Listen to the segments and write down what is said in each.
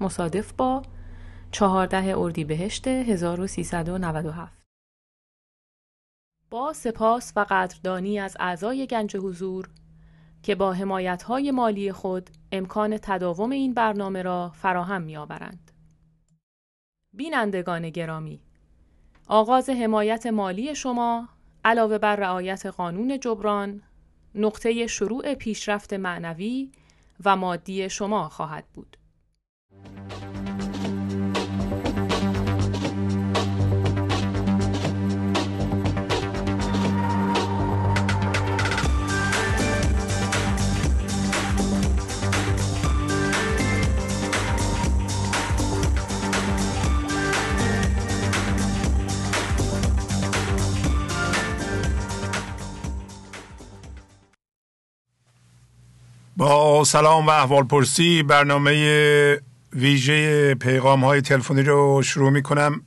مصادف با 14 اردیبهشت 1397 با سپاس و قدردانی از اعضای گنج حضور که با حمایت‌های مالی خود امکان تداوم این برنامه را فراهم می‌آورند. بینندگان گرامی آغاز حمایت مالی شما علاوه بر رعایت قانون جبران نقطه شروع پیشرفت معنوی و مادی شما خواهد بود. با سلام و احوال پرسی برنامه ویژه پیغام های تلفنی رو شروع می کنم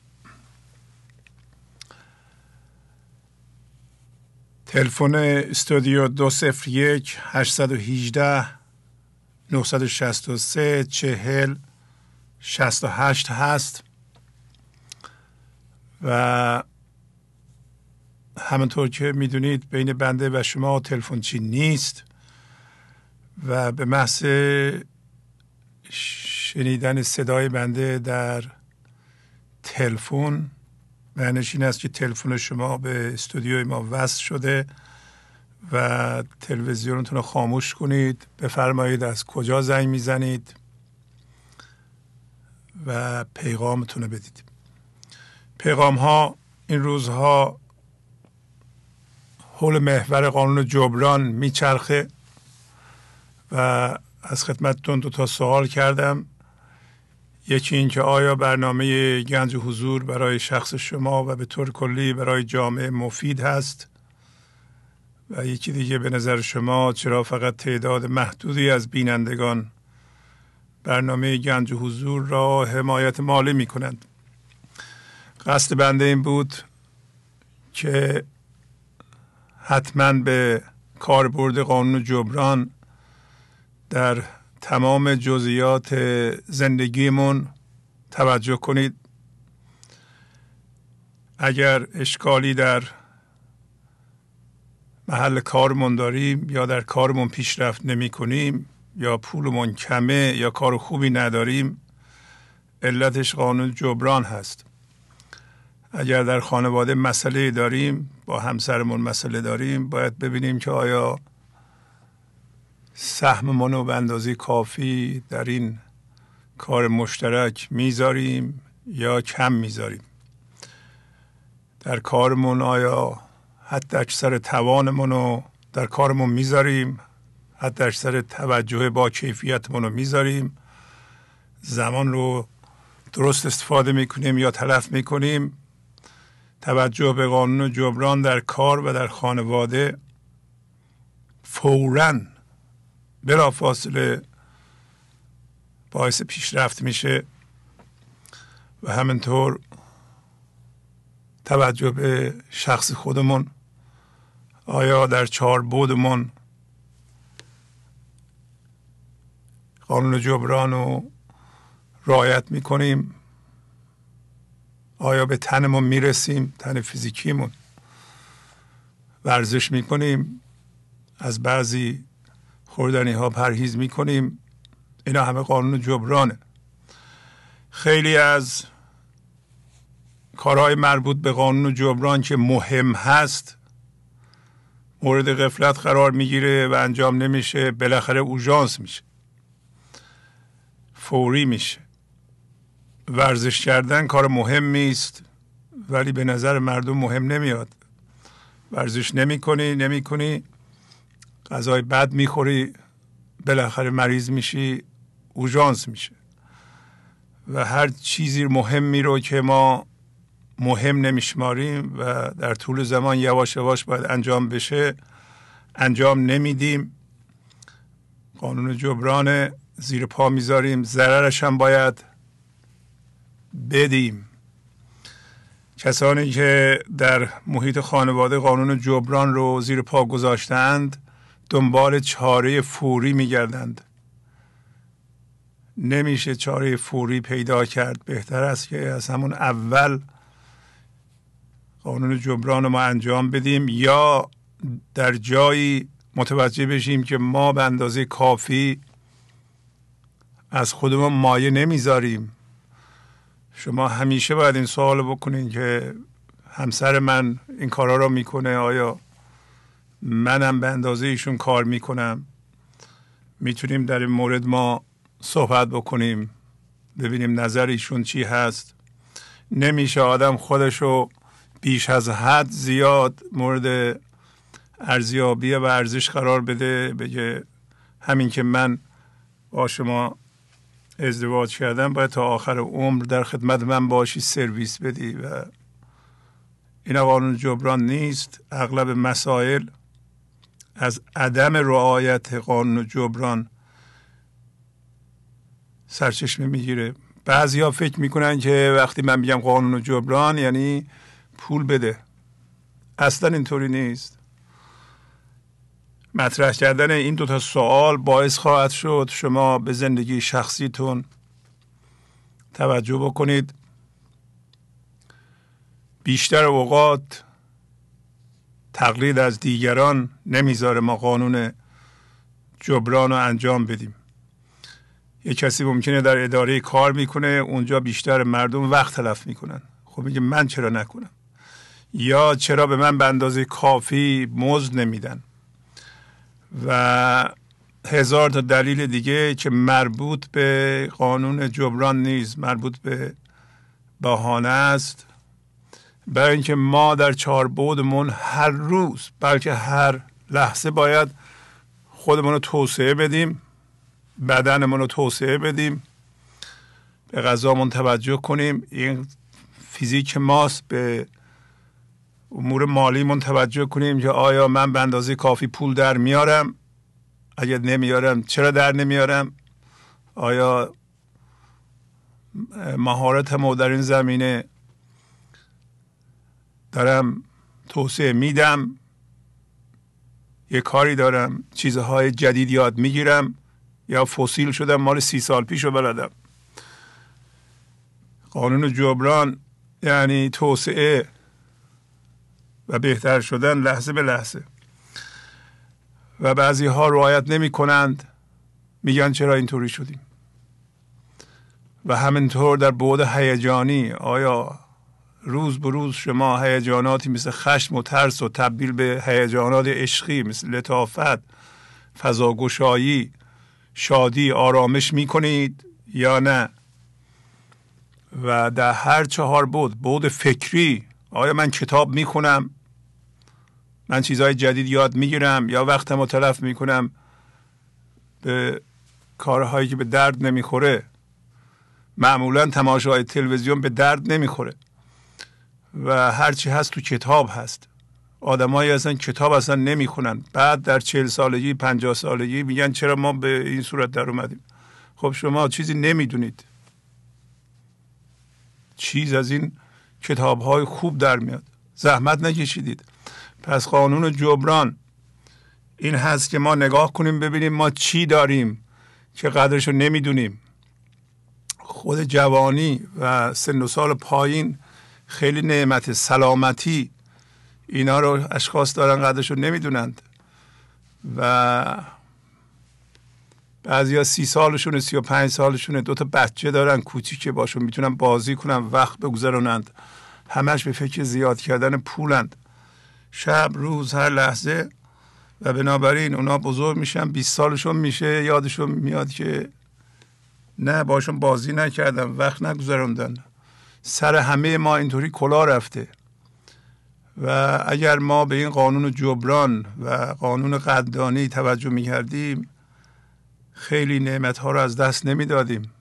تلفن استودیو دو سفر یک هشتصد و هیجده نهصد و شست و سه چهل شست و هشت هست. و همونطور که می‌دونید بین بنده و شما تلفن چی نیست و به محض شنیدن صدای بنده در تلفن. معنیش این است که تلفن شما به استودیوی ما وصل شده و تلویزیونتون رو خاموش کنید. بفرمایید از کجا زنگ می‌زنید و پیغامتون رو بدید. پیغام ها این روزها حول محور قانون جبران میچرخه و از خدمتتون دو تا سوال کردم. یکی اینکه آیا برنامه گنج حضور برای شخص شما و به طور کلی برای جامعه مفید هست؟ و یکی دیگه به نظر شما چرا فقط تعداد محدودی از بینندگان برنامه گنج حضور را حمایت مالی می کنند قصد بنده این بود که حتما به کاربرد قانون جبران در تمام جزئیات زندگیمون توجه کنید. اگر اشکالی در محل کارمون داریم یا در کارمون پیشرفت نمی کنیم یا پولمون کمه یا کار خوبی نداریم علتش قانون جبران هست. اگر در خانواده مسئله داریم با همسرمون مسئله داریم باید ببینیم که آیا سهممون رو به اندازه کافی در این کار مشترک می‌ذاریم یا کم می‌ذاریم؟ در کارمون آیا حتی اکثر توانمون رو در کارمون می‌ذاریم؟ حتی اکثر توجه با کیفیتمون رو می‌ذاریم؟ زمان رو درست استفاده می‌کنیم یا تلف می‌کنیم؟ توجه به قانون جبران در کار و در خانواده فوراً بلا فاصله باعث پیشرفت میشه و همینطور توجه به شخص خودمون آیا در چهار بودمون قانون جبران رو رعایت می‌کنیم؟ آیا به تنمون می‌رسیم؟ تن فیزیکیمون. ورزش می‌کنیم. از بعضی خوردنی ها پرهیز می‌کنیم. اینا همه قانون جبرانه. خیلی از کارهای مربوط به قانون جبران که مهم هست مورد غفلت قرار می‌گیره و انجام نمیشه بالاخره اوژانس میشه. فوری میشه. ورزش کردن کار مهمی است ولی به نظر مردم مهم نمیاد. ورزش نمی کنی نمی کنی غذای بد می‌خوری بالاخره مریض میشی اوژانس میشه. و هر چیزی مهمی رو که ما مهم نمیشماریم و در طول زمان یواش یواش باید انجام بشه انجام نمیدیم. قانون جبران زیر پا می‌ذاریم ضررش هم باید بدیم. کسانی که در محیط خانواده قانون جبران رو زیر پا گذاشتند دنبال چاره فوری میگردند. نمیشه چاره فوری پیدا کرد. بهتر است که از همون اول قانون جبران ما انجام بدیم یا در جایی متوجه بشیم که ما به اندازه کافی از خودمون مایه نمی‌ذاریم. شما همیشه باید این سوال بکنین که همسر من این کارا رو می‌کنه. آیا منم به اندازه ایشون کار می‌کنم. می‌تونیم در این مورد ما صحبت بکنیم ببینیم نظر ایشون چی هست. نمیشه آدم خودشو بیش از حد زیاد مورد ارزیابی و ارزش قرار بده بگه همین که من با شما ازدواج کردم باید تا آخر عمر در خدمت من باشی سرویس بدی و این قانون جبران نیست. اغلب مسائل از عدم رعایت قانون جبران سرچشمه می‌گیره. بعضی ها فکر می‌کنن که وقتی من میگم قانون جبران یعنی پول بده. اصلا اینطوری نیست. مطرح کردن این دوتا سوال باعث خواهد شد شما به زندگی شخصیتون توجه بکنید. بیشتر اوقات تقلید از دیگران نمی‌ذاره ما قانون جبران رو انجام بدیم. یه کسی ممکنه در اداره کار می‌کنه اونجا بیشتر مردم وقت تلف می‌کنن. خب میگه من چرا نکنم؟ یا چرا به من به اندازه کافی مزد نمیدن؟ و هزار تا دلیل دیگه که مربوط به قانون جبران نیست مربوط به بهانه است. برای اینکه ما در چهار بودمون هر روز بلکه هر لحظه باید خودمون رو توسعه بدیم بدنمون رو توسعه بدیم به غذامون توجه کنیم. این فیزیک ماست به امور مالیمون توجه کنیم که آیا من به اندازه کافی پول در میارم؟ اگر نمیارم چرا در نمیارم؟ آیا مهارتمو در این زمینه دارم توسعه میدم. یه کاری دارم چیزهای جدید یاد می‌گیرم. یا فسیل شدم مال سی سال پیش رو بلدم. قانون جبران یعنی توسعه و بهتر شدن لحظه به لحظه. و بعضی ها رعایت نمی کنند میگن چرا اینطوری شدیم؟ و همینطور در بود هیجانی آیا روز به روز شما هیجاناتی مثل خشم و ترس و تبدیل به هیجانات عشقی مثل لطافت فضاگشایی شادی آرامش می کنید یا نه؟ و در هر چهار بود بود فکری آیا من کتاب می کنم من چیزهای جدید یاد می‌گیرم یا وقتم رو تلف می‌کنم به کارهایی که به درد نمی‌خوره؟ معمولا تماشای تلویزیون به درد نمی‌خوره. و هرچی هست تو کتاب هست. آدمایی اصلا کتاب اصلا نمی‌خونن. بعد در چهل سالگی پنجاه سالگی میگن چرا ما به این صورت در اومدیم. خب شما چیزی نمی‌دونید. چیز از این کتاب های خوب در میاد. زحمت نکشیدید. پس قانون جبران این هست که ما نگاه کنیم ببینیم ما چی داریم که قدرش رو نمی‌دونیم. خود جوانی و سن و سال پایین خیلی نعمت سلامتی. اینا رو اشخاص دارن قدرش رو نمی‌دونند. و بعضی سی سالشونه سی و پنج سالشونه دو تا بچه دارن کوچیکه باشون می‌تونن بازی کنن وقت بگذرونند. همش به فکر زیاد کردن پولند. شب روز هر لحظه. و بنابراین اونا بزرگ میشن 20 سالشون میشه یادشون میاد که نه باشون بازی نکردم وقت نگذروندن. سر همه ما اینطوری کلا رفته. و اگر ما به این قانون جبران و قانون قدردانی توجه می‌کردیم خیلی نعمت ها رو از دست نمی‌دادیم.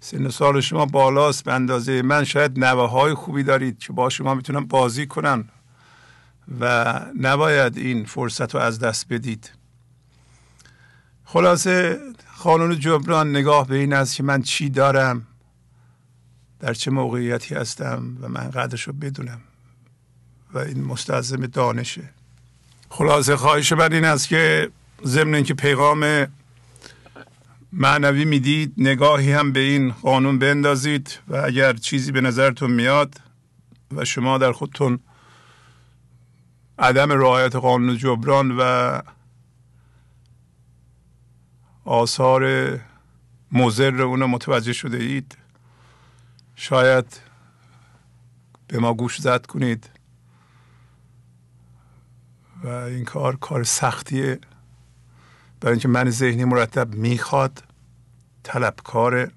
سن سال شما بالاست به اندازه من شاید نوه های خوبی دارید که با شما می‌تونن بازی کنن و نباید این فرصت رو از دست بدید. خلاصه قانون جبران نگاه به این است که من چی دارم؟ در چه موقعیتی هستم و من قدرش رو بدونم و این مستلزم دانشه. خلاصه خواهش من این است که ضمن اینکه پیغام معنوی می‌دید نگاهی هم به این قانون بندازید و اگر چیزی به نظرتون میاد و شما در خودتون عدم رعایت قانون جبران و آثار مزر اونو متوجه شده اید شاید به ما گوش زد کنید. و این کار کار سختیه. برای اینکه من ذهنی مرتب می‌خواد طلبکاره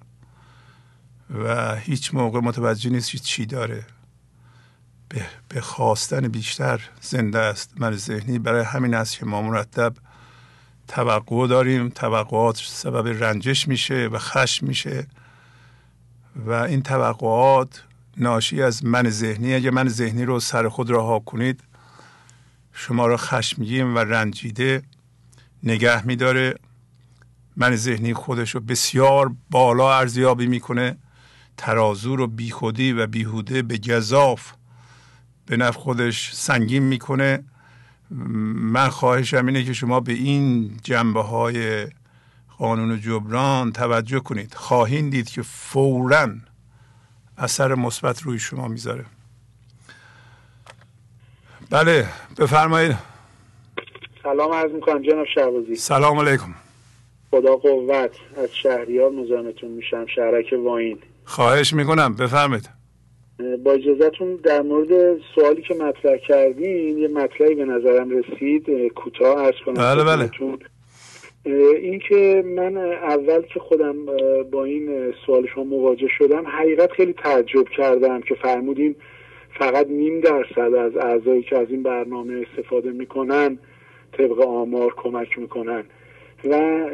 و هیچ موقع متوجه نیست چی داره. به خواستن بیشتر زنده است. من ذهنی برای همین است که ما مرتب توقع داریم. توقعات سبب رنجش میشه و خشم میشه. و این توقعات ناشی از من ذهنی. اگه من ذهنی رو سر خود رها کنید شما را خشمگین و رنجیده نگه میداره. من ذهنی خودش رو بسیار بالا ارزیابی می‌کنه. ترازو رو بیخودی و بیهوده به گذاف به نفع خودش سنگین می‌کنه. من خواهشم اینه که شما به این جنبه های قانون جبران توجه کنید. خواهید دید که فورا اثر مثبت روی شما می‌ذاره. بله بفرمایید. سلام عرض می‌کنم جناب شهبازی. سلام علیکم. خدا قوت از شهریار مزاحمتون میشم شهرک واین. خواهش می‌کنم بفرمایید. با اجازهتون در مورد سوالی که مطرح کردین یه مطلبی به نظرم رسید کوتاه عرض کنم. بله بله. این که من اول که خودم با این سوال شما مواجه شدم حقیقت خیلی تعجب کردم که فرمودین فقط نیم درصد از اعضایی که از این برنامه استفاده می‌کنن طبق آمار کمک می‌کنن. و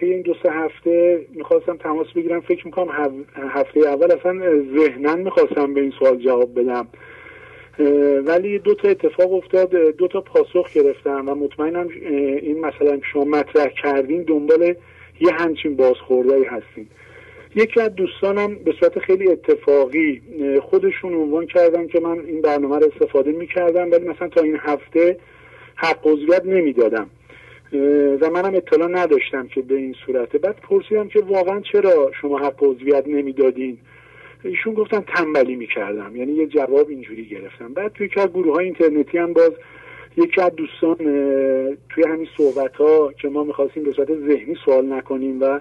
طی این دو سه هفته می‌خواستم تماس بگیرم. فکر می‌کنم هفته اول اصلا ذهنا می‌خواستم به این سوال جواب بدم. ولی دو تا اتفاق افتاد دو تا پاسخ گرفتم و مطمئنم این مثلا شما مطرح کردین دنبال یه همچین بازخوردهایی هستین. یکی از دوستانم به صورت خیلی اتفاقی خودشون عنوان کردن که من این برنامه رو استفاده می‌کردم ولی مثلا تا این هفته حق عضویت نمی‌دادم. و منم اطلاع نداشتم که به این صورته. بعد پرسیدم که واقعا چرا شما حق عضویت نمی‌دادین؟ ایشون گفتن تنبلی می‌کردم. یعنی یه جواب اینجوری گرفتم. بعد توی که گروه های اینترنتی هم باز یکی از دوستان توی همین صحبت ها که ما می‌خواستیم به صورت ذهنی سوال نکنیم و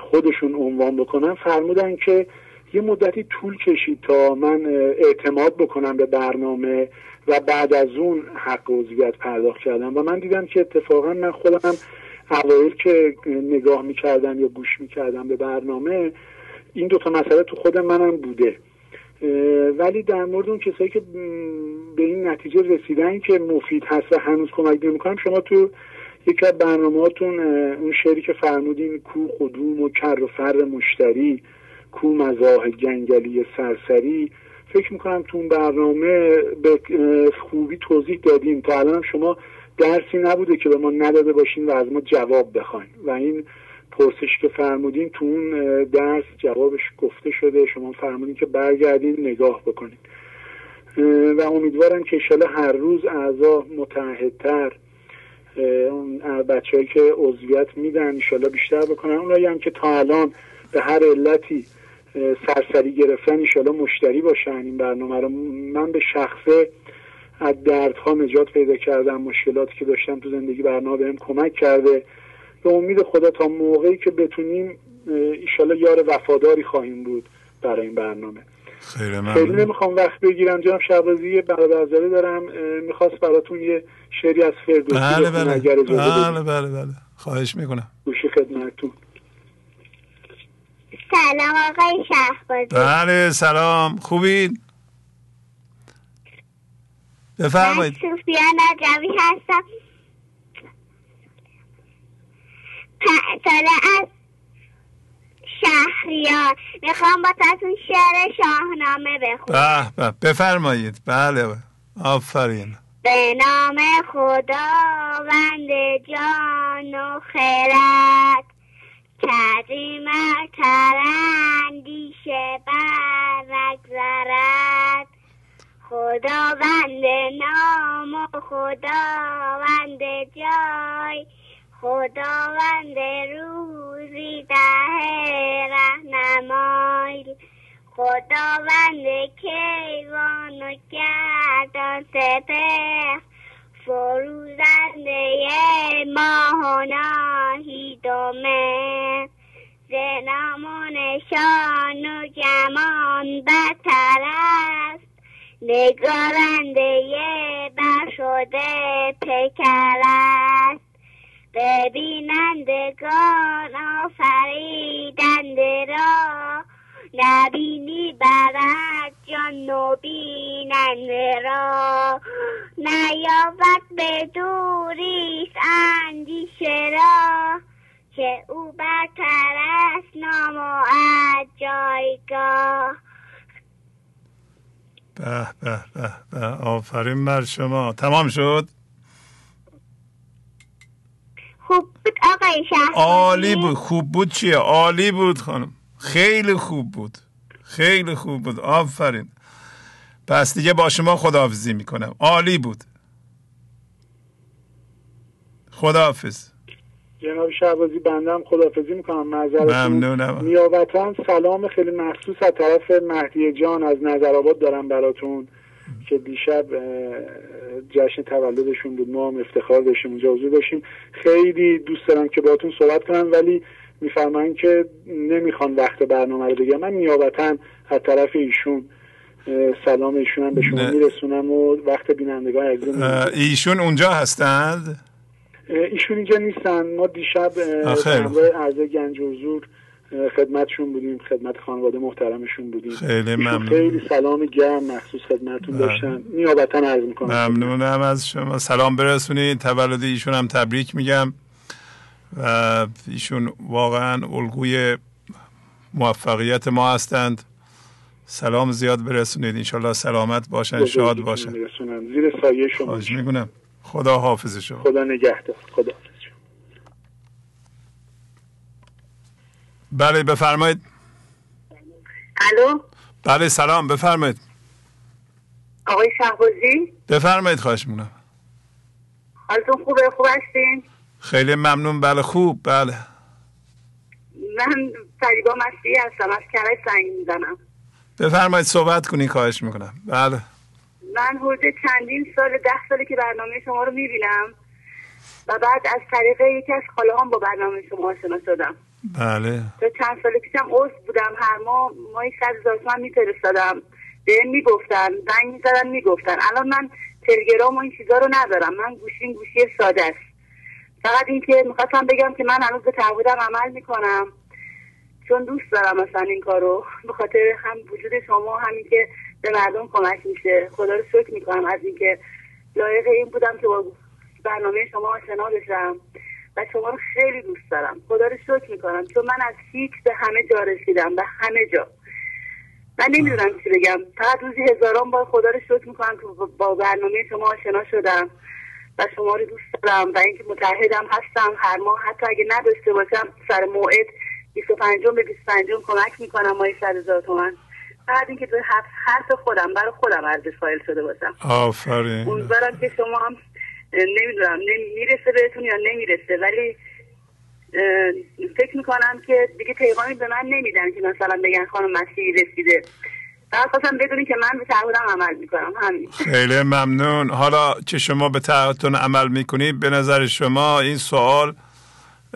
خودشون عنوان بکنن فرمودن که یه مدتی طول کشید تا من اعتماد بکنم به برنامه و بعد از اون حق عضویت پرداخت کردم. و من دیدم که اتفاقا من خودم اوایل که نگاه می‌کردم یا گوش می‌کردم به برنامه این دوتا مسئله تو خود منم بوده. ولی در مورد اون کسایی که به این نتیجه رسیدن که مفید هست و هنوز کمک نمی‌کنم شما تو یکی از برنامهاتون اون شعری که فرمودین کو خدوم و کر و فر مشتری کو مزاح جنگلی سرسری فکر می‌کنم تو اون برنامه به خوبی توضیح دادیم. تا الان شما درسی نبوده که به ما نداده باشین و از ما جواب بخواین. و این پرسش که فرمودین تو اون درس جوابش گفته شده. شما فرمودین که برگردین نگاه بکنین. و امیدوارم که ایشالا هر روز اعضا اون بچههایی که عضویت میدن ایشالا بیشتر بکنن. اونایی هم که تا الان به هر علتی سرسری گرفتن ایشالا مشتری باشن. این برنامه رو من به شخصه از دردها نجات پیدا کردم. مشکلاتی که داشتم تو زندگی برنامه بهم کمک کرده. به امید خدا تا موقعی که بتونیم ایشالا یار وفاداری خواهیم بود برای این برنامه. خیلی خیلی نمی‌خوام وقت بگیرم جناب شعبازی یه برادرزاده دارم. می‌خواست براتون یه شعری از فردوسی بله بله. بله بله بله خواهش می‌کنم. گوشی خدمتتون. سلام آقای شهبازی. بله سلام. خوبید بفرمایید. من سوفیا نجوی هستم. از شهریار. می‌خوام با شعر شاهنامه بخونم. به بفرمایید. بله آفرین. به نام خداوند جان و خرد کریمتر اندیشه بر نگذرد خداوند نام و خداوند جای خداوند روزی ده رهنمای خداوند کیوان و گردان سپه فروزنده ماه و ناهید و مه شان و گمان بتر است. نگارنده بر شده پیکر است. ببینندگان آفریدنده را. نبینی برد جان و بیننده را. نیابد به دوریست اندیشه را. که او برتر است نام و از جایگاه. به به به به. آفرین بر شما. تمام شد؟ خوب بود آقای شهر عالی بود. خوب بود چیه؟ عالی بود خانم. خیلی خوب بود. خیلی خوب بود. آفرین. پس دیگه با شما خداحافظی می‌کنم. عالی بود. خداحافظ. جناب شعبازی بندم خدافزی می‌کنم. ممنونم. نیابتا سلام. خیلی مخصوص از طرف مهدی جان از نظرآباد دارم براتون. که دیشب جشن تولدشون بود ما هم افتخار داشتیم اونجا حضور داشتیم. خیلی دوست دارم که باتون صحبت کنم ولی میفرمایند که نمی‌خوان وقت برنامه رو بگم من نیابتا از طرف ایشون سلام ایشون هم به شما میرسونم و وقت بینندگان ایشون اونجا هستند؟ ایشون اینجا نیستن. ما دیشب همراه عرض گنج حضور خدمتشون بودیم خدمت خانواده محترمشون بودیم. خیلی ممنون. خیلی سلام گرم مخصوص خدمتون بله. داشتن. نیابتا عرض می‌کنم. ممنونم از شما. سلام برسونید تولد ایشون هم تبریک میگم. و ایشون واقعا الگوی موفقیت ما هستند. سلام زیاد برسونید. انشالله سلامت باشن شاد باشن. زیر سایه شما میگونم خدا حافظ شما. خدا نگهدار. خدا حافظ شما بله بفرمایید. الو؟ بله سلام بفرمایید. آقای شهبازی؟ بفرمایید خواهش می‌کنم. حالتون خوبه؟ خوب هستین؟ خیلی ممنون. بله خوب. بله. من فریبا مسیحی هستم از کرج زنگ می‌زنم. بفرمایید صحبت کنی خواهش می‌کنم. بله. من حدود چندین سال ده ساله که برنامه شما رو می‌بینم و بعد از طریق یکی از خاله هم با برنامه شما آشنا شدم. بله. تا چند سال پیشم عضو بودم. هر ماه ماهی صد هزار تومن میفرستادم. به می‌گفتن. زنگ می‌زدن می‌گفتن. الان من تلگرام و این چیزا رو ندارم. من گوشیم گوشی ساده است. فقط اینکه می‌خواستم بگم که من هنوز به تعهدم عمل می‌کنم. چون دوست دارم مثلا این کارو به خاطر هم وجود شما همین که به مردم کمک میشه. خدا رو شکر می‌کنم از اینکه لایق این بودم که با برنامه شما آشنا بشم. و شما رو خیلی دوست دارم. خدا رو شکر می‌کنم. چون من از هیچ به همه جا رسیدم به همه جا. من نمی‌دونم چی بگم. فقط روزی هزاران بار خدا رو شکر می‌کنم که با برنامه شما آشنا شدم و شما رو دوست دارم و اینکه متحدم هستم هر ماه. حتی اگه نداشته باشم سر موعد 25 به 25 کمک می‌کنم مایی 100 هزار تومن فقط اینکه به حرف خودم برای خودم ارزش قائل شده باشم. آفرین. امیدوارم که شما هم نمی‌دونم می‌رسه بهتون یا نمی‌رسه ولی فکر می‌کنم که دیگه پیغامی به من نمیدن که مثلا بگن خانم مسیحی رسیده. فقط خواستم بدونی که من به تعهدم عمل می‌کنم همین. خیلی ممنون. حالا که شما به تعهدتون عمل می‌کنید؟ به نظر شما این سوال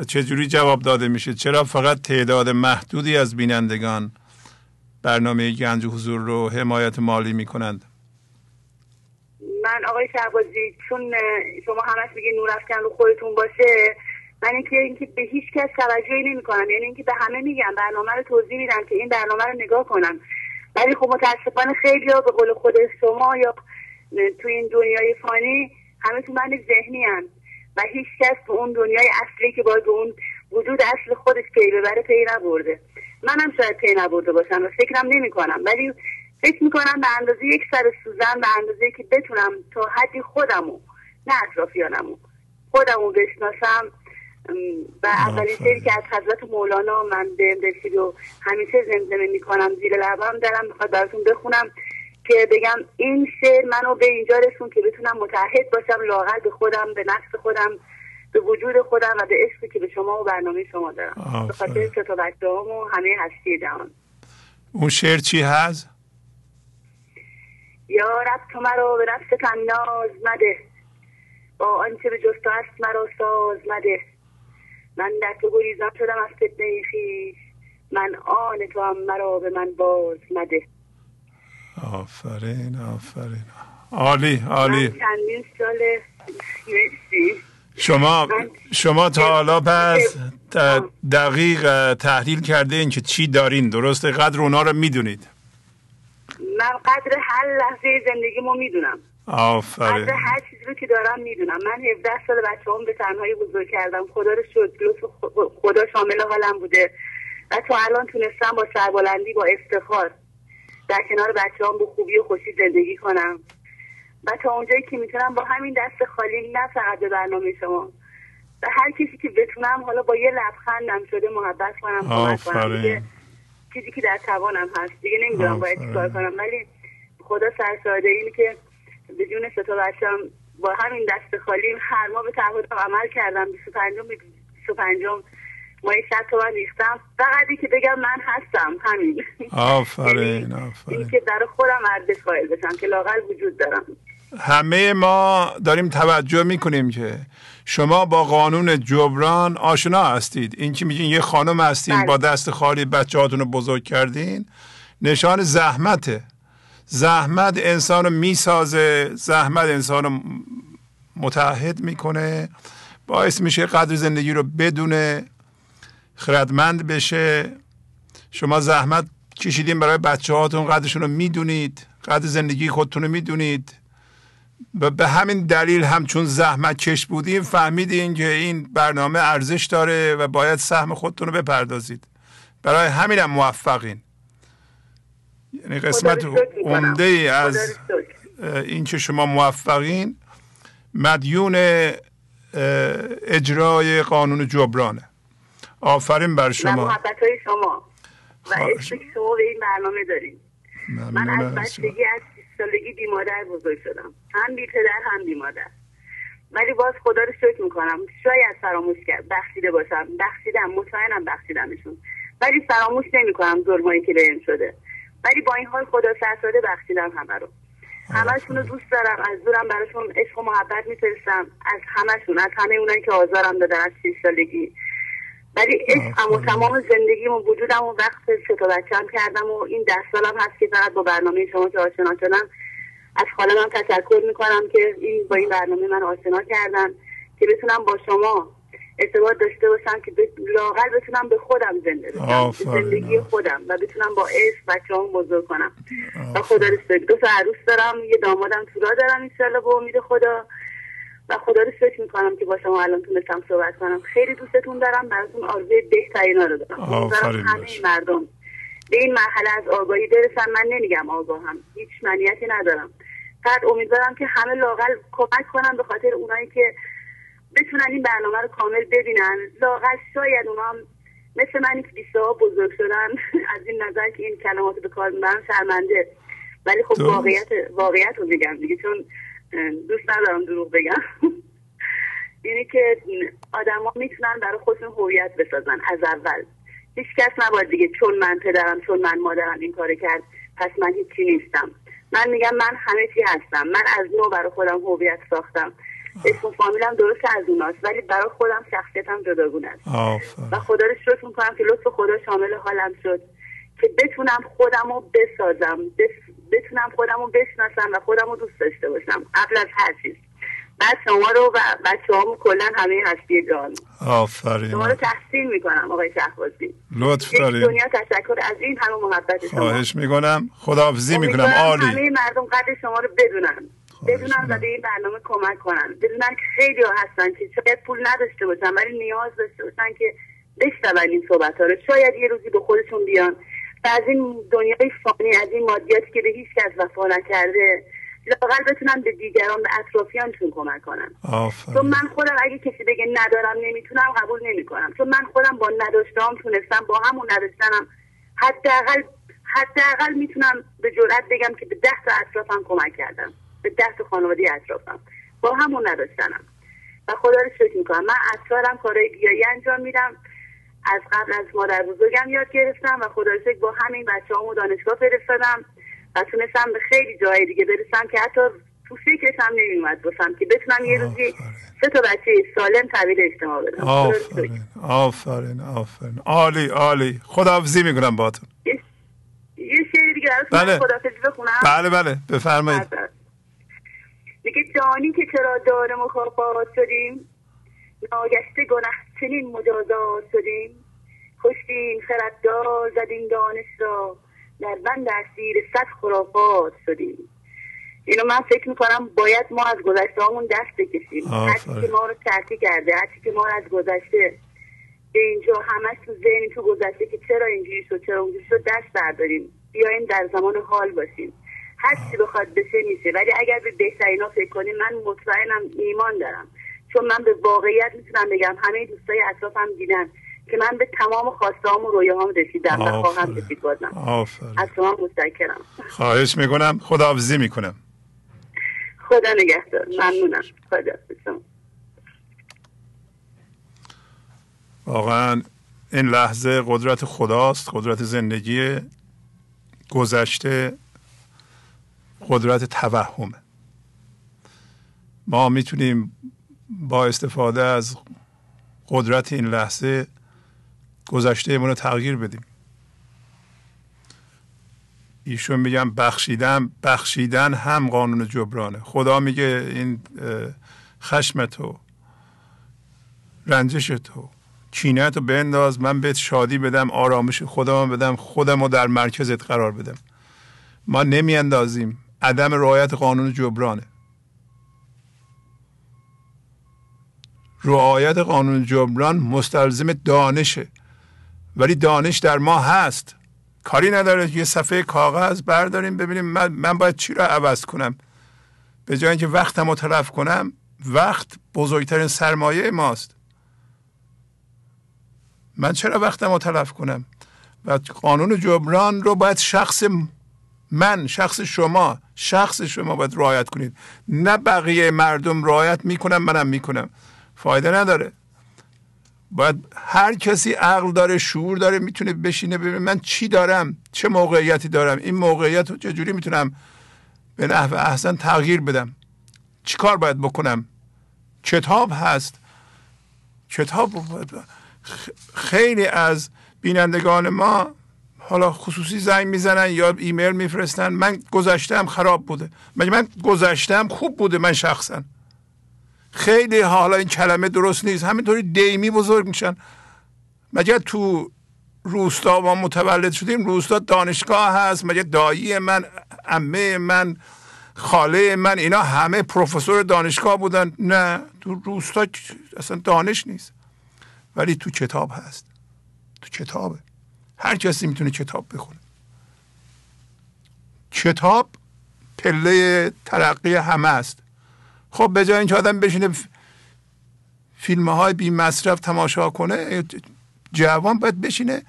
چجوری جواب داده میشه؟ چرا فقط تعداد محدودی از بینندگان برنامه گنج حضور رو حمایت مالی می‌کنند؟ من آقای شهبازی چون شما همش میگه نور افکن رو خودتون باشه من اینکه اینکه به هیچ کس توجهی نمی‌کنم. یعنی اینکه به همه میگم برنامه رو توضیح میدم که این برنامه رو نگاه کنم. ولی خب متاسفانه خیلی ها به قول خود شما یا تو این دنیای فانی همه تو من ذهنی هم و هیچ کس به اون دنیای اصلی که باید به اون وجود اصل خودش پی ببره پی نبرده. منم شاید پی نبرده باشم و فکرم نمی کنم ولی فکر می‌کنم به اندازه یک سر سوزن به اندازه که بتونم تا حدی خودمو نه اطرافیانمو خودمو بشناسم. و اولین شعری که از حضرت مولانا من به رسید و همیشه زمزمه می‌کنم زیر لبم دارم می‌خواد براتون بخونم که بگم این شعر منو به اینجا رسون که بتونم متحد باشم لاغر به خودم به نفس خودم به وجود خودم و به عشقی که به شما و برنامه شما دارم. به خاطر تا و همه هستی جهان. اون شعر چی هست؟ یا رب تو مرا به نفس ناز مده. با آنچه به جست است مرا ساز مده. من در تو گریزان شدم از فتنه خیش. من آن تو هم مرا به من باز مده. آفرین آفرین. عالی عالی. چندین سال شما شما تا حالا پس دقیق تحلیل کرده این که چی دارین. درسته قدر اونا رو می‌دونید. من قدر هر لحظه زندگیمو می‌دونم. آفرین. قدر هر چیزی رو که دارم می‌دونم. من 17 سال بچه هم به تنهایی بزرگ کردم. خدا رو شد خدا شامل حالم بوده. و تا الان تونستم با سربلندی با افتخار در کنار بچه هم به خوبی و خوشی زندگی کنم. و تا اونجایی که می‌تونم با همین دست خالی نه فقط به برنامه شما و هر کسی که بتونم حالا با یه لبخندم شده محبت کنم کنم. چیزی که در توانم هست. دیگه نمی‌دونم باید چیکار کنم. ولی خدا سرساده اینه که به جون ستا بچم با همین دست خالی هر ما به تعهدم عمل کردم. 25 25 ما یه شد من ریختم. فقط که بگم من هستم. همین. آفرین یعنی آفرین. که در خودم ارزش قائل بشم که لاقل وجود دارم. همه ما داریم توجه می‌کنیم که شما با قانون جبران آشنا هستید. این که میگین؟ یه خانم هستین بله. با دست خالی بچه هاتون رو بزرگ کردین. نشان زحمته زحمت انسان رو می‌سازه. زحمت انسان رو متحد می‌کنه. باعث میشه قدر زندگی رو بدونه خردمند بشه. شما زحمت کشیدین برای بچه هاتون قدرشون رو می‌دونید. قدر زندگی خودتون رو می‌دونید. و به همین دلیل هم چون زحمت کش بودیم فهمیدین که این برنامه ارزش داره و باید سهم خودتون رو بپردازید. برای همین هم موفقین. یعنی قسمت عمده ای از این که شما موفقین مدیون اجرای قانون جبرانه. آفرین بر شما. محبت های شما. و عشق شما به این برنامه داریم. من از بچگی از سالگی بی مادر بزرگ شدم. هم بی پدر هم بی مادر. ولی باز خدا رو شکر می‌کنم. شاید فراموش کرد. بخشیده باشم. بخشیدم. مطمئنم بخشیدمشون. ولی فراموش نمی‌کنم ظلمایی که بهم شده. ولی با این حال خدا سرساده بخشیدم همه رو. همشون رو دوست دارم. از دورم براشون عشق و محبت میفرستم. از همشون از همه اونایی که آزارم دادن از شیش سالگی. ولی عشقم و تمام زندگیم و وجودم و وقت ستا بچم کردم و این ده سالم هست که فقط با برنامه شما که آشنا شدم از خالم تشکر می‌کنم که این با این برنامه من آشنا کردن که بتونم با شما ارتباط داشته باشم که لاغر بتونم به خودم زنده بشم زندگی خودم و بتونم با عشق بچه هم بزرگ کنم. و خدا رسید دو تا عروس دارم یه دامادم تو را دارم انشالله با امید خدا. و خدا رو شکر می‌کنم که با شما الان تونستم صحبت کنم. خیلی دوستتون دارم براتون آرزوی بهترین رو دارم. همه مردم به این مرحله از آگاهی برسن من نمیگم آگاهم هیچ منیتی ندارم. فقط امیدوارم که همه لاقل کمک کنم به خاطر اونایی که بتونن این برنامه رو کامل ببینن. لاقل شاید اونا هم مثل منی که بیسته ها بزرگ شدن از این نظر که این کلمات به کار می‌برم شرمنده. ولی خب واقعیت واقعیت رو بگم دیگه چون دوست ندارم دروغ بگم. یعنی که آدما می‌تونن برای خودشون هویت بسازن از اول. هیچ کس نباید دیگه چون من پدرم چون من مادرم این کار کرد پس من هیچی نیستم. من میگم من همه چی هستم. من از نو برای خودم هویت ساختم. اسم فامیلم درست از اوناست ولی برای خودم شخصیتم جداگونه است. و خدا رو شکر می‌کنم که لطف خدا شامل حالم شد که بتونم خودم رو بسازم بتونم خودم رو بشناسم و خودم رو دوست داشته باشم. قبل از هر چیز. بعد شما رو و بچه همون کلا همه هستی جان. آفرین. شما رو تحسین می‌کنم آقای شهبازی. لطف دارید دنیا تشکر از این همه محبت شما. خواهش می‌کنم. خداحافظی می‌کنم. عالی. همه مردم قدر شما رو بدونن. بدونن و به این برنامه کمک کنن. بدونن که خیلی ها هستن که شاید پول نداشته باشن ولی نیاز داشته باشن که بشنون این صحبت ها رو. شاید یه روزی به خودشون بیان. و از این دنیای فانی از این مادیاتی که به هیچ کس وفا نکرده لاقل بتونن به دیگران به اطرافیانشون کمک کنن چون من خودم اگه کسی بگه ندارم نمی‌تونم قبول نمی‌کنم. چون من خودم با نداشتم تونستم با همون نداشتنم. حداقل حداقل می‌تونم به جرات بگم که به ده تا اطرافم کمک کردم. به ده تا خانواده اطرافم. با همون نداشتنم. و خدا رو شکر می‌کنم. من اطرارم کارهای گیایی انجام میدم. از قبل از مادر بزرگم یاد گرفتم و خدا با همین بچه همو دانشگاه فرستادم. و تونستم به خیلی جای دیگه برسم که حتی تو فکرش هم نمیومد باشم که بتونم یه روزی سه تا بچه سالم تحویل اجتماع بدم. آفرین. آفرین. آفرین. عالی عالی. خداحافظی می‌کنم باتون یه شعر دیگه بله. بخونم. بله بله. بفرمایید. میگه جانی که چرا دار مخافات شدیم؟ ناگشته گناه چنین مجازات شدیم. کشتیم خرددار زدیم دانش را. در بند اسیر صد خرافات شدیم. اینو من فکر می‌کنم باید ما از گذشته همون دست بکشیم. هرچی که ما رو ترکی کرده هرچی که ما رو از گذشته به اینجا همش تو ذهنی تو گذشته که چرا اینجوری شد چرا اونجوری شد دست برداریم. بیایم در زمان حال باشیم. هر چی بخواد بشه میشه. ولی اگر به بهترینا فکر کنیم من مطمئنم ایمان دارم. چون من به واقعیت می‌تونم بگم همه دوستای اطرافم دیدن. که من به تمام خواستهام و رویاهام رسیدم و خواهم رسید بازم. از شما متشکرم. خواهش می‌کنم. خداحافظی می‌کنم. خدا نگهدار. ممنونم. خدا واقعا این لحظه قدرت خداست. قدرت زندگی گذشته قدرت توهمه. ما می‌تونیم با استفاده از قدرت این لحظه گذشته رو تغییر بدیم. ایشون میگم بخشیدن بخشیدن هم قانون جبرانه. خدا میگه این خشم تو رنجش تو کینه تو بنداز من بهت شادی بدم آرامش خودم بدم خودم رو در مرکزت قرار بدم. ما نمیاندازیم. عدم رعایت قانون جبرانه. رعایت قانون جبران مستلزم دانشه. ولی دانش در ما هست. کاری نداره یه صفحه کاغذ برداریم ببینیم من, من باید چی رو عوض کنم. به جای اینکه وقتم رو تلف کنم وقت بزرگترین سرمایه ماست. من چرا وقتم رو تلف کنم؟ و قانون جبران رو باید شخص من شخص شما شخص شما باید رعایت کنید. نه بقیه مردم رعایت می‌کنم منم می‌کنم. فایده نداره. باید هر کسی عقل داره شعور داره می‌تونه بشینه ببینه. من چی دارم؟ چه موقعیتی دارم؟ این موقعیت رو چجوری می‌تونم به نحو احسن تغییر بدم؟ چی کار باید بکنم؟ کتاب هست. کتاب خیلی از بینندگان ما حالا خصوصی زنگ می‌زنن یا ایمیل میفرستن. من گذشتم خراب بوده. مگه من گذشتم خوب بوده من شخصا. خیلی حالا این کلمه درست نیست. همینطوری دیمی بزرگ میشن. مگه تو روستا ما متولد شدیم؟ روستا دانشگاه هست. مگه دایی من امه من خاله من اینا همه پروفسور دانشگاه بودن؟ نه تو روستا اصلا دانش نیست. ولی تو کتاب هست. تو کتابه. هر کسی می‌تونه کتاب بخونه. کتاب پله ترقی همه است. خب به جای اینکه آدم بشینه فیلم های بی مصرف تماشا کنه جوان باید بشینه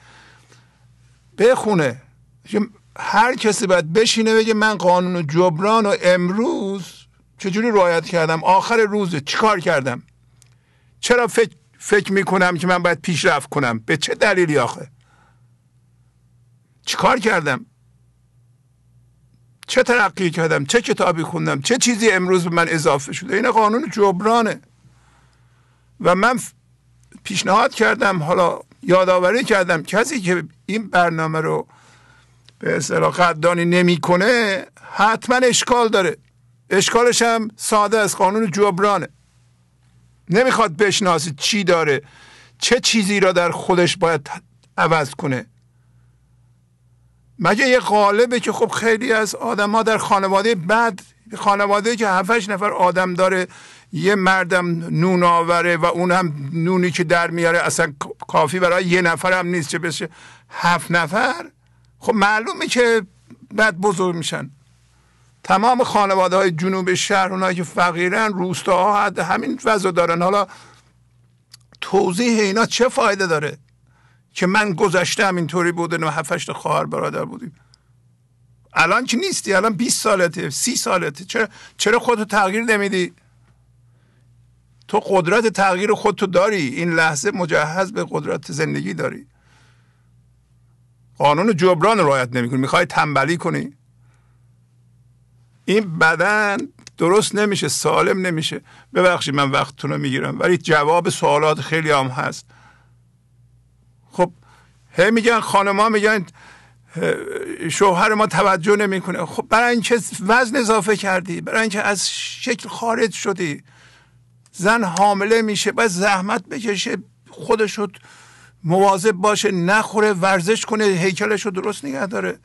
بخونه. هر کسی باید بشینه بگه من قانون جبران و امروز چجوری رعایت کردم؟ آخر روزه چیکار کردم؟ چرا فکر, فکر می‌کنم که من باید پیشرفت کنم؟ به چه دلیلی آخه؟ چیکار کردم؟ چه ترقی کردم چه کتابی خوندم چه چیزی امروز به من اضافه شده؟ این قانون جبرانه. و من پیشنهاد کردم حالا یادآوری کردم کسی که این برنامه رو به اصطلاح قدردانی نمی‌کنه حتما اشکال داره. اشکالش هم ساده است قانون جبرانه. نمی‌خواد بشناسه چی داره چه چیزی را در خودش باید عوض کنه. مگه یه قالبه که خب خیلی از آدم ها در خانواده بعد خانواده که هفتش نفر آدم داره یه مردم نون آوره و اون هم نونی که در میاره اصلا کافی برای یه نفر هم نیست چه بشه هفت نفر؟ خب معلومه که بعد بزرگ میشن. تمام خانواده های جنوب شهر اونایی که فقیرن روستاها همین وضع دارن. حالا توضیح اینا چه فایده داره؟ که من گذشته اینطوری بوده و هفتشت خواهر برادر بودیم. الان که نیستی الان 20 سالته سی سالته. چرا چرا خودتو تغییر نمیدی؟ تو قدرت تغییر خودتو داری. این لحظه مجهز به قدرت زندگی داری. قانون جبران رعایت نمی‌کنی. می‌خوای تنبلی کنی. این بدن درست نمیشه سالم نمیشه. ببخشید من وقتتون رو می‌گیرم ولی جواب سوالات خیلی هم هست. هی میگن خانما میگن شوهر ما توجه نمی‌کنه. خب برای اینکه وزن اضافه کردی برای اینکه از شکل خارج شدی زن حامله میشه باید زحمت بکشه خودش رو مواظب باشه نخوره ورزش کنه هیکلش رو درست نگه داره.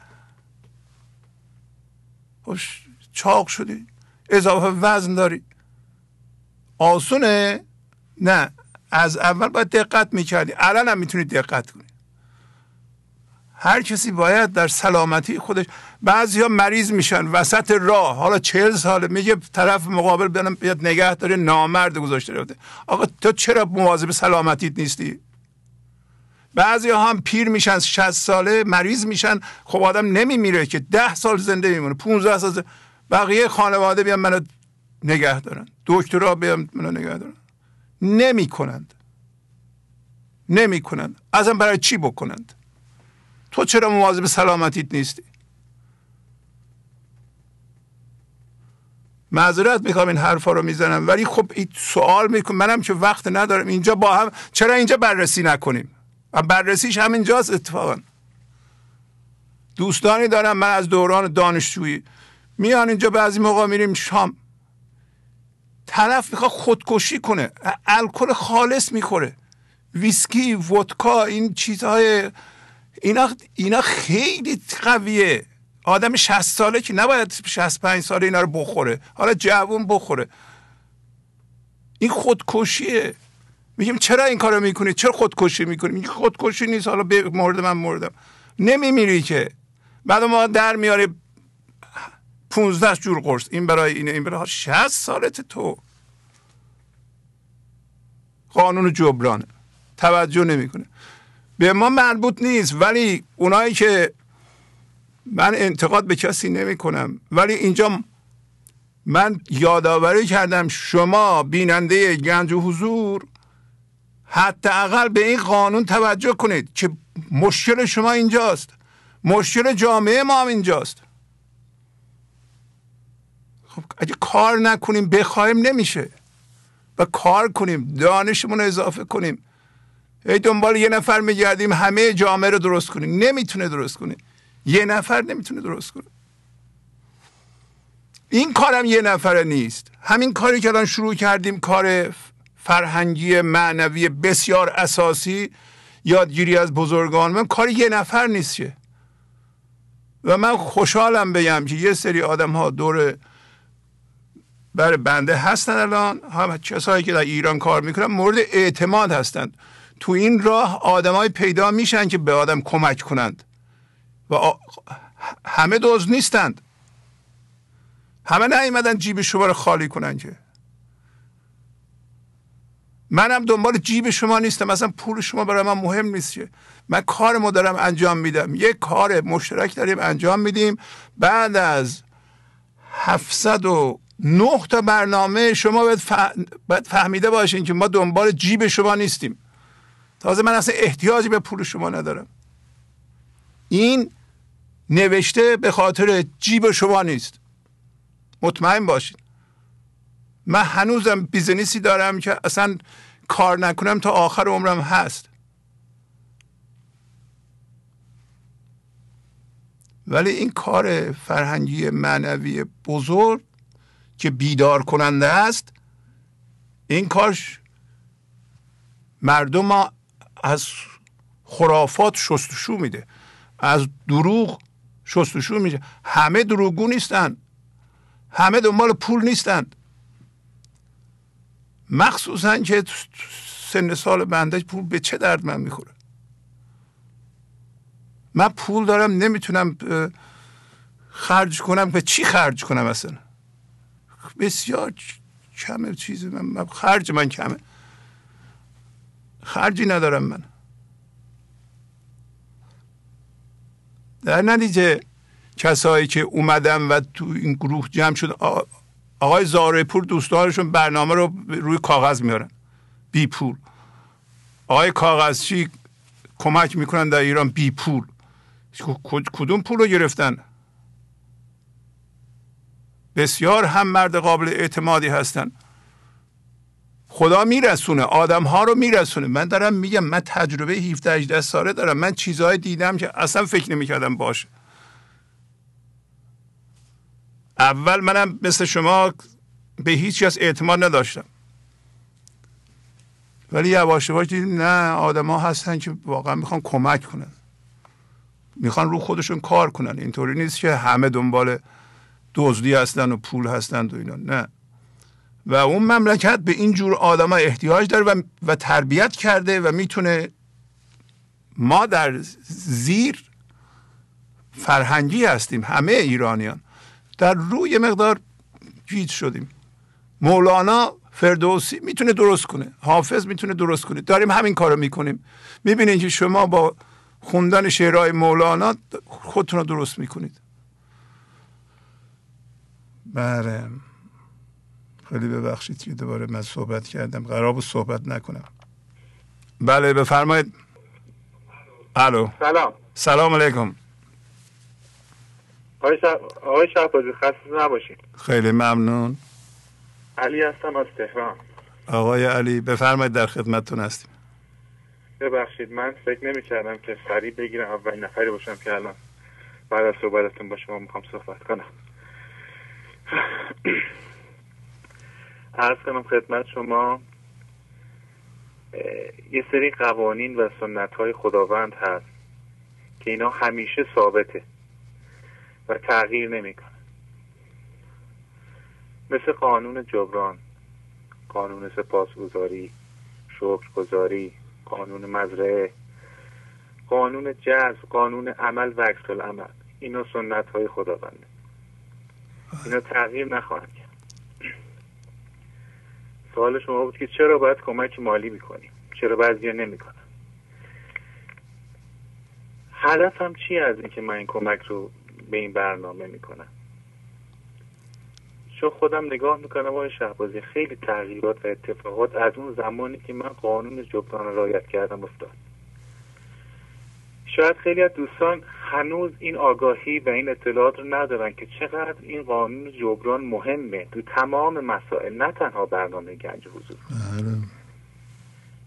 خوش چاق شدی اضافه وزن داری. آسونه؟ نه. از اول باید دقت می‌کردی. الان هم می‌تونی دقت کنی. هر کسی باید در سلامتی خودش بعضی ها مریض میشن وسط راه. حالا چهل ساله میگه طرف مقابل بیانم بیاد نگه داره نامرد گذاشته رفته. آقا تو چرا مواظب سلامتیت نیستی؟ بعضی هم پیر میشن 60 ساله مریض میشن. خب آدم نمیمیره که ده سال زنده میمونه 15 سال زنده. بقیه خانواده بیان منو نگه دارن. دکترها بیان منو نگه دارن. نمی کنند نمی ازم برای چی بکنند؟ تو چرا مواظب سلامتیت نیستی؟ معذرت می‌خوام این حرفا رو می‌زنم ولی خب این سوال می‌کنم. منم که وقت ندارم. اینجا با هم چرا اینجا بررسی نکنیم؟ بررسیش همینجاست اتفاقا. دوستانی دارم من از دوران دانشجویی. میان اینجا بعضی موقع میریم شام. طرف می‌خواد خودکشی کنه. الکل خالص می‌خوره. ویسکی ودکا این چیزهای اینا اینا خیلی قویه. آدم 60 ساله که نباید 65 ساله اینا رو بخوره. حالا جوون بخوره. این خودکشیه. میگیم چرا این کارو می‌کنی؟ چرا خودکشی می‌کنی؟ میگه خودکشی نیست. حالا به مورد من موردم نمیمیری که. بعد ما در میاره 15 جور قرص. این برای اینه این برای 60 سالت تو. قانون جبرانه. توجه نمی‌کنه. به ما مربوط نیست ولی اونایی که من انتقاد به کسی نمی کنم ولی اینجا من یادآوری کردم شما بیننده گنج و حضور حداقل به این قانون توجه کنید که مشکل شما اینجاست. مشکل جامعه ما هم اینجاست. خب اگه کار نکنیم بخوایم نمیشه. و کار کنیم دانشمون رو اضافه کنیم. ای دنبال یه نفر میگردیم همه جامعه رو درست کنیم. نمی‌تونه درست کنه. یه نفر نمی‌تونه درست کنه. این کارم یه نفره نیست. همین کاری که الان شروع کردیم کار فرهنگی معنوی بسیار اساسی یادگیری از بزرگان. من کار یه نفر نیست که. و من خوشحالم بگم که یه سری آدم ها دور بر بنده هستن الان. هم کسایی که در ایران کار می‌کنن مورد اعتماد هستند تو این راه آدمای پیدا میشن که به آدم کمک کنند. و همه دوز نیستند. همه نیومدن جیب شما رو خالی کنن که. منم دنبال جیب شما نیستم. مثلا پول شما برای من مهم نیست که. من کارمو دارم انجام میدم. یک کار مشترک داریم انجام میدیم. بعد از 709 تا برنامه شما باید, فهمیده باشین که ما دنبال جیب شما نیستیم. تازه من اصلا احتیاجی به پول شما ندارم. این نوشته به خاطر جیب شما نیست. مطمئن باشین من هنوزم بیزنیسی دارم که اصلا کار نکنم تا آخر عمرم هست. ولی این کار فرهنگی معنوی بزرگ که بیدار کننده است این کارش مردم از خرافات شستشو میده. از دروغ شستشو میده همه دروغگو نیستن. همه دنبال پول نیستند مخصوصا که سن سال بنده پول به چه درد من می‌خوره؟ من پول دارم نمی‌تونم خرج کنم. به چی خرج کنم اصلا؟ بسیار کمه چیزی من. خرج من کمه. خرجی ندارم من. در نتیجه کسایی که اومدن و تو این گروه جمع شد آقای زارپور دوستانشون برنامه رو روی کاغذ میارن. بی پول آقای کاغذچی کمک می‌کنن در ایران بی پول کدوم پول رو گرفتن؟ بسیار هم مرد قابل اعتمادی هستن. خدا میرسونه آدم ها رو میرسونه. من دارم میگم من تجربه 17 18 ساله دارم. من چیزهای دیدم که اصلا فکر نمی‌کردم باشه. اول منم مثل شما به هیچ کس اعتماد نداشتم. ولی یواش یواش دیدیم نه آدما هستن که واقعا می‌خوان کمک کنن. می‌خوان رو خودشون کار کنن. اینطوری نیست که همه دنبال دزدی هستن و پول هستند و اینا. نه. و اون مملکت به این جور آدم احتیاج داره و, و تربیت کرده و می‌تونه ما در زیر فرهنگی هستیم همه ایرانیان. در روی مقدار گیج شدیم. مولانا فردوسی می‌تونه درست کنه حافظ می‌تونه درست کنه. داریم همین کارو می‌کنیم. می‌بینید که شما با خوندن شعرهای مولانا خودتون رو درست می‌کنید. بله. خیلی ببخشید که دوباره من صحبت کردم. قرار بود صحبت نکنم. بله بفرمایید. الو. سلام. سلام علیکم. آقای شهبازی خسته نباشید. خیلی ممنون. علی هستم از تهران. آقای علی بفرمایید در خدمتتون هستیم. ببخشید من فکر نمی کردم که سریع بگیرم اولین نفری باشم که الان بعد از صحبتتون با شما می‌خوام صحبت کنم. عرض کنم خدمت شما یه سری قوانین و سنت های خداوند هست که اینا همیشه ثابته و تغییر نمی‌کنه. مثل قانون جبران قانون سپاسگزاری شکرگزاری قانون مزرعه قانون جذب قانون عمل و عکس العمل اینا سنت های خداونده. اینا تغییر نخواهند سوال شما بود که چرا باید کمک مالی می‌کنیم؟ چرا بعضی نمی‌کنن؟ هدفم چی از اینکه من این کمک رو به این برنامه می‌کنم؟ چون خودم نگاه می‌کنم آقای شهبازی خیلی تغییرات و اتفاقات از اون زمانی که من قانون جبران رایت کردم افتاد. شاید خیلی از دوستان هنوز این آگاهی و این اطلاعات رو ندارن که چقدر این قانون جبران مهمه تو تمام مسائل نه تنها برنامه گنج حضور. بله.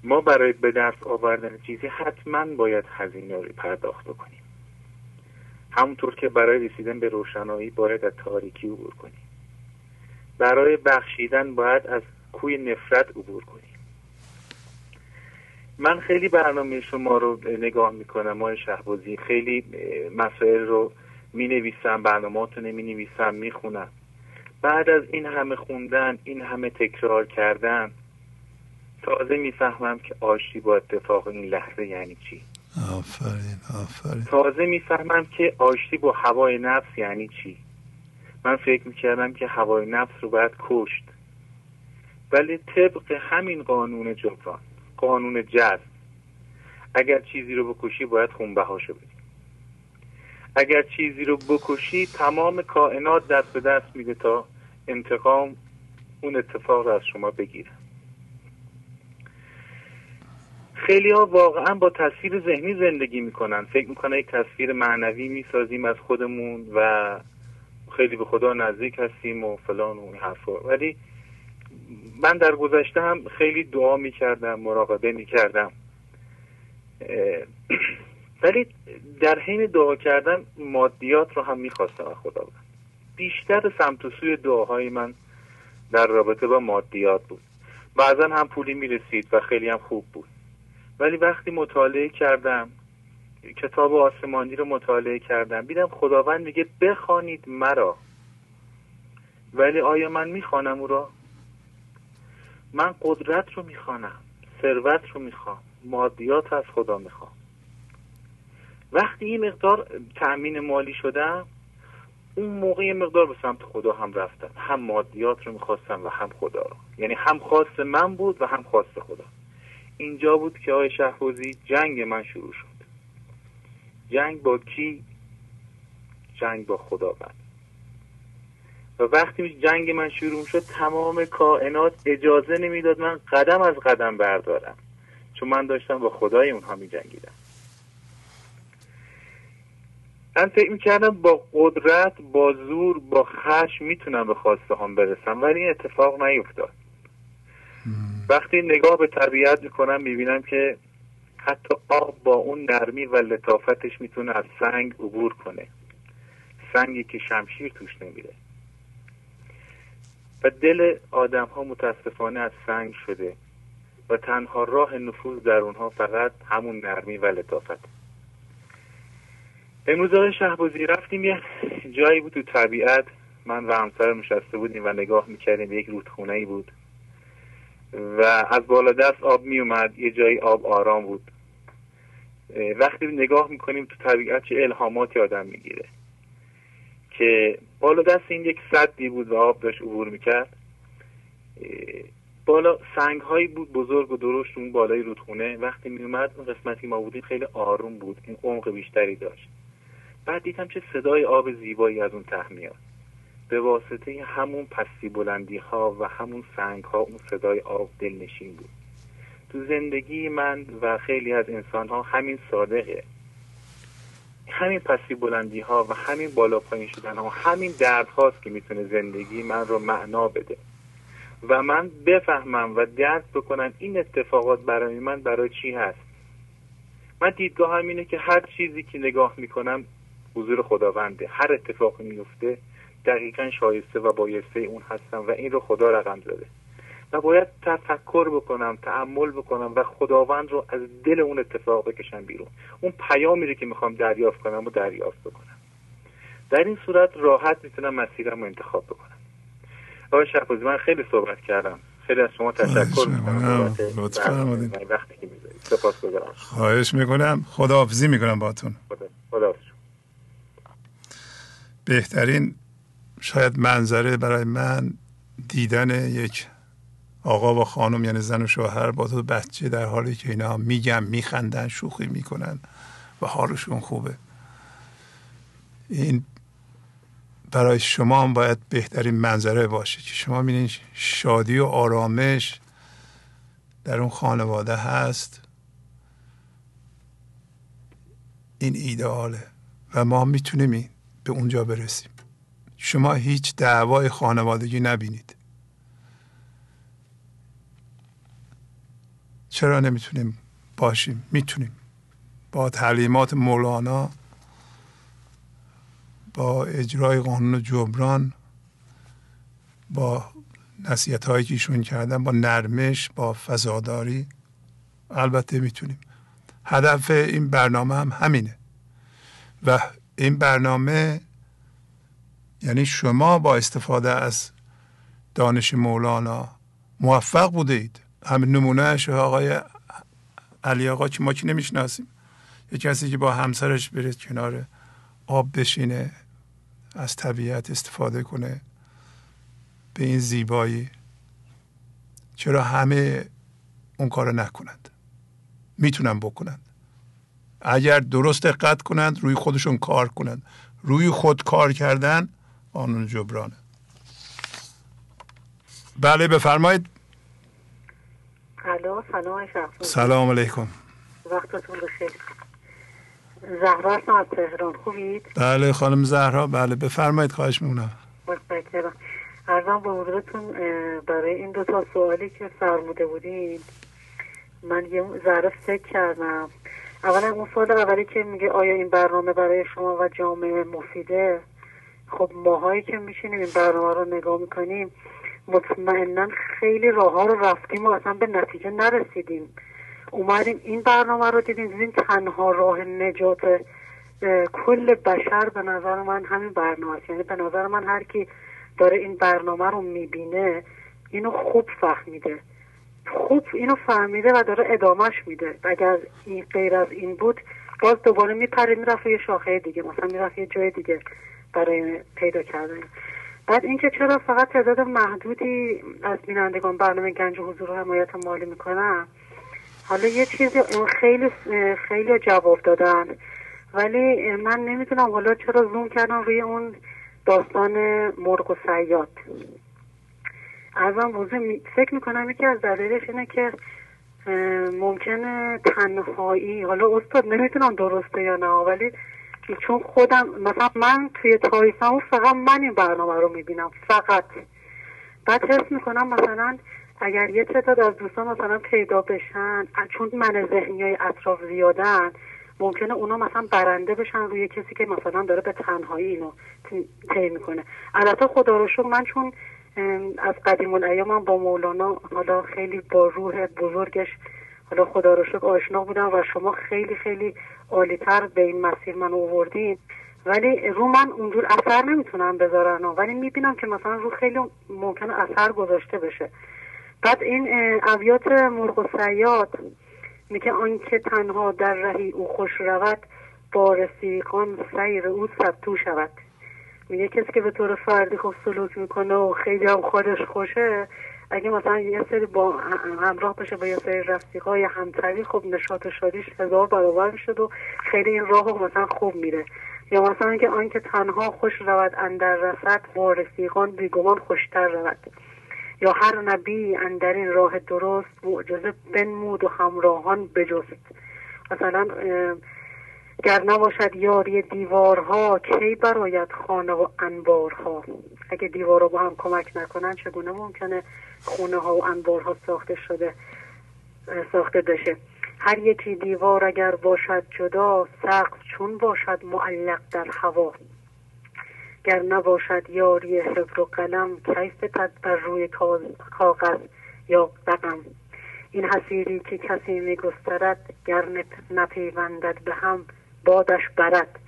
ما برای به دست آوردن چیزی حتما باید هزینه رو پرداخت کنیم همونطور که برای رسیدن به روشنایی باید از تاریکی عبور کنیم. برای بخشیدن باید از کوی نفرت عبور کنیم. من خیلی برنامه شما رو نگاه می‌کنم ما شهبازی. خیلی مسائل رو می نویسم برنامه می نویسم می خونم بعد از این همه خوندن این همه تکرار کردن تازه می‌فهمم که آشتی با اتفاق این لحظه یعنی چی. آفرین آفرین. تازه می‌فهمم که آشتی با هوای نفس یعنی چی. من فکر می‌کردم که هوای نفس رو باید کشت. ولی طبق همین قانون جبران. قانون جذب. اگر چیزی رو بکشی باید خونبهاشو بدی. اگر چیزی رو بکشی تمام کائنات دست به دست میده تا انتقام اون اتفاق رو از شما بگیره. خیلی ها واقعا با تصویر ذهنی زندگی می‌کنن. فکر می‌کنن یک تصویر معنوی می‌سازیم از خودمون و خیلی به خدا نزدیک هستیم و فلان و این حرفا. ولی من در گذشته هم خیلی دعا می‌کردم مراقبه می‌کردم. ولی در حین دعا کردن مادیات رو هم می‌خواستم از خدا بود بیشتر سمت و سوی دعاهای من در رابطه با مادیات بود. بعضا هم پولی می‌رسید و خیلی هم خوب بود. ولی وقتی مطالعه کردم کتاب آسمانی رو مطالعه کردم دیدم خداوند میگه بخوانید مرا. ولی آیا من می‌خوانم او را؟ من قدرت رو می‌خوانم ثروت رو می‌خوام مادیات از خدا می‌خوام. وقتی این مقدار تأمین مالی شدم اون موقع مقدار به سمت خدا هم رفتم. هم مادیات رو می‌خواستم و هم خدا رو. یعنی هم خواست من بود و هم خواست خدا. اینجا بود که آقای شهبازی جنگ من شروع شد. جنگ با کی؟ جنگ با خداوند. و وقتی جنگ من شروع شد تمام کائنات اجازه نمی‌داد من قدم از قدم بردارم. چون من داشتم با خدای اونها می جنگیدم. من فکر می‌کردم با قدرت با زور با خشم می‌تونم به خواسته هم برسم ولی این اتفاق نیفتاد. وقتی نگاه به طبیعت می‌کنم می‌بینم که حتی آب با اون نرمی و لطافتش می‌تونه از سنگ عبور کنه. سنگی که شمشیر توش نمیره. و دل آدم ها متاسفانه از سنگ شده و تنها راه نفوذ در اونها فقط همون نرمی و لطافت. امروز آقای شهبازی رفتیم یه جایی بود تو طبیعت. من و همسر نشسته بودیم و نگاه می‌کردیم یک رودخونه ای بود و از بالا دست آب میومد یه جایی آب آرام بود. وقتی نگاه می‌کنیم تو طبیعت چه الهاماتی آدم می‌گیره که بالا دست این یک صدی بود و آب داشت عبور می‌کرد. بالا سنگ هایی بود بزرگ و درشت اون بالای رودخونه. وقتی میومد اون قسمتی ما بودیم خیلی آروم بود. این عمق بیشتری داشت. بعد دیدم چه صدای آب زیبایی از اون ته میاد. به واسطه همون پستی بلندی ها و همون سنگ ها اون صدای آب دلنشین بود. تو زندگی من و خیلی از انسان ها همین صادقه. همین پسی بلندی ها و همین بالا پایین شدن ها همین درد هاست که می‌تونه زندگی من رو معنا بده. و من بفهمم و درک بکنم این اتفاقات برای من برای چی هست. من دیدگاه هم اینه که هر چیزی که نگاه می‌کنم حضور خداونده. هر اتفاقی میفته دقیقا شایسته و بایسته اون هستم و این رو خدا رقم زده. و باید تفکر بکنم تعمل بکنم و خداوند رو از دل اون اتفاق بکشم بیرون. اون پیامی رو که می‌خوام دریافت کنم و دریافت بکنم. در این صورت راحت می‌تونم مسیرم رو انتخاب بکنم. آقای شهبازی من خیلی صحبت کردم. خیلی از شما تشکر می‌کنم. وقتی که سپاس گذارم خواهش می‌کنم. خداحافظی می‌کنم باتون خدا. بهترین شاید منظره برای من دیدن یک آقا و خانم یعنی زن و شوهر با تو بچه در حالی که اینا میگن میخندن شوخی می‌کنن و حالشون خوبه. این برای شما هم باید بهترین منظره باشه که شما می‌بینید شادی و آرامش در اون خانواده هست. این ایدئاله و ما می‌تونیم به اونجا برسیم. شما هیچ دعوای خانوادگی نبینید. چرا نمی‌تونیم باشیم؟ می‌تونیم. با تعلیمات مولانا با اجرای قانون جبران با نصیحت هایی که ایشون کردن با نرمش با فضاداری البته می‌تونیم. هدف این برنامه هم همینه. و این برنامه یعنی شما با استفاده از دانش مولانا موفق بوده اید همین نمونهش آقای علی آقا که ما که نمی‌شناسیم. یه کسی که با همسرش بره کنار آب بشینه از طبیعت استفاده کنه به این زیبایی. چرا همه اون کار نکنند؟ می‌تونن بکنند. اگر درست دقت کنند روی خودشون کار کنند. روی خود کار کردن قانون جبرانه. بله بفرمایید. سلام سلام علیکم. وقتتون بخیر. زهرا هستم از تهران. خوبید؟ بله خانم زهرا بله بفرمایید خواهش میمونم متشکرم. ارزم به حضورتون برای این دو تا سوالی که فرموده بودین من یه ذره فکر کردم. اولا اون سوال اولی که میگه آیا این برنامه برای شما و جامعه مفیده؟ خب ماهایی که میشینیم این برنامه رو نگاه می‌کنیم مطمئنا خیلی راه رو رفتیم و اصلا به نتیجه نرسیدیم. اومدیم این برنامه رو دیدیم دیدیم تنها راه نجات کل بشر به نظر من همین برنامه است. یعنی به نظر من هر کی داره این برنامه رو می‌بینه اینو خوب فهمیده. خوب اینو فهمیده و داره ادامهش میده. اگر این غیر از این بود باز دوباره میپره می‌رفت یه شاخه دیگه مثلا می‌رفت یه جای دیگه برای پیدا کردن. بعد اینکه چرا فقط تعداد محدودی از بینندگان برنامه گنج و حضور و حمایت مالی می‌کنن؟ حالا یه چیزی خیلی خیلی جواب دادن. ولی من نمی‌دونم حالا چرا زوم کردم روی اون داستان مرغ و سیاد. ازم بوزه فکر می‌کنم یکی از دلایلش اینه که ممکنه تنهایی حالا استاد نمی‌تونم درسته یا نه ولی چون خودم مثلا من توی تاریخم فقط من این برنامه رو می‌بینم فقط. بعد حس می‌کنم مثلا اگر یه تعداد از دوستان مثلا پیدا بشن چون من ذهنی های اطراف زیادن ممکنه اونا مثلا برنده بشن روی کسی که مثلا داره به تنهایی اینو طی می‌کنه. البته خدا رو من چون از قدیم الایام با مولانا حالا خیلی با روح بزرگش حالا خدا رو شکر آشنا بودم و شما خیلی خیلی عالیتر به این مسیر من آوردین. ولی رو من اونجور اثر نمی‌تونم بذارن ولی می‌بینم که مثلا رو خیلی ممکنه اثر گذاشته بشه. بعد این ابیات مرغ و سیاد میگه آنکه تنها در رهی او خوش رود با رفیقان سیر او سبتو شود. میگه کسی که به طور فردی خوب سلوک می‌کنه و خیلی هم خودش خوشه اگه مثلا یه سری با همراه بشه با یه سری رفیقای همتری خب نشاط شادیش هزار برابر می‌شد و خیلی این راه مثلا خوب میره. یا مثلا اینکه آنکه تنها خوش رود اندر رسد با رفیقان بیگمان خوشتر رود. یا هر نبی اندر این راه درست معجزه بنمود و همراهان بجست. مثلا گر نباشد یاری دیوارها کی براید خانه و انبارها؟ اگه دیوارها با هم کمک نکنن چگونه ممکنه خونه ها و انبارها ساخته شده ساخته بشه؟ هر یکی دیوار اگر باشد جدا سقف چون باشد معلق در هوا. گر نباشد یاری حبر و قلم کیف تد بر روی کاغذ یا رقم؟ این حسیری که کسی میگسترد گر نپیوندد به هم بادش برد.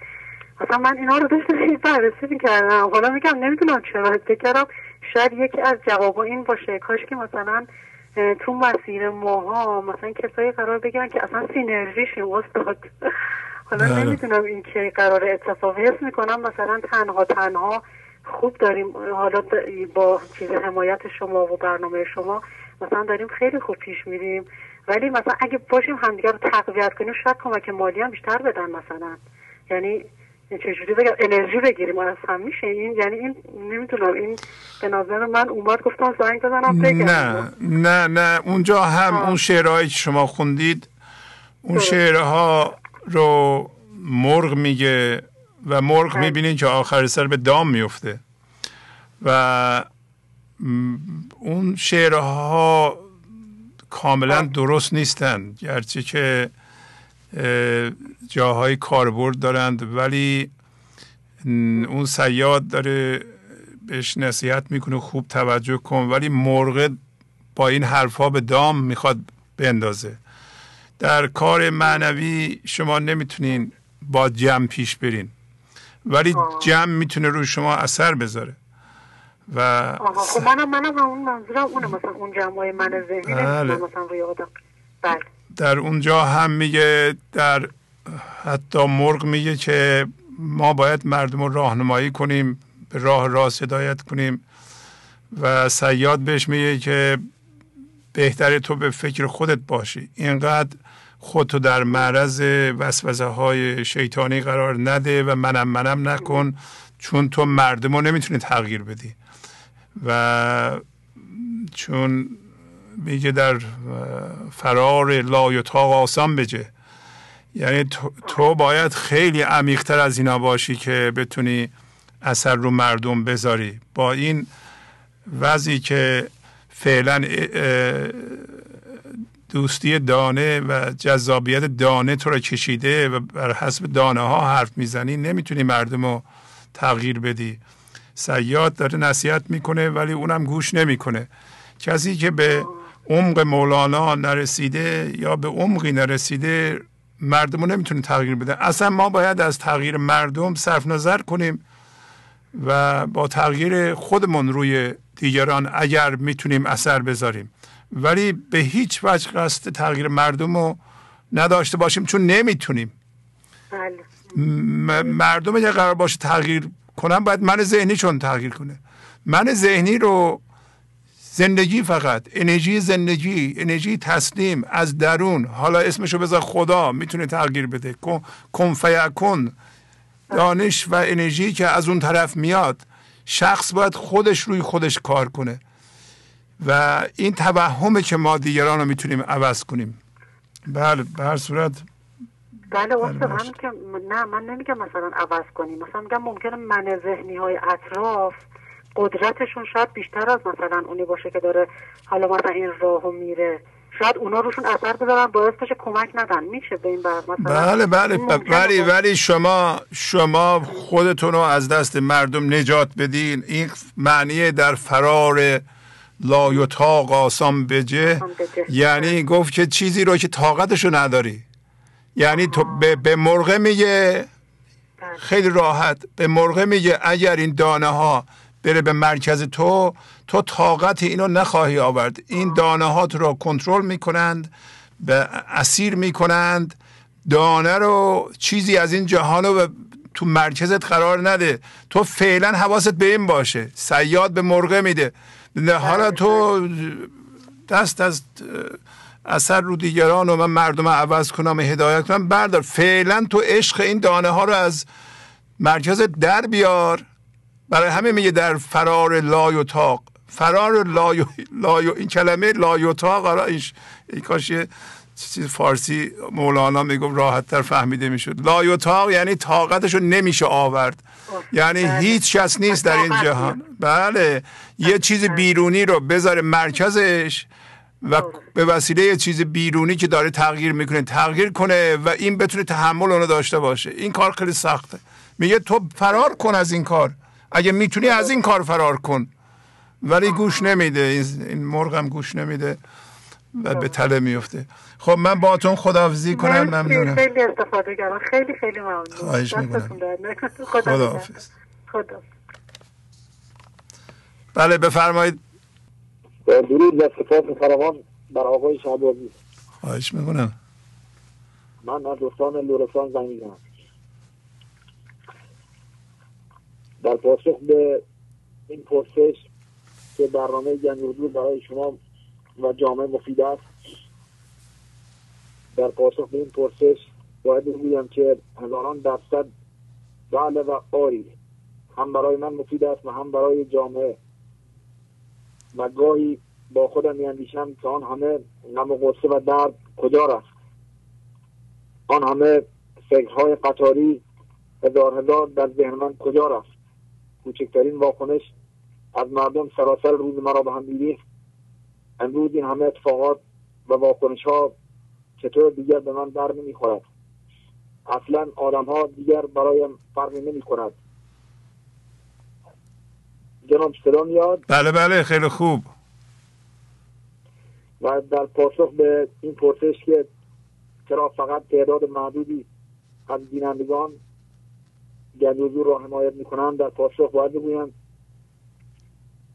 اصلا من اینا رو داشتم بررسی می‌کردم. حالا میگم نمی‌دونم چرا. کردم شاید یکی از جوابا این باشه کاش که مثلا تو مسیر ماها مثلا کسایی قرار بگیرن که اصلا سینرژیشیم استاد حالا بله. نمی‌دونم این که قرار اتفاق. حس می‌کنم مثلا تنها تنها خوب داریم. حالا با چیز حمایت شما و برنامه شما مثلا داریم خیلی خوب پیش میریم. ولی مثلا اگه باشیم همدیگه رو تقویت کنیم شاید کمک مالی هم بیشتر بدن مثلا. یعنی چجوری بگم انرژی بگیریم از هم میشه. این یعنی این نمی‌دونم این به نظر من اومد گفتم زنگ بزنم بگم. نه نه نه. اونجا هم اون شعرهایی که شما خوندید اون شعرها رو مرغ میگه و مرغ بله. می‌بینین که آخر سر به دام میفته و اون شعرها کاملا. درست نیستن. گرچه که جاهای کاربرد دارند ولی اون سیاد داره بهش نصیحت می‌کنه خوب توجه کن ولی مرغ با این حرفها به دام می‌خواد بندازه. در کار معنوی شما نمی‌تونین با جمع پیش برین ولی جمع می‌تونه روی شما اثر بذاره. و خب منم منم اون منظورم اونه مثلا اون جمعای من ذهنی بله. مثلا روی آدم. بله. در اونجا هم میگه در حتی مرغ میگه که ما باید مردم رو راهنمایی کنیم به راه راست هدایت کنیم. و سیاد بهش میگه که بهتره تو به فکر خودت باشی. اینقدر خودتو در معرض وسوسه های شیطانی قرار نده و منم منم نکن چون تو مردم رو نمی‌تونی تغییر بدی. و چون میگه در فرار لایتاق آسان بجه. یعنی تو, باید خیلی عمیقتر از اینا باشی که بتونی اثر رو مردم بذاری. با این وضعی که فعلا دوستی دانه و جذابیت دانه تو رو کشیده و بر حسب دانه ها حرف می‌زنی نمی‌تونی مردم رو تغییر بدی. سیاد داره نصیحت می‌کنه ولی اونم گوش نمی‌کنه. کسی که به عمق مولانا نرسیده یا به عمقی نرسیده مردم رو نمی‌تونه تغییر بده. اصلا ما باید از تغییر مردم صرف نظر کنیم و با تغییر خودمون روی دیگران اگر می‌تونیم اثر بذاریم. ولی به هیچ وجه قصد تغییر مردم رو نداشته باشیم چون نمی‌تونیم. بله. مردم اگر قرار باشه تغییر کنم باید من ذهنی چون تغییر کنه. من ذهنی رو زندگی فقط انرژی زندگی انرژی تسلیم از درون. حالا اسمشو بذار خدا می‌تونه تغییر بده. کن فیکن دانش و انرژی که از اون طرف میاد شخص باید خودش روی خودش کار کنه. و این توهمه که ما دیگران رو می‌تونیم عوض کنیم. بله به هر صورت. بله استاد همین که نه من نمیگم مثلا عوض کنیم. مثلا میگم ممکنه من ذهنی های اطراف قدرتشون شاید بیشتر از مثلا اونی باشه که داره حالا مثلا این راهو میره. شاید اونا روشون اثر بذارن باعث بشه کمک ندن. میشه به این بر مثلا بله بله. ولی ولی شما شما خودتون رو از دست مردم نجات بدین. این معنی در فرار لایوتا قاسم بجه. یعنی گفت که چیزی رو که طاقتشو نداری. یعنی تو به, به مرغه میگه. بله. خیلی راحت. به مرغه میگه اگر این دانه ها بره به مرکز تو تو طاقت اینو نخواهی آورد. این دانه ها رو کنترل می‌کنند به اسیر می‌کنند. دانه رو چیزی از این جهان رو تو مرکزت قرار نده. تو فعلا حواست به این باشه. سیاد به مرغه میده. حالا تو دست از اثر رو دیگران و من مردم عوض کنم و هدایت کنم. بردار فعلا تو عشق این دانه ها رو از مرکز در بیار. برای همه میگه در فرار لایوتاق فرار لایو, لایو این کلمه لایوتاق آره ایش ای کاش چیز فارسی مولانا میگم راحت تر فهمیده می‌شد. لایوتاق یعنی طاقتشو نمیشه آورد. یعنی بله. هیچ کس نیست در این جهان. بله. یه چیز بیرونی رو بذاره مرکزش و به وسیله یه چیز بیرونی که داره تغییر می‌کنه تغییر کنه و این بتونه تحمل اونو داشته باشه. این کار خیلی سخته. میگه تو فرار کن از این کار. اگه می‌تونی از این کار فرار کن. ولی گوش نمیده. این مرغ هم گوش نمیده و به تله میفته خب من باتون خداحافظی کنم. ممنونم. خیلی استفاده کردم. خیلی خیلی ممنون. خواهش می‌کنم. خداحافظ. خدا بله بفرمایید. درود و سپاس فراوان بر آقای شهبازی. خواهش می‌کنم. من از دوستان لورستان زنگ می‌زنم. در پاسخ به این پرسش که برنامه گنج برای شما و جامعه مفید است در پاسخ به این پرسش باید بگویم که هزاران درصد بله و آری هم برای من مفید است و هم برای جامعه. و گاهی با خودم میاندیشم که آن همه غم و غصه و درد کجا رفت. آن همه فکرهای قطاری هزار هزار در ذهن من کجا رفت؟ کوچکترین واکنش از مردم سراسر روز مرا به هم دیدی. امروز این همه اتفاقات و واکنش ها چطور دیگر به من در نمی خورد اصلا آدم ها دیگر برایم فرقی نمی کند جناب صدا میاد؟ بله بله خیلی خوب. و در پاسخ به این پرسش که چرا فقط تعداد معدودی از بینندگان گنجوزور را حمایت می‌کنند در پاسخ باید بگویم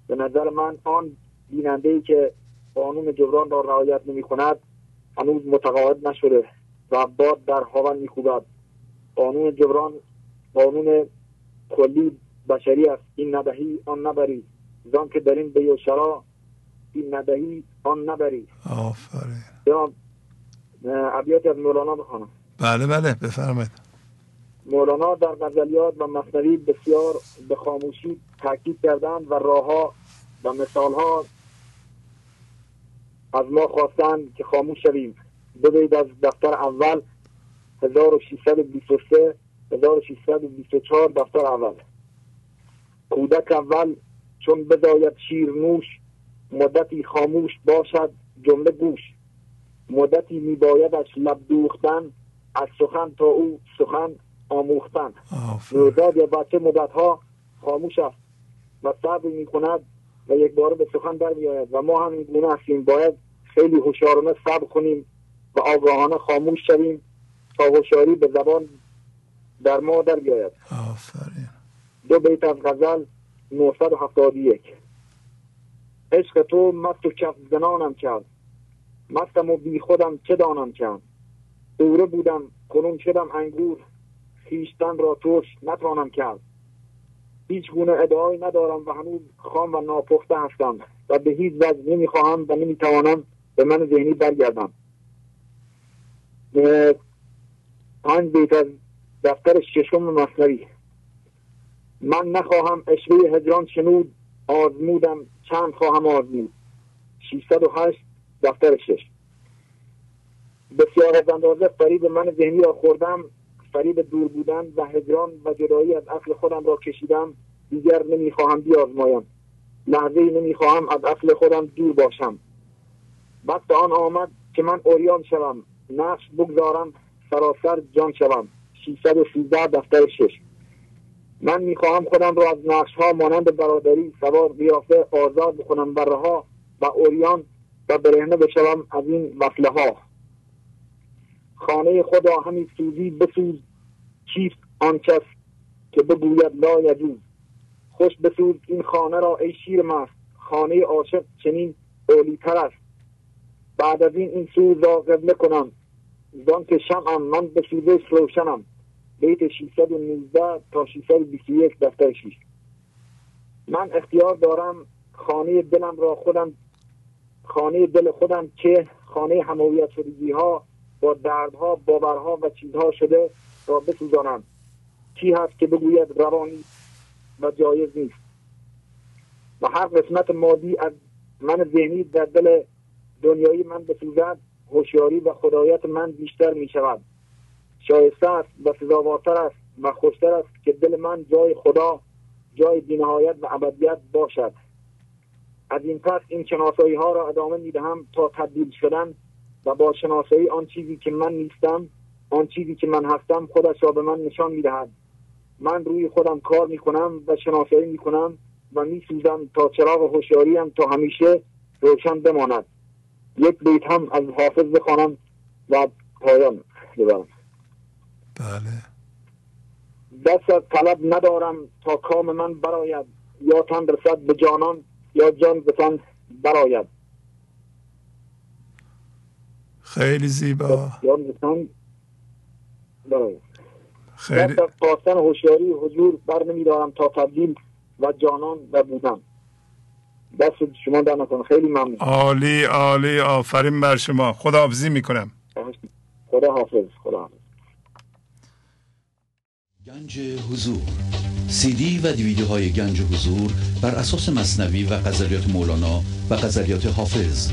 به نظر من آن بیننده ای که قانون جبران را رعایت نمی کند هنوز متقاعد نشده و باد در هاون میکوبد. قانون جبران قانون کلی بشری است. این ندهی آن نبری. زان که در این بیوشرا این ندهی آن نبری. آفرین. یا عبیاتی از مولانا بخوانم. بله بله بفرمایید. مولانا در غزلیات و مصنوی بسیار به خاموشی تاکید کردند و راهها و مثالها از ما خواستند که خاموش شویم. ببینید از دفتر اول 1623 1624 دفتر اول. کودک اول چون بداید شیر نوش مدتی خاموش باشد جمله گوش. مدتی میبایدش لب دوختن از سخن تا او سخن آموختن. نوزاد یا بچه مدت ها خاموش است و صبر می کند و یک بار به سخن در می آید و ما هم این گونه هستیم. باید خیلی هوشیارانه صبر کنیم و آگاهانه خاموش شویم تا هوشیاری به زبان در ما در بیاید. آفرین. دو بیت از غزل 971 عشق تو مست و کف زنانم کرد. مستم و بی خودم چه دانم کرد؟ دوره بودم کنون شدم انگور. خیشتن را توش نتوانم کرد. هیچ گونه ادعایی ندارم و هنوز خام و ناپخته هستم و به هیچ وجه نمی‌خواهم و نمی‌توانم به من ذهنی برگردم. پنج بیت از دفتر ششم مصنوی. من نخواهم اشوه هجران شنود آزمودم چند خواهم آزمود. 608 دفتر شش. بسیار از اندازه فریب من ذهنی را خوردم فریب دور بودن و هجران و جدایی از اصل خودم را کشیدم دیگر نمی‌خواهم بیازمایم. لحظه ای نمی‌خواهم از اصل خودم دور باشم. وقت آن آمد که من اوریان شوم. نقش بگذارم سراسر جان شوم. 613 دفتر شش. من می‌خواهم خودم را از نقش ها مانند برادری سوار بیافته آزاد بکنم برها و اوریان و برهنه بشوم از این وصله ها خانه خدا همی سوزی بسوز چیست آن کس که بگوید لا یجوز. خوش بسوز این خانه را ای شیر مست. خانه عاشق چنین اولیتر است. بعد از این این سوز را قبله کنم. زان که شمعم من به سوزش روشنم. بیت 619 تا 621 دفتر 6 من اختیار دارم خانه دلم را خودم خانه دل خودم که خانه همویت شدگی ها با دردها باورها و چیزها شده را بسوزانم کی هست که بگوید روانی و جایز نیست. و هر قسمت مادی از من ذهنی در دل دنیایی من بسوزد هوشیاری و خدایت من بیشتر می شود شایسته است و سزاوارتر است و خوشتر است که دل من جای خدا جای بینهایت و ابدیت باشد. از این پس این شناسایی ها را ادامه می دهم تا تبدیل شدن و با شناسایی آن چیزی که من نیستم آن چیزی که من هستم خودش را به من نشان می دهد من روی خودم کار می کنم و شناسایی می کنم و می سوزم تا چراغ هوشیاریم تا همیشه روشن بماند. یک بیت هم از حافظ بخوانم و پایان ببرم. بله. دست از طلب ندارم تا کام من براید یا تن رسد به جانان یا جان به تن براید خیلی زیبا. خیلی دست از خواستن هوشیاری حضور بر نمیدارم تا تبدیل و جانان و بودن. دست شما در نکنه. خیلی ممنون. عالی عالی. آفرین بر شما. خداحافظی می‌کنم. خدا حافظ خدا حافظ گنج حضور. سی دی و دیویدیو های گنج حضور بر اساس مصنوی و غزلیات مولانا و غزلیات حافظ.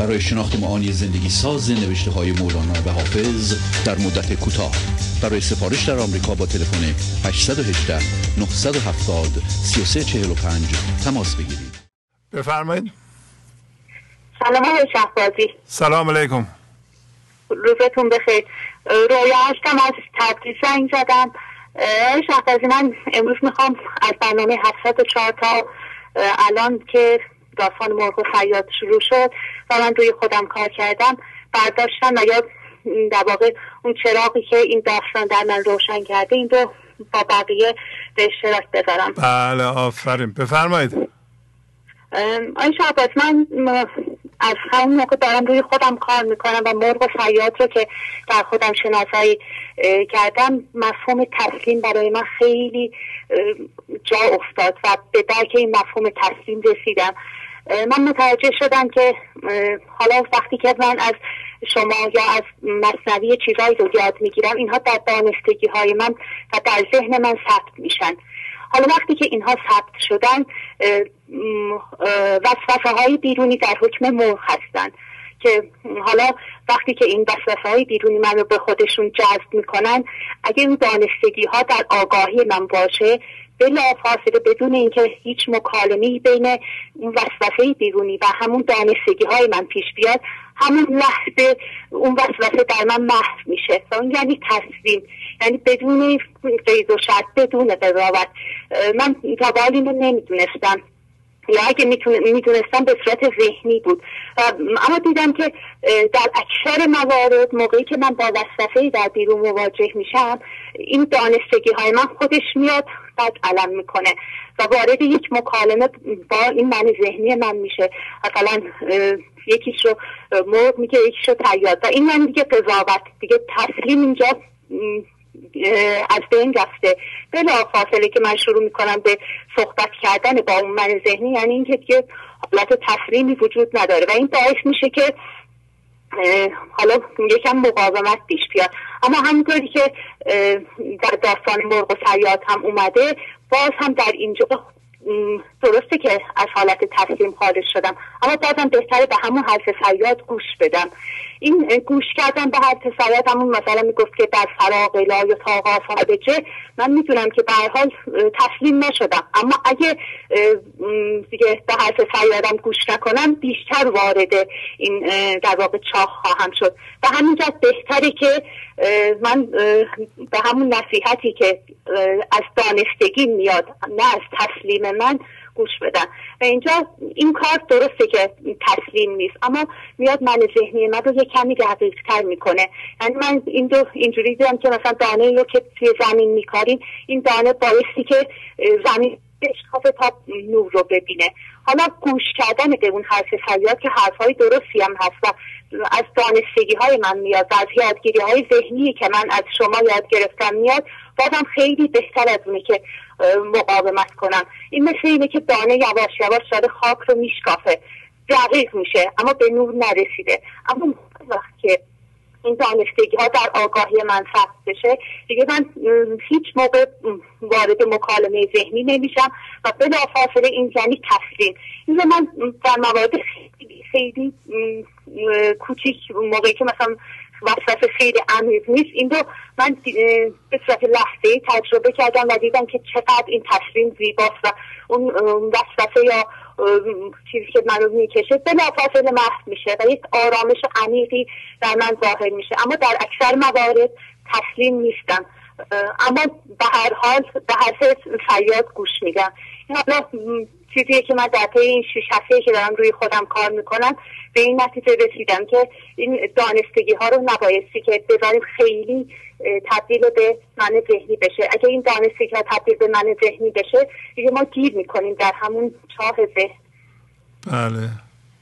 برای شناخت معانی زندگی ساز نوشته های مولانا و حافظ در مدت کوتاه. برای سفارش در آمریکا با تلفن 818 970 3345 تماس بگیرید. بفرمایید. سلام شهبازی. سلام علیکم. روزتون بخیر. رویا هستم از تبریز زنگ زدم. شهبازی من امروز می‌خوام از برنامه 704 تا الان که داستان مرغ فریاد شروع شد و من روی خودم کار کردم. برداشتم و یا در واقع اون چراغی که این داستان در من روشن کرده این رو با بقیه به اشتراک بذارم. بله آفرین. بفرمایید. آن شهباز من از همون موقع دارم روی خودم کار می‌کنم و مرغ و فریاد رو که در خودم شناسایی کردم مفهوم تسلیم برای من خیلی جا افتاد و به درک این مفهوم تسلیم رسیدم. من متوجه شدم که حالا وقتی که من از شما یا از مصنوی چیزهایی رو یاد می‌گیرم اینها در دانستگی های من و در ذهن من ثبت میشن. حالا وقتی که اینها ثبت شدن وسوسه های بیرونی در حکم مرغ هستند که حالا وقتی که این وسوسه های بیرونی من رو به خودشون جذب می‌کنن اگه اون دانستگی ها در آگاهی من باشه بلا فاصله بدون اینکه هیچ مکالمی بین اون وسوسه بیرونی و همون دانستگی های من پیش بیاد همون لحظه اون وسوسه در من محو میشه. و اون یعنی تصمیم یعنی بدون قید و شرط بدون قضاوت. من تا اینو نمی‌دونستم. یا اگه می‌تونستم به صورت ذهنی بود. اما دیدم که در اکثر موارد موقعی که من با وسوسه در بیرون مواجه میشم این دانستگی های من خودش میاد بعد علم می‌کنه و وارد یک مکالمه با این من ذهنی من میشه. مثلا یکیش رو مرغ میگه یکیش رو تیاد و این من دیگه قضاوت دیگه تسلیم اینجا از بین رفته. بلا فاصله که من شروع می‌کنم به صحبت کردن با اون من ذهنی یعنی اینکه دیگه حالت تسلیمی وجود نداره. و این باعث میشه که حالا یکم مقاومت پیش بیاد. اما همونطوری که در داستان مرغ و سیاد هم اومده باز هم در اینجا درسته که از حالت تسلیم خارج شدم. اما بازم بهتره به همون حرف فریاد گوش بدم. این گوش کردن به حرف فریاد همون مثلا می‌گفت که در فراغ لا یا تاقا چه من می‌دونم که به حال تسلیم نشدم. اما اگه دیگه به حرف فریادم گوش نکنم بیشتر وارد این در واقع چاه خواهم شد. و همینجا بهتره که من به همون نصیحتی که از دانستگی میاد نه از تسلیم من گوش بدن. و اینجا این کار درسته که تسلیم نیست اما میاد من ذهنی من رو یه کمی تر می‌کنه. یعنی من این دو اینجوری دیدم که مثلا دانه رو که توی زمین میکاریم این دانه بایستی که زمین بشکاف تا نور رو ببینه. حالا گوش کردن به اون حرف فریاد که حرفهای درستی هم هست و از دانستگی های من میاد و از یادگیری های ذهنی که من از شما یاد گرفتم میاد بازم خیلی بهتر از اونه که مقاومت کنم این مثل اینه که دانه یواش یواش داره خاک رو میشکافه. دقیق میشه اما به نور نرسیده. اما وقت که این دانستگی ها در آگاهی من ثبت بشه دیگه من هیچ موقع وارد مکالمه ذهنی نمیشم و فاصله این یعنی تسلیم این من در موارد خیلی خیلی کوچیک موقعی که مثلا وسوسه خیلی عمیق نیست. این رو من به صورت لحظه تجربه کردم و دیدم که چقدر این تسلیم زیباست و اون وسوسه یا چیزی که منو می‌کشه بلافاصله محو میشه و یک آرامش عمیقی در من ظاهر میشه. اما در اکثر موارد تسلیم نیستم. اما به هر حال به حرف فریاد گوش میدم. حالا چیزی که من در طی این شش هفته که دارم روی خودم کار می‌کنم به این نتیجه رسیدم که این دانستگی ها رو نبایستی که بذاریم خیلی تبدیل به من ذهنی بشه. اگه این دانستگی ها تبدیل به من ذهنی بشه دیگه ما گیر می‌کنیم در همون چاه ذهن. بله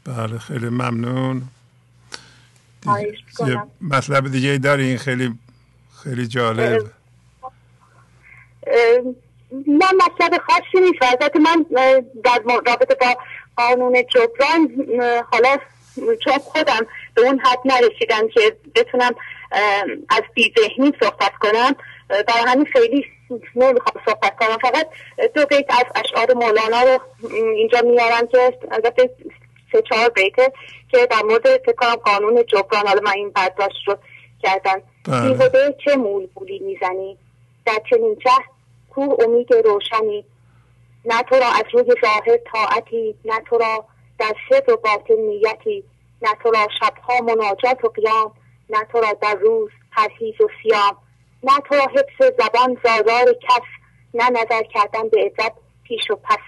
بله خیلی ممنون. یه مطلب دیگه داری؟ این خیلی خیلی جالب. نه مطلب خاصی نیست. البته من در رابطه با قانون جبران حالا چون خودم به اون حد نرسیدم که بتونم از ذهنی صحبت کنم برای همین خیلی نمی‌خوام صحبت کنم. فقط دو بیت از اشعار مولانا رو اینجا میارم که البته سه چهار بیته که در مورد فکر قانون جبران حالا من این برداشت رو کردن بله. بیهوده چه مول بولی می‌زنی؟ در چنین چه کو امید روشنی. نه تو را از روی ظاهر طاعتی نه تو را در سر و باطن نیتی. نه تو را شبها مناجات و قیام نه تو را در روز پرهیز و سیام. نه تو را حفظ زبان زازار کس نه نظر کردن به عزت پیش و پس.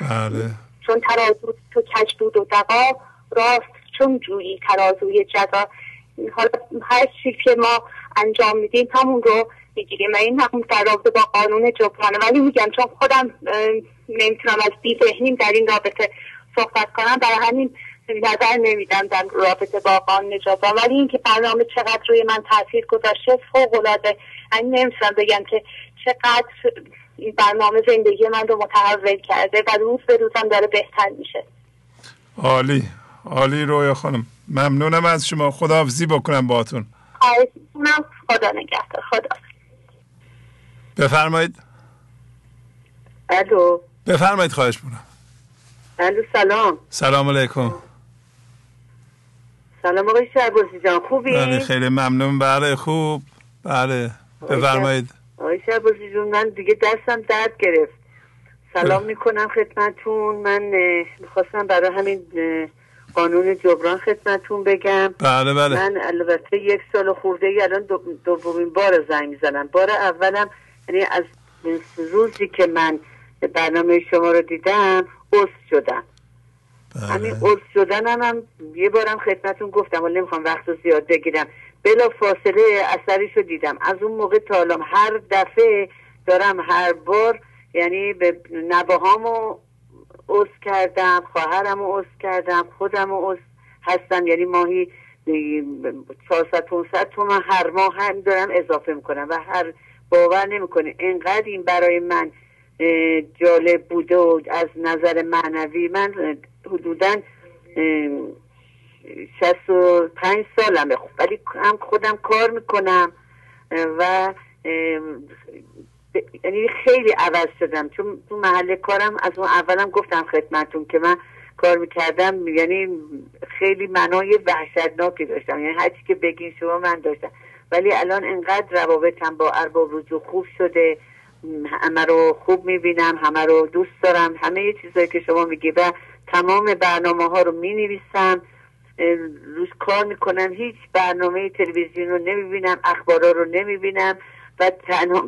بله. چون ترازو تو کج بود و دقا راست چون جویی ترازوی جزا. حالا هر چیزی که ما انجام میدیم همون رو می‌گیریم و این هم در رابطه با قانون جبرانه. ولی میگم چون خودم نمی‌تونم از ذهنیم در این رابطه صحبت کنم برای همین نظر نمیدم در رابطه با قانون جبران. ولی اینکه برنامه چقدر روی من تاثیر گذاشته فوق العاده یعنی نمی‌تونم بگم که چقدر این برنامه زندگی من رو متحول کرده و روز به روزم داره بهتر میشه. عالی. عالی رویا خانم. ممنونم از شما. خداحافظی بکنم باتون خدا نگهدار. خدا بفرمایید. الو. بفرمایید خواهش می‌کنم. الو سلام. سلام علیکم. سلام آقای شهبازی جان خوبی؟ بله خیلی ممنون. بله خوب. بله بفرمایید. آقای شهبازی جون من دیگه دستم درد گرفت. سلام می‌کنم خدمتون من می‌خواستم برای همین قانون جبران خدمتون بگم. بله بله. من البته یک سال خورده ای الان دومین بار زنگ می‌زنم. بار اولم یعنی از روزی که من برنامه شما رو دیدم عضو شدم. بله. همین عضو شدنم هم یه بارم خدمتون گفتم ولی نمی‌خوام وقت رو زیاد بگیرم. بلا فاصله اثریشو دیدم. از اون موقع تا هر دفعه دارم هر بار یعنی به نباهامو عضو کردم خواهرم رو عضو کردم خودم رو عضو هستم. یعنی ماهی 400 500 تومن هر ماه هم دارم اضافه می‌کنم و هر باور نمی‌کنه انقدر این برای من جالب بوده و از نظر معنوی من حدودا 65 سالمه. ولی هم خودم کار می‌کنم و یعنی خیلی عوض شدم. چون تو محل کارم از اون اولم گفتم خدمتون که من کار می‌کردم یعنی خیلی منای وحشتناکی داشتم. یعنی هرچی که بگین شما من داشتم. ولی الان انقدر روابطم با ارباب رجوع خوب شده. همه رو خوب می‌بینم همه رو دوست دارم همه چیزایی که شما میگی و تمام برنامه ها رو می‌نویسم. روش کار می‌کنم هیچ برنامه تلویزیون رو نمی‌بینم اخبارا رو نمی‌بینم و,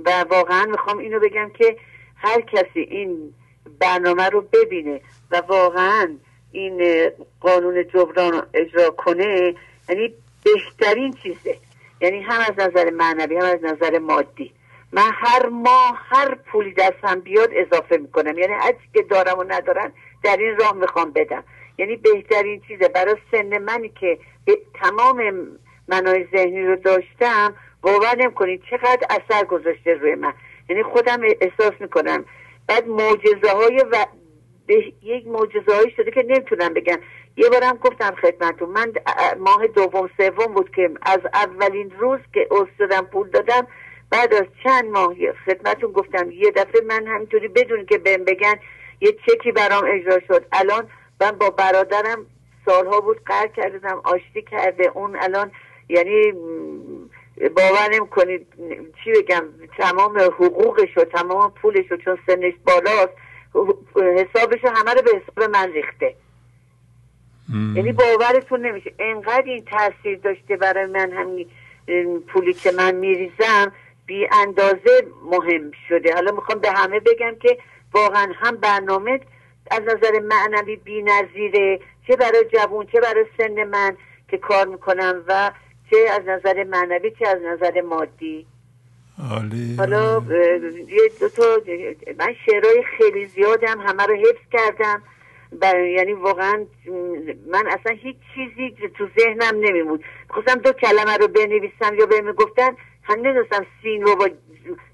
و واقعا می‌خوام اینو بگم که هر کسی این برنامه رو ببینه و واقعا این قانون جبران اجرا کنه یعنی بهترین چیزه. یعنی هم از نظر معنوی هم از نظر مادی. من هر ماه هر پولی دستم بیاد اضافه می‌کنم. یعنی هر که دارم و ندارم در این راه می‌خوام بدم. یعنی بهترین چیزه. برای سن منی که تمام منای ذهنی رو داشتم باور نمی‌کنید چقدر اثر گذاشته روی من. یعنی خودم احساس می‌کنم. بعد معجزه های و به یک معجزه شده که نمی‌تونم بگم. یه بارم گفتم خدمتون من ماه دوم سوم بود که از اولین روز که شدم پول دادم. بعد از چند ماه خدمتون گفتم یه دفعه من همینطوری بدون که بهم بگن یه چکی برام اجرا شد. الان من با برادرم سالها بود قرد کردم آشتی کرده. اون الان یعنی باور کنید چی بگم تمام حقوقش و تمام پولش و چون سنش بالاست حسابش همه رو به حساب من ریخته. یعنی باورتون نمیشه. انقدر این تاثیر داشته برای من همین پولی که من میریزم بی اندازه مهم شده. حالا می‌خوام به همه بگم که واقعا هم برنامه از نظر معنوی بی نظیره چه برای جوون چه برای سن من که کار می‌کنم و چه از نظر معنوی چه از نظر مادی. عالی. حالا یه دو تا من شعرهای خیلی زیادم همه رو حفظ کردم. یعنی واقعا من اصلا هیچ چیزی تو ذهنم نمیمود خواستم دو کلمه رو بنویسم یا بهم گفتن هم نمی‌دونستم سین رو با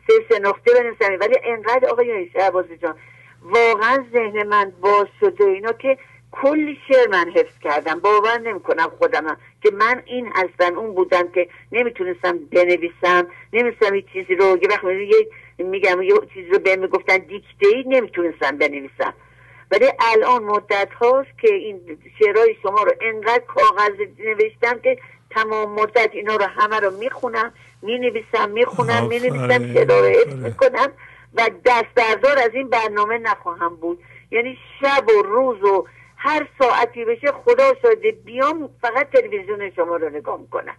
سه سه نقطه بنویسم. ولی انقدر آقای شهبازی جان واقعا ذهن من باز شده اینا که کلی شعر من حفظ کردم. باور نمی‌کنم خودم که من این هستم اون بودم که نمی‌تونستم بنویسم نمی‌تونستم هیچ چیزی رو یه وقت میگم یه چیزی رو به گفتن دیکته ای نمی‌تونستم بنویسم. ولی الان مدت هاست که این شعرهای شما رو انقدر کاغذ نوشتم که تمام مدت اینا رو همه رو می‌خونم می‌نویسم می‌خونم می‌نویسم شعرها رو حفظ می‌کنم و دست بردار از این برنامه نخواهم بود. یعنی شب و روز و هر ساعتی بشه خدا شده بیام فقط تلویزیون شما رو نگاه می‌کنم.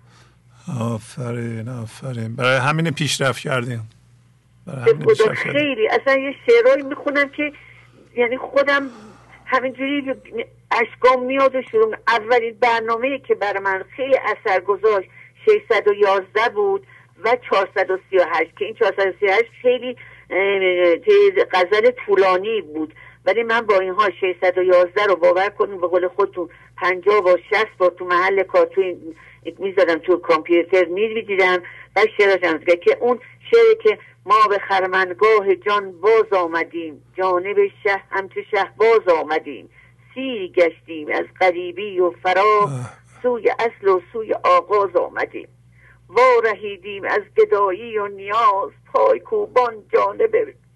آفرین آفرین. برای همین پیشرفت کردیم خدا خیلی. اصلا یه شعرهایی می‌خونم که یعنی خودم همینجوری اشکام میاد و شروع اولین برنامه که برای من خیلی اثر گذاشت 611 بود و 438 که این 438 خیلی غزل طولانی بود. ولی من با اینها 611 رو باور کنیم به قول خودتون 50 با 60 با تو محل کار تو می‌زدم تو کامپیوتر می‌دیدم و شعرشم که اون شعری که ما به خرمنگاه جان باز آمدیم. جانب شه همچه شه باز آمدیم. سیر گشتیم از غریبی و فرا سوی اصل و سوی آغاز آمدیم. وارهیدیم از گدایی و نیاز. پای کوبان جانب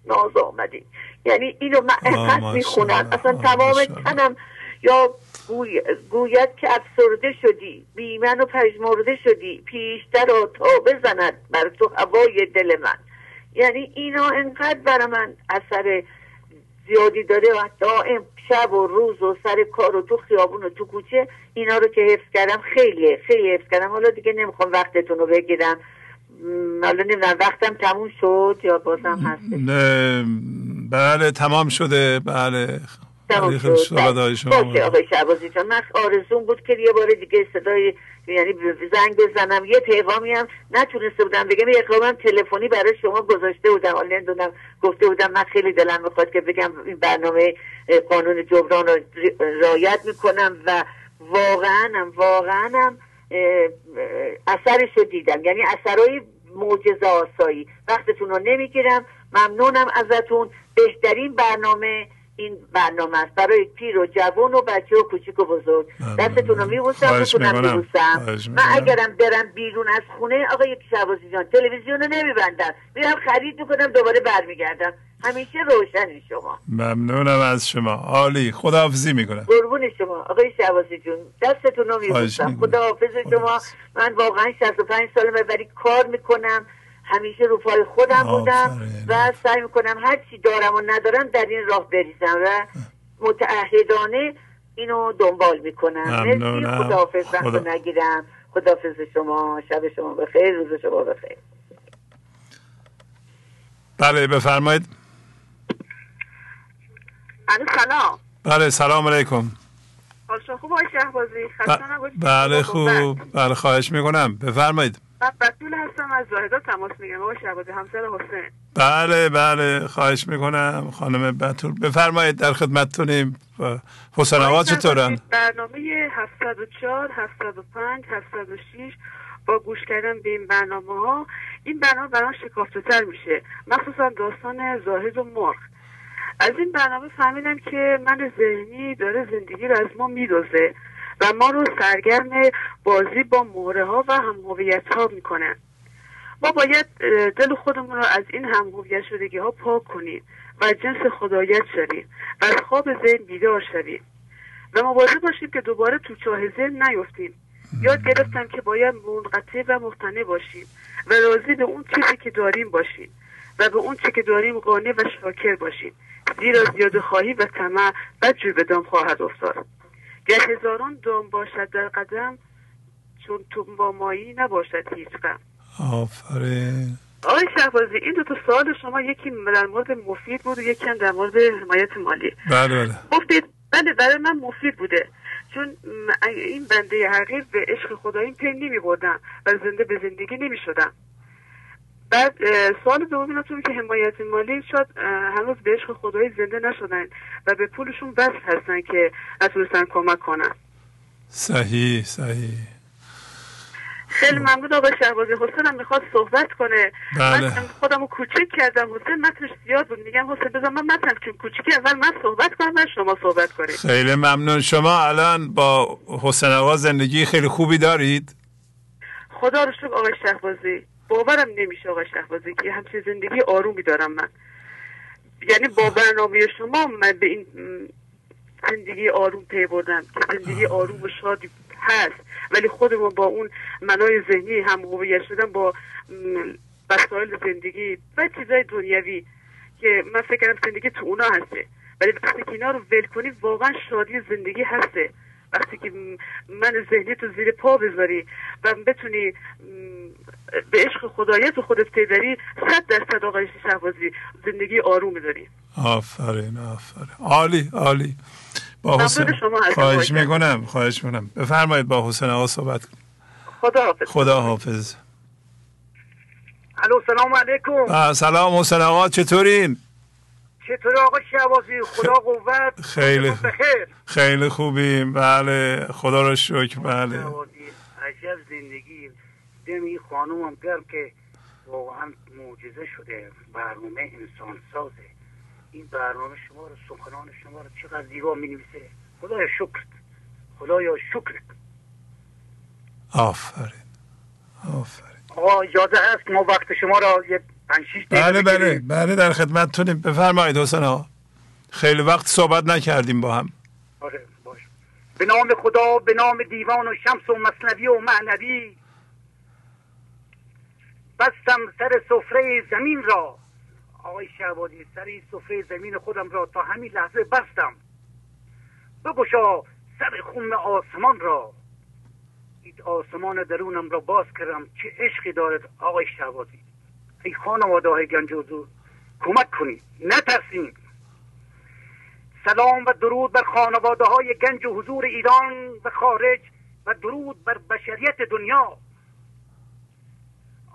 ناز آمدیم. یعنی اینو من انقدر می‌خونم. اصلا تمام تنم یا گوید که افسرده شدی. بیمن و پژمرده شدی. پیشتر تا بزند بر تو هوای دل من. یعنی اینا انقدر برای من اثر زیادی داره و دائم شب و روز و سر کار و تو خیابون و تو کوچه. اینا رو که حفظ کردم خیلی خیلی حفظ کردم. حالا دیگه نمی‌خوام وقتتون رو بگیرم. حالا نمی‌دونم وقتم تموم شد یا بازم هست بله تمام شده. بله. باشه آقای شعبازی جان من آرزون بود که یه بار دیگه صدای یعنی زنگ بزنم یه پیغامی هم نتونسته بودم بگم یه پیغامم تلفنی برای شما گذاشته بودم. حالا نمی‌دونم گفته بودم من خیلی دلم می‌خواد که بگم این برنامه قانون جبران رو رایت می‌کنم و واقعا هم واقعا هم اثرش رو دیدم. یعنی اثرهای معجزه آسایی. وقتتون رو نمی‌گیرم. ممنونم ازتون. بهترین برنامه این برنامه است. برای پیر و جوان و بچه و کوچیک و بزرگ. دستتون رو میبوسم بتونم میبوسم. من اگرم برم بیرون از خونه آقای شوازی جان تلویزیون رو نمیبندم. میرم خرید می‌کنم دوباره برمیگردم. همیشه روشنی شما. ممنونم از شما. عالی. خداحافظی می‌کنم. قربون شما. آقای شوازی جون دستتون رو میبوسم. خداحافظ شما. من واقعا 65 سالمه ولی کار می‌کنم. همیشه رو پای خودم بودم و سعی می‌کنم هر چی دارم و ندارم در این راه بریزم و متعهدانه اینو دنبال می‌کنم. مرسی. خداحافظ. وقت خدا... نگیرم. خداحافظ شما. شب شما بخیر. روز شما بخیر. بله بفرمایید. سلام. بله سلام علیکم. خوب؟ شهبازی؟ بله خوب. بله خواهش می‌کنم. بفرمایید. من بطول هستم از زاهدا تماس میگم آقا شهبازی همسر حسین. بله بله خواهش می‌کنم. خانم بطول بفرمایید در خدمتتونیم. حسین آقا چطورن؟ برنامه 704 705 706 با گوش کردن به این برنامه ها این برنامه برای شکافته تر میشه مخصوصا داستان زاهد و مرغ. از این برنامه فهمیدم که من ذهنی داره زندگی رو از ما میدوزه. و ما رو سرگرم بازی با موره ها و هم هویت ها می‌کنن. ما باید دل خودمون رو از این هم هویت شدگی ها پاک کنیم و جنس خدایت شویم و از خواب ذهن بیدار شویم. و مواظب باشیم که دوباره تو چاه ذهن نیفتیم. یاد گرفتم که باید منقطع و مقتنع باشیم و راضی به اون چیزی که داریم باشیم و به اون چیزی که داریم قانع و شاکر باشیم. زیرا زیاده خواهی و طمع بدجور به دام خواهد افتاد. گر هزاران دام باشد در قدم چون تو با مایی نباشد هیچ غم آفرین. آقای شهبازی این دو تا سوال شما یکی در مورد مفید بود و یکی هم در مورد حمایت مالی. بله بله. گفتید بله برای من مفید بوده. چون این بنده حقیر به عشق خداییم پی نمی بردم و زنده به زندگی نمی شدم بعد سوال دوم اینتون که حمایت مالی شد هنوز به عشق خدایی زنده نشدن و به پولشون بس هستن که نتونستن کمک کنن. صحیح صحیح. خیلی ممنون آقای شهبازی. حسین هم می‌خواد صحبت کنه. بله. من خودم رو کوچک کردم حسین متنش زیاد بود. میگم حسین بذار من متن چون کوچکی اول من صحبت کنم و شما صحبت کنید. خیلی ممنون. شما الان با حسین آقا زندگی خیلی خوبی دارید؟ خدا رو شکر آقای شهبازی. باورم نمیشه آقای شهبازی. که همچین زندگی آرومی دارم من. یعنی با برنامه شما من به این زندگی آروم پی بردم. که زندگی آروم و شادی هست. ولی خودمون با اون منای ذهنی هم هویت شدن با وسایل زندگی و چیزای دنیوی که من فکر زندگی تو اونا هسته. ولی وقتی که اینا رو ول کنی واقعا شادی زندگی هسته. وقتی که من ذهنی تو زیر پا بذاری و بتونی به عشق خدایت و خودت پیداری صد درصد آقای شهبازی زندگی آروم داری آفرین آفرین. عالی عالی. با حسین خواهش می‌کنم خواهش می‌کنم. بفرمایید با حسین آقا صحبت خدا حافظ. خدا حافظ. الو سلام علیکم. سلام حسین آقا چطورین؟ چطور آقا شوازی خدا قوت. خیلی بخیر. خیلی خوبیم. بله. خدا رو شکر. بله. عجب زندگی. دم این خانومم گرم که واقعا معجزه شده. برنامه انسان سازه این برنامه شما رو سخنان شما رو چقدر زیبا می نویسه خدایا شکر. خدایا شکر. آفرین. آفرین. آقا اجازه هست ما وقت شما را یه بله بله بله در خدمتتونیم. بفرمایید آقا. خیلی وقت صحبت نکردیم با هم. آره باش. به نام خدا به نام دیوان و شمس و مصنوی و معنوی. بستم سر سفره زمین را. آقای شهبادی سر سفره زمین خودم را تا همین لحظه بستم. بگشا سر خون آسمان را. این آسمان درونم را باز کردم. چه عشقی دارد آقای شهبازی ای خانواده های گنج حضور کمک کنید نترسیم. سلام و درود بر خانواده های گنج و حضور ایران و خارج و درود بر بشریت دنیا.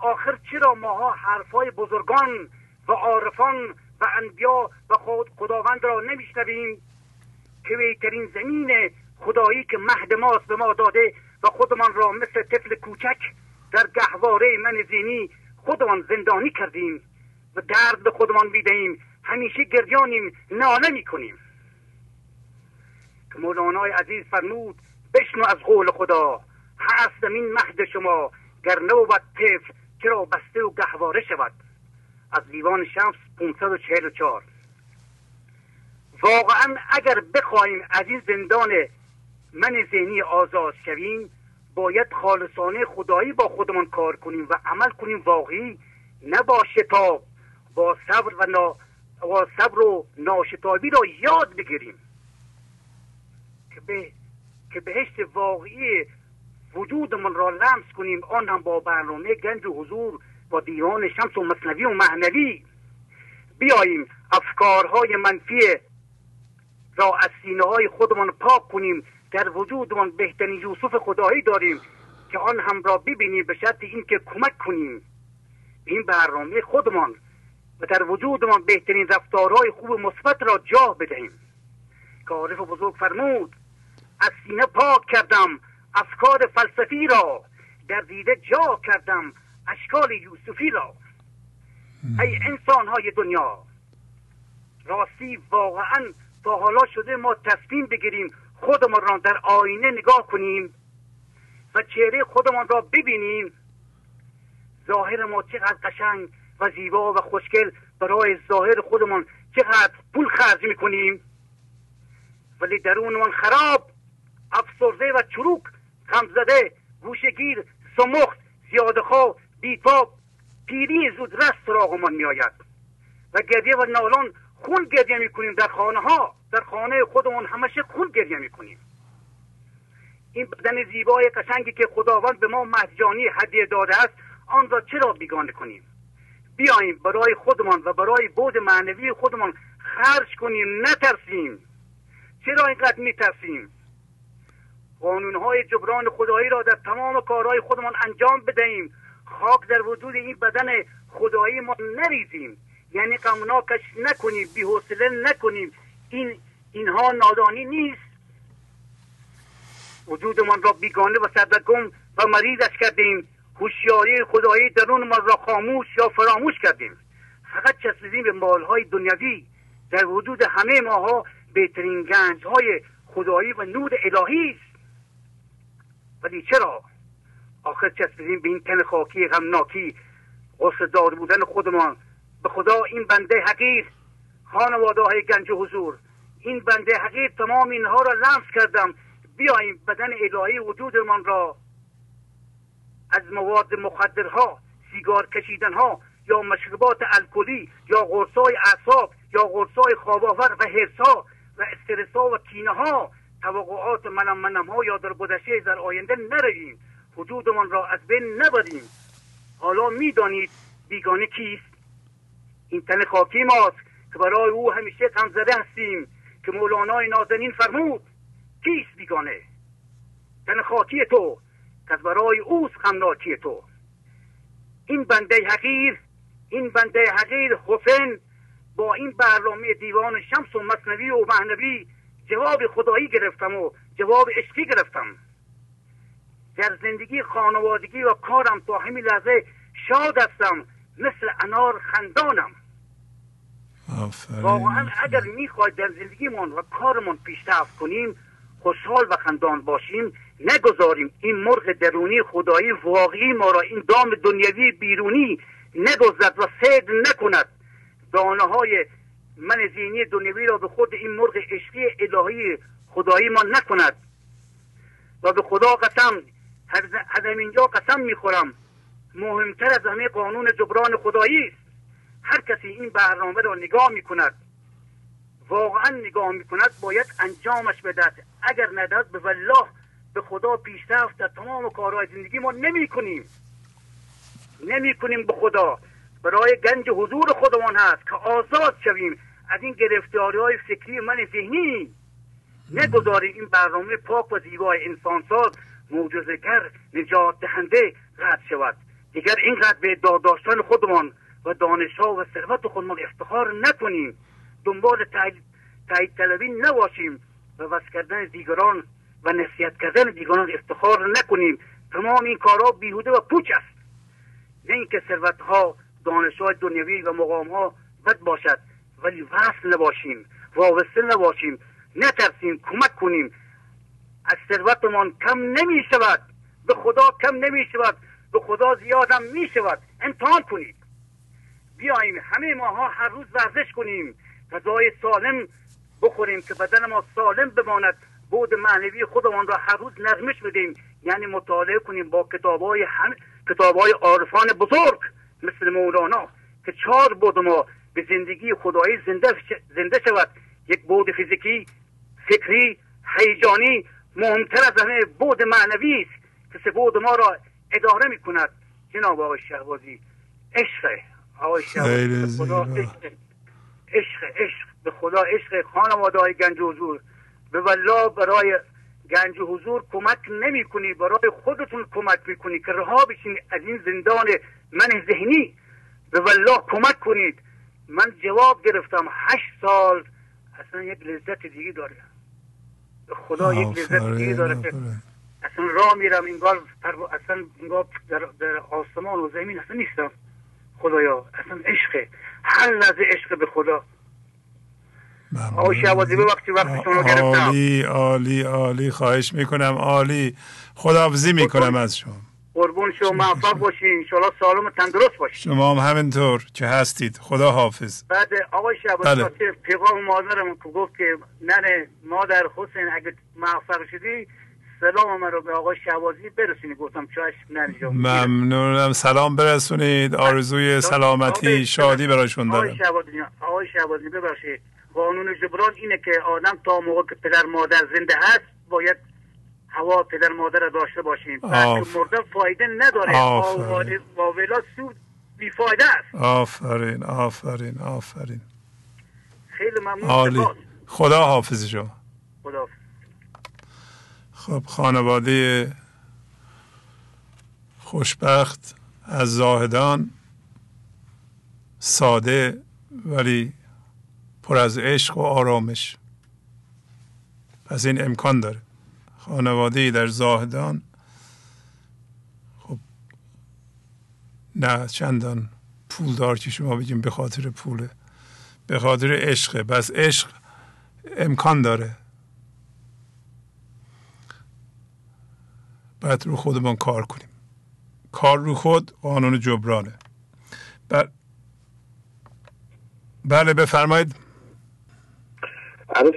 آخر چرا ماها حرفای بزرگان و عارفان و انبیا و خود خداوند را نمیشنویم؟ که بهترین زمین خدایی که مهد ماست به ما داده و خودمان را مثل طفل کوچک در گهواره من زینی خودمان زندانی کردیم و درد به خودمان می‌دهیم. همیشه گریانیم ناله می‌کنیم. که مولانای عزیز فرمود بشنو از قول خدا. هست زمین مهد شما گر نبود طفل چرا بسته و گهواره شود؟ از دیوان شمس 544 واقعا اگر بخواهیم از این زندان من ذهنی آزاد شویم باید خالصانه خدایی با خودمان کار کنیم و عمل کنیم واقعی نه با شتاب با صبر و نا... با صبر و ناشتابی را یاد بگیریم. که به که بهشت واقعی وجودمان را لمس کنیم آن هم با برنامه گنج و حضور با دیوان شمس و مصنوی و معنوی. بیاییم افکارهای منفی را از سینه های خودمان پاک کنیم در وجودمان بهترین یوسف خدایی داریم که آن هم را ببینیم به شرط اینکه کمک کنیم. این برنامه خودمان و در وجودمان بهترین رفتارهای خوب مثبت را جا بدهیم. که عارف بزرگ فرمود از سینه پاک کردم افکار فلسفی را در دیده جا کردم اشکال یوسفی را. ای انسان های دنیا راستی واقعا تا حالا شده ما تصمیم بگیریم خودمان را در آینه نگاه کنیم و چهره خودمان را ببینیم. ظاهر ما چقدر قشنگ و زیبا و خوشگل برای ظاهر خودمان چقدر پول خرج می‌کنیم. ولی درونمان خراب افسرده و چروک غمزده گوشگیر سمخت زیادخواه بیتاب پیری زود رست سراغمان میآید. و گریه و نالان خون گریه می‌کنیم در خانه ها در خانه خودمون همشه خون گریه می‌کنیم. این بدن زیبای قشنگی که خداوند به ما مجانی هدیه داده است آن را چرا بیگانه کنیم؟ بیاییم برای خودمان و برای بود معنوی خودمان خرج کنیم نترسیم. چرا اینقدر میترسیم؟ قانونهای جبران خدایی را در تمام کارهای خودمان انجام بدهیم. خاک در وجود این بدن خدایی ما نریزیم. یعنی غمناکش نکنیم بیحوصله نکنیم. این اینها نادانی نیست. وجودمان را بیگانه و سردرگم و مریضش کردیم. هوشیاری خدایی درونمان را خاموش یا فراموش کردیم. فقط چسبیدیم به مالهای دنیوی. در وجود همه ماها بهترین گنج های خدایی و نور الهی است. ولی چرا؟ آخر چسبیدیم به این تن خاکی غمناکی غصه دار بودن خودمان. به خدا این بنده حقیر خانواده های گنج حضور. این بنده حقیر تمام اینها را لمس کردم. بیاییم بدن الهی وجودمان را از مواد مخدرها سیگار کشیدنها یا مشروبات الکلی یا قرصای اعصاب یا قرصای خواباور و حرسها و استرسا و کینه ها توقعات منم منم ها یا در گذشته در آینده نرویم. وجودمان را از بین نبریم. حالا می‌دانید بیگانه کیست؟ این تن خاکی ماست که برای او همیشه زده هستیم. که مولانای نازنین فرمود کیست بیگانه؟ تن خاکی تو که برای اوست غمناکی تو. این بنده حقیر این بنده حقیر حسین با این برنامه دیوان شمس و مصنوی و معنوی جواب خدایی گرفتم و جواب عشقی گرفتم. در زندگی خانوادگی و کارم تا همین لحظه شاد هستم مثل انار خندانم. واقعا اگر می‌خواید در زندگیمان و کارمان پیشرفت کنیم خوشحال و خندان باشیم نگذاریم این مرغ درونی خدایی واقعی ما را این دام دنیوی بیرونی نگذرد و سید نکند. دانه های من زینی دنیوی را به خود این مرغ عشقی الهی خدایی ما نکند. و به خدا قسم از اینجا قسم می‌خورم. مهمتر از همه قانون جبران خدایی است. هر کسی این برنامه را نگاه می‌کند واقعا نگاه می‌کند باید انجامش بدهد. اگر ندهد به والله به خدا پیشرفت در تمام کارهای زندگی ما نمی کنیم نمی کنیم به خدا. برای گنج حضور خودمان هست که آزاد شویم. از این گرفتاری های فکری من ذهنی نگذاریم. این برنامه پاک و زیبای انسانساز معجزهگر نجات دهنده رد شود. دیگر اینقدر به داشتن خودمان و دانشها و ثروت خودمان افتخار نکنیم. دنبال تایید طلبی نباشیم و وس کردن دیگران و نصیحت کردن دیگران افتخار نکنیم. تمام این کارها بیهوده و پوچ است. نه اینکه ثروت ها دانش های دنیوی و مقام ها بد باشد ولی وصل نباشیم وابسته نباشیم. نترسیم کمک کنیم. از ثروتمان کم نمی شود به خدا کم نمی شود به خدا زیاد هم می شود امتحان کنید. بیاییم همه ماها هر روز ورزش کنیم غذای سالم بخوریم که بدن ما سالم بماند. بود معنوی خودمان را هر روز نرمش بدیم. یعنی مطالعه کنیم با کتاب های هم کتاب های عارفان بزرگ مثل مولانا که چهار بود ما به زندگی خدایی زنده, زنده شود. یک بود فیزیکی فکری هیجانی مهمتر از همه بود معنوی است که سه بود ما را اداره می کند جناب آقای شهبازی عشق آقای شهبازی خدا عشق عشق به خدا عشق خانواده های گنج حضور. به والله برای گنج حضور کمک نمی کنی برای خودتون کمک می‌کنی که رها بشین از این زندان من ذهنی. به والله کمک کنید. من جواب گرفتم هشت سال اصلا یک لذت دیگه داره به خدا یک لذت دیگه داره اصلا راه میرم انگار اصلا انگار در, در آسمان و زمین اصلا نیستم. خدایا اصلا عشقه هر لحظه عشق به خدا. آقای شعبازی وقتی وقت شما گرفتم. عالی عالی عالی. خواهش می‌کنم عالی. خداحافظی می‌کنم از شما. قربون شما موفق باشین. انشالله سالم و تندرست باشین. شما هم همینطور که هستید. خدا حافظ بعد آقای شعبازی بله. پیغام مادرم که گفت که ننه مادر حسین اگه موفق شدی سلام من رو به آقای شعبازی برسونی گفتم چشم ننجا ممنونم. سلام برسونید. آرزوی سلامتی شادی برایشون دارم. آقای شعبازی آقای شعبازی ببخشید. قانون جبران اینه که آدم تا موقع که پدر مادر زنده هست باید هوا پدر مادر را داشته باشیم. بعد مرده فایده نداره. واولا سود بیفایده است. آفرین آفرین آفرین. خیلی ممنون. خدا حافظ شما. خدا حافظ. خب خانواده خوشبخت از زاهدان ساده ولی پر از عشق و آرامش. پس این امکان داره. خانواده در زاهدان خب نه چندان پولدار که شما بگیم به خاطر پوله به خاطر عشقه. بس عشق امکان داره. باید رو خودمان کار کنیم. کار رو خود قانون جبرانه. بله بفرمایید.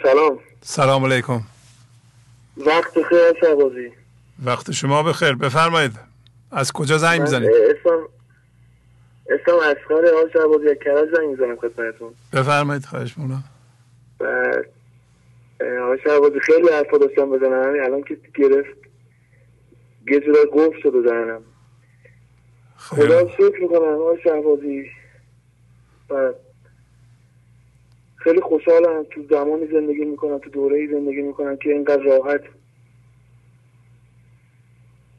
سلام. سلام علیکم. وقت بخیر شعبازی وقت شما بخیر. بفرمایید. از کجا زنگ می‌زنید؟ اسم اسم آقای شعبازی از کرج زنگ می‌زنم خدمتتون. بفرمایید خواهش مونم بعد آقای شعبازی خیلی حرفا داشتم بزنم. الان که گرفت. یه جورای گفت شده زنم خدا شکر می‌کنم آقای شعبازی بعد خیلی خوشحالم تو زمانی زندگی می‌کنم تو دوره زندگی می‌کنم که اینقدر راحت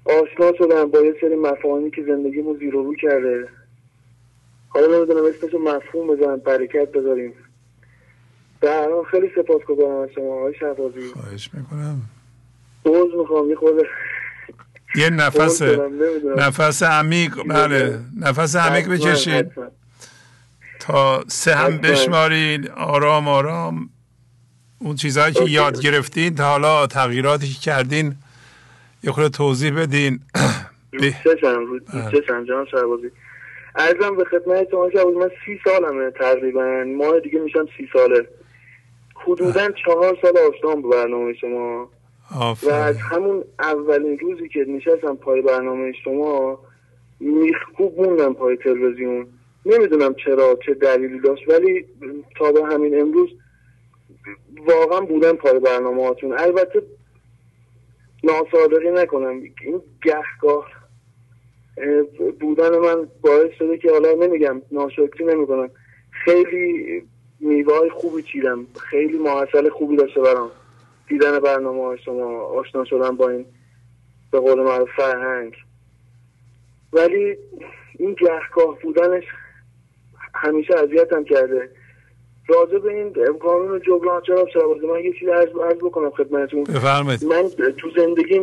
آشنا شدم با یه سری مفاهیمی که زندگیمو زیر رو کرده. حالا نمی‌دونم اسمشو مفهوم بزنم برکت بذاریم. در خیلی سپاس از شما آقای شهبازی. خواهش می‌کنم. دوز می‌خوام یه خود یه نفس نفس عمیق بله. نفس عمیق بکشید. تا سه هم بشمارید. آرام آرام. اون چیزهایی که یاد گرفتین تا حالا تغییراتی که کردین یه خود توضیح بدین. دوستشم جان سربازی ارزم به خدمت شما شب من سی سالمه تقریبا. ماه دیگه میشم سی ساله. حدودا چهار سال آشنام به برنامه شما. و از همون اولین روزی که نشستم پای برنامه شما خوب موندم پای تلویزیون. نمی‌دونم چرا چه دلیلی داشت ولی تا به همین امروز واقعا بودم پای برنامه هاتون البته ناصادقی نکنم. این گهگاه بودن من باعث شده که حالا نمیگم ناشکری نمی‌کنم. خیلی میوه خوبی چیدم. خیلی محصل خوبی داشته برام. دیدن برنامه های شما آشنا شدن با این به قول معروف فرهنگ. ولی این گهگاه بودنش همیشه اذیتم کرده. راجع به این قانون جبران چرا شبازه من یه چیزی عرض بکنم خدمتتون. من تو زندگی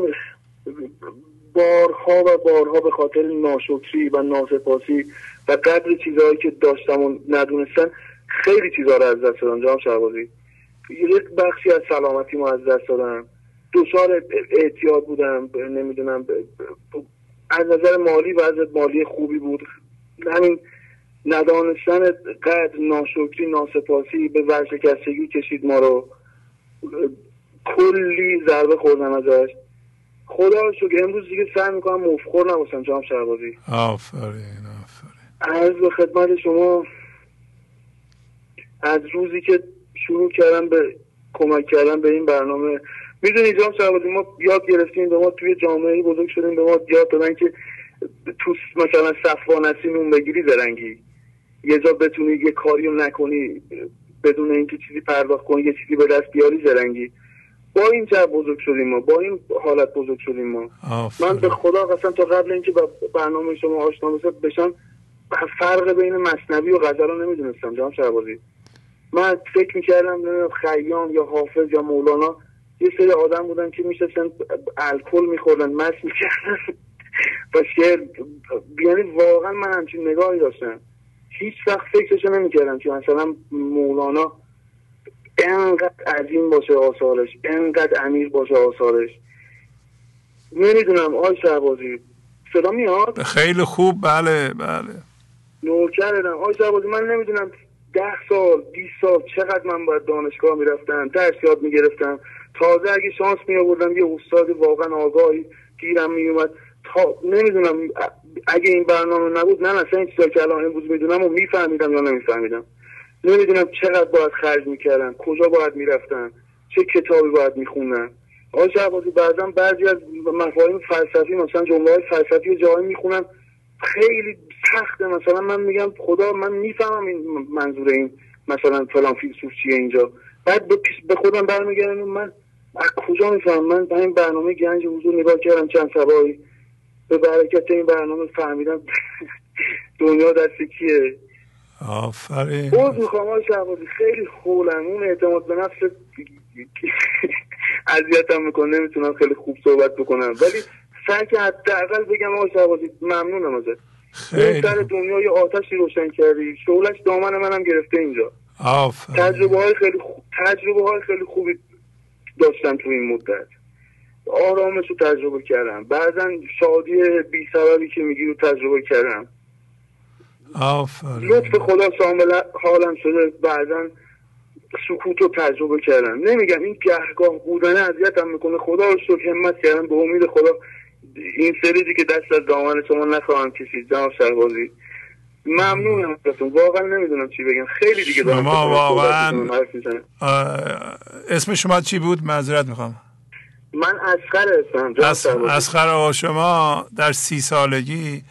بارها و بارها به خاطر ناشکری و ناسپاسی و قدر چیزهایی که داشتم و ندونستن خیلی چیزها رو از دست دادم. جام شعبازی یک بخشی از سلامتی ما از دست دادم. دچار اعتیاد بودم نمی‌دونم از نظر مالی وضع مالی خوبی بود. همین ندانستن قدر ناشکری ناسپاسی به ورشکستگی کشید ما رو. کلی ضربه خوردم ازش. خدا رو شکر امروز دیگه سعی می‌کنم مفخور نباشم جام شهبازی. آفرین آفرین. عرض به خدمت شما از روزی که شروع کردم به کمک کردن به این برنامه. می‌دونی جام شهبازی ما یاد گرفتیم به ما توی جامعه بزرگ شدیم به ما یاد دادن که تو مثلا صفوانسی نون بگیری درنگی یه جا بتونی یه کاری رو نکنی بدون اینکه چیزی پرداخت کنی یه چیزی به دست بیاری زرنگی. با این جب بزرگ شدیم ما با این حالت بزرگ شدیم ما. من به خدا قسم تا قبل اینکه با برنامه شما آشنا بشم فرق بین مصنوی و غزل رو نمی‌دونستم جام شهبازی. من فکر می‌کردم نمی‌دونم خیام یا حافظ یا مولانا یه سری آدم بودن که میشستن الکل میخوردن مست می‌کردن. و شعر یعنی واقعا من همچین نگاهی داشتم. هیچ وقت فکرش نمی‌کردم که مثلا مولانا انقدر عظیم باشه آثارش انقدر امیر باشه آثارش. نمی‌دونم آی شهبازی صدا میاد؟ خیلی خوب بله بله. نوکرم آی شهبازی من نمی‌دونم ده سال 20 سال چقدر من باید دانشگاه می‌رفتم درس یاد می‌گرفتم. تازه اگه شانس می آوردم یه استاد واقعا آگاهی گیرم میومد تا نمی‌دونم اگه این برنامه نبود نه اصلا این چیزا که الان امروز می‌دونم و میفهمیدم یا نمیفهمیدم. نمی‌دونم چقدر باید خرج می‌کردن کجا باید می‌رفتن چه کتابی باید میخوندن. آقای شهبازی بعضا بعضی از مفاهیم فلسفی مثلا جمله های فلسفی جایی می‌خونم. خیلی سخته مثلا من میگم خدا من می‌فهمم این منظور این مثلا فلان فیلسوف چیه اینجا. بعد به خودم برمیگردم. من از کجا می‌فهمم؟ من به این برنامه گنج حضور نگاه کردم چند سبایی. به برکت این برنامه فهمیدم دنیا دست کیه. آفرین. بود می‌خوام آقای شهبازی. خیلی خولم اون اعتماد به نفس اذیتم می‌کنه. نمی‌تونم خیلی خوب صحبت بکنم. ولی سعی که حداقل بگم آقای شهبازی ممنونم ازت. خیلی سر دنیای آتشی روشن کردی. شعلش دامن منم گرفته اینجا. آفرین. تجربه های خیلی خوب تجربه های خیلی خوبی داشتم تو این مدت. آرامش رو تجربه کردم. بعضا شادی بی سببی که میگی رو تجربه کردم. آفرین. لطف خدا شامل حالم شده. بعدا سکوت رو تجربه کردم. نمیگم این گهگاه بودن اذیتم می‌کنه. خدا رو شکر همت کردم. به امید خدا این سری که دست از دامن شما نخواهم کشید جناب سربازی ممنونم ازتون. واقعا نمی‌دونم چی بگم. خیلی دیگه دارم شما واقعا اسم شما چی بود؟ معذرت می‌خوام. من اسخر هستم اسخر شما در سی سالگی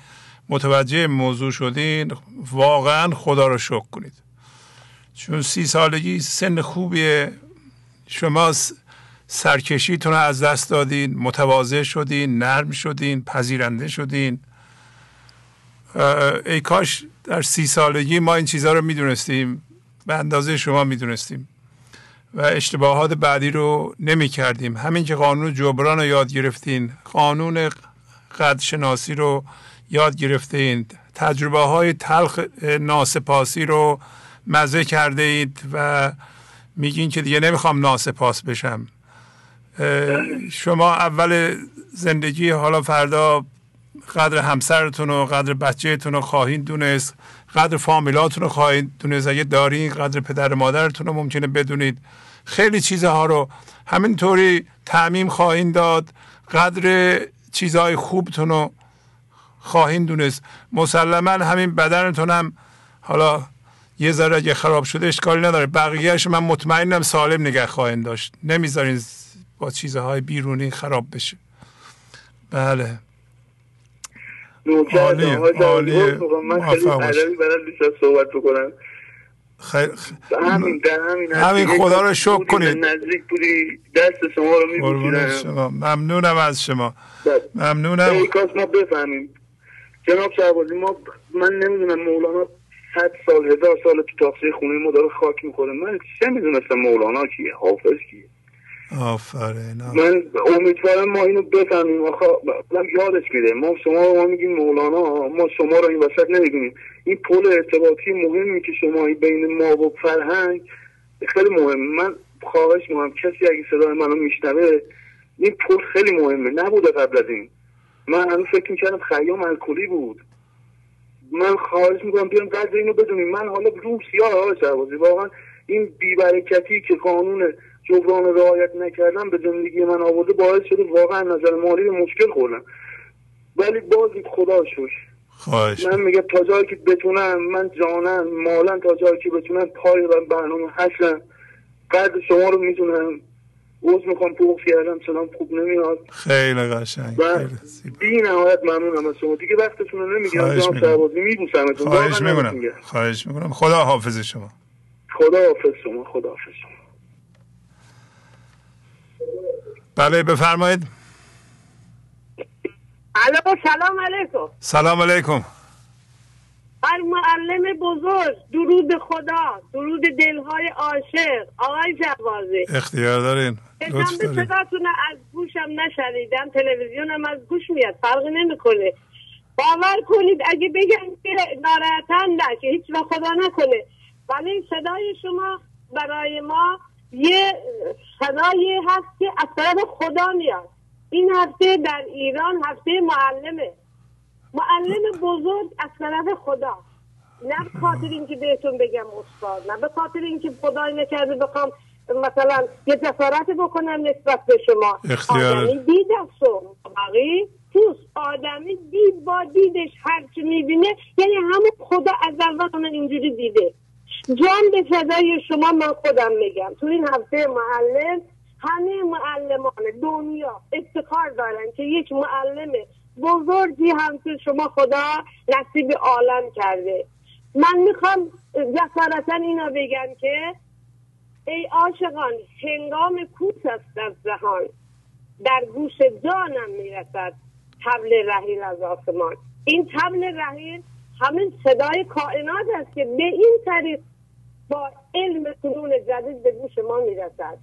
متوجه موضوع شدین. واقعا خدا رو شکر کنید. چون سی سالگی سن خوبیه. شما سرکشیتون رو از دست دادین متواضع شدین نرم شدین پذیرنده شدین. ای کاش در سی سالگی ما این چیزها رو می‌دونستیم به اندازه شما می‌دونستیم و اشتباهات بعدی رو نمی کردیم همین که قانون جبران رو یاد گرفتین قانون قدرشناسی رو یاد گرفته اید تجربه های تلخ ناسپاسی رو مزه کرده اید و میگین که دیگه نمی‌خوام ناسپاس بشم. شما اول زندگی حالا فردا قدر همسرتون و قدر بچهتون رو خواهید دونست قدر فامیلاتون رو خواهید دونست. اگه دارین قدر پدر مادرتون رو ممکنه بدونید. خیلی چیزها رو همینطوری تعمیم خواهید داد. قدر چیزهای خوبتون رو خواهید دونست. مسلما همین بدنتون هم حالا یه ذره اگه خراب شده اشکالی نداره. بقیهش من مطمئنم سالم نگه خواهید داشت. نمی‌ذارین با چیزهای بیرونی خراب بشه. بله. عالی عالی من خیلی عدمی برای صحبت بکنم. خیلی همین همین همین خدا رو شکر کنید. نزدیک بودی دست شما رو میبوشیدم ممنونم از شما. بله. ممنونم. ای کاس ما بفهمیم. جناب شعبازی ما من نمی‌دونم مولانا صد سال هزار سال تو تاقصه خونه ما داره خاک می‌خوره. من چه می‌دونستم مولانا کیه حافظ کیه؟ آفرین من امیدوارم ما اینو بفهمیم. آخه یادش میده ما شما رو ما میگیم مولانا ما شما رو این وسط نمی‌دونیم. این پل ارتباطی مهمی که شما بین ما و فرهنگ خیلی مهم. من خواهش می‌کنم کسی اگه صدای منو میشنوه این پل خیلی مهمه. نبوده قبل از این. من هنوز فکر می‌کردم خیام الکلی بود. من خواهش می‌کنم بیام قدر اینو بدونیم. من حالا روم سیاه واقعا این بیبرکتی که قانون جبران رعایت نکردم به زندگی من آورده باعث شده واقعا نظر مالی مشکل خوردم. ولی باز خدا شوش خواهش. من میگه تا جایی که بتونم من جانم مالا تا جایی که بتونم پای برنامه هستم قدر شما رو می‌تونم اوز می‌خوام پوخ کردم سلام خوب نمیاد. خیلی قشنگ بی نهایت ممنونم از شما. دیگه وقتتون رو نمیگم جناب سربازی میبوسم خواهش می‌کنم. خواهش می‌کنم. خدا حافظ شما. خدا حافظ شما خدا حافظ شما. بله بفرمایید. الو سلام علیکم. سلام علیکم. هر معلم بزرگ درود خدا درود دلهای عاشق. آقای جوازی اختیار دارین. صداتون از گوشم نشنیدم. تلویزیونم از گوش میاد. فرقی نمی‌کنه. باور کنید اگه بگم که ناراحتن نه که هیچ خدا نکنه. ولی صدای شما برای ما یه صدایی هست که از طرف خدا میاد. این هفته در ایران هفته معلمه. معلم بزرگ از طرف خدا. نه به خاطر اینکه بهتون بگم استاد نه به خاطر اینکه خدای نکرده بخوام مثلا یه جسارت بکنم نسبت به شما. آدمی دید از باقی توس آدمی دید با دیدش هرچی می‌بینه یعنی همون خدا از اول اینجوری دیده. جان به فدای شما من خودم میگم. تو این هفته معلم همه معلمان دنیا افتخار دارن که یک معلم بزرگی هم شما خدا نصیب عالم کرده. من می‌خوام جسارتا اینا بگم که ای عاشقان هنگام کوس است از جهان. در گوش جانم می‌رسد تبل رحیل از آسمان. این تبل رحیل همین صدای کائنات است که به این طریق با علم فنون جدید به گوش ما می‌رسد.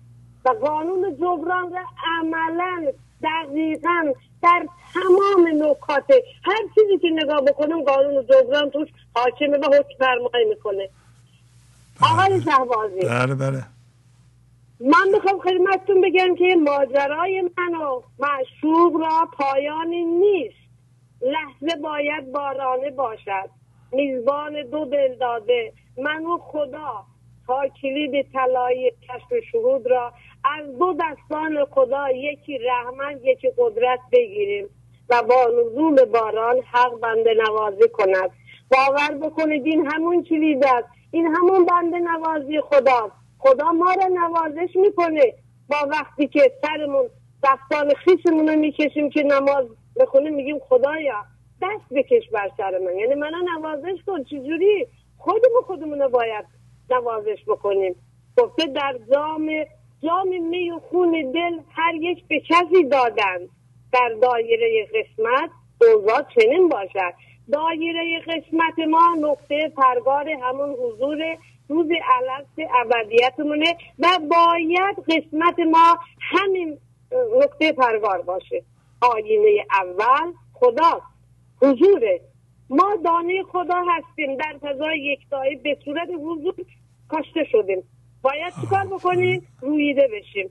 و قانون جبران را عملا دقیقا در تمام نکات هر چیزی که نگاه بکنم قانون جبران توش حاکمه و حکم فرمایی می‌کنه. آقای شهبازی. بله بله. من می‌خوام خدمتتون بگم که ماجرای من و معشوق را پایانی نیست. لحظه باید بارانه باشد. میزبان دو دل داده من و خدا. تا کلید طلای کشف شهود را از دو دستان خدا یکی رحمت یکی قدرت بگیریم و با نزول باران حق بنده نوازی کند. باور بکنید این همون کلید است. این همون بنده نوازی خداست. خدا ما را نوازش می‌کنه. با وقتی که سرمون دستان خیسمون رو می‌کشیم که نماز بخونیم میگیم خدایا دست بکش بر سر من. یعنی منو نوازش کن چجوری؟ خودمون خودمون رو باید نوازش بکنیم. گفته در جام جام می و خون دل هر یک به کسی دادن. در دایره قسمت اوضاع چنین باشد. دایره قسمت ما نقطه پرگار همون حضور روز علست ابدیتمونه و باید قسمت ما همین نقطه پرگار باشه. آینه اول خداست حضوره ما دانه خدا هستیم. در فضای یکتایی به صورت حضور کاشته شدیم. باید چیکار بکنیم؟ رویده بشیم.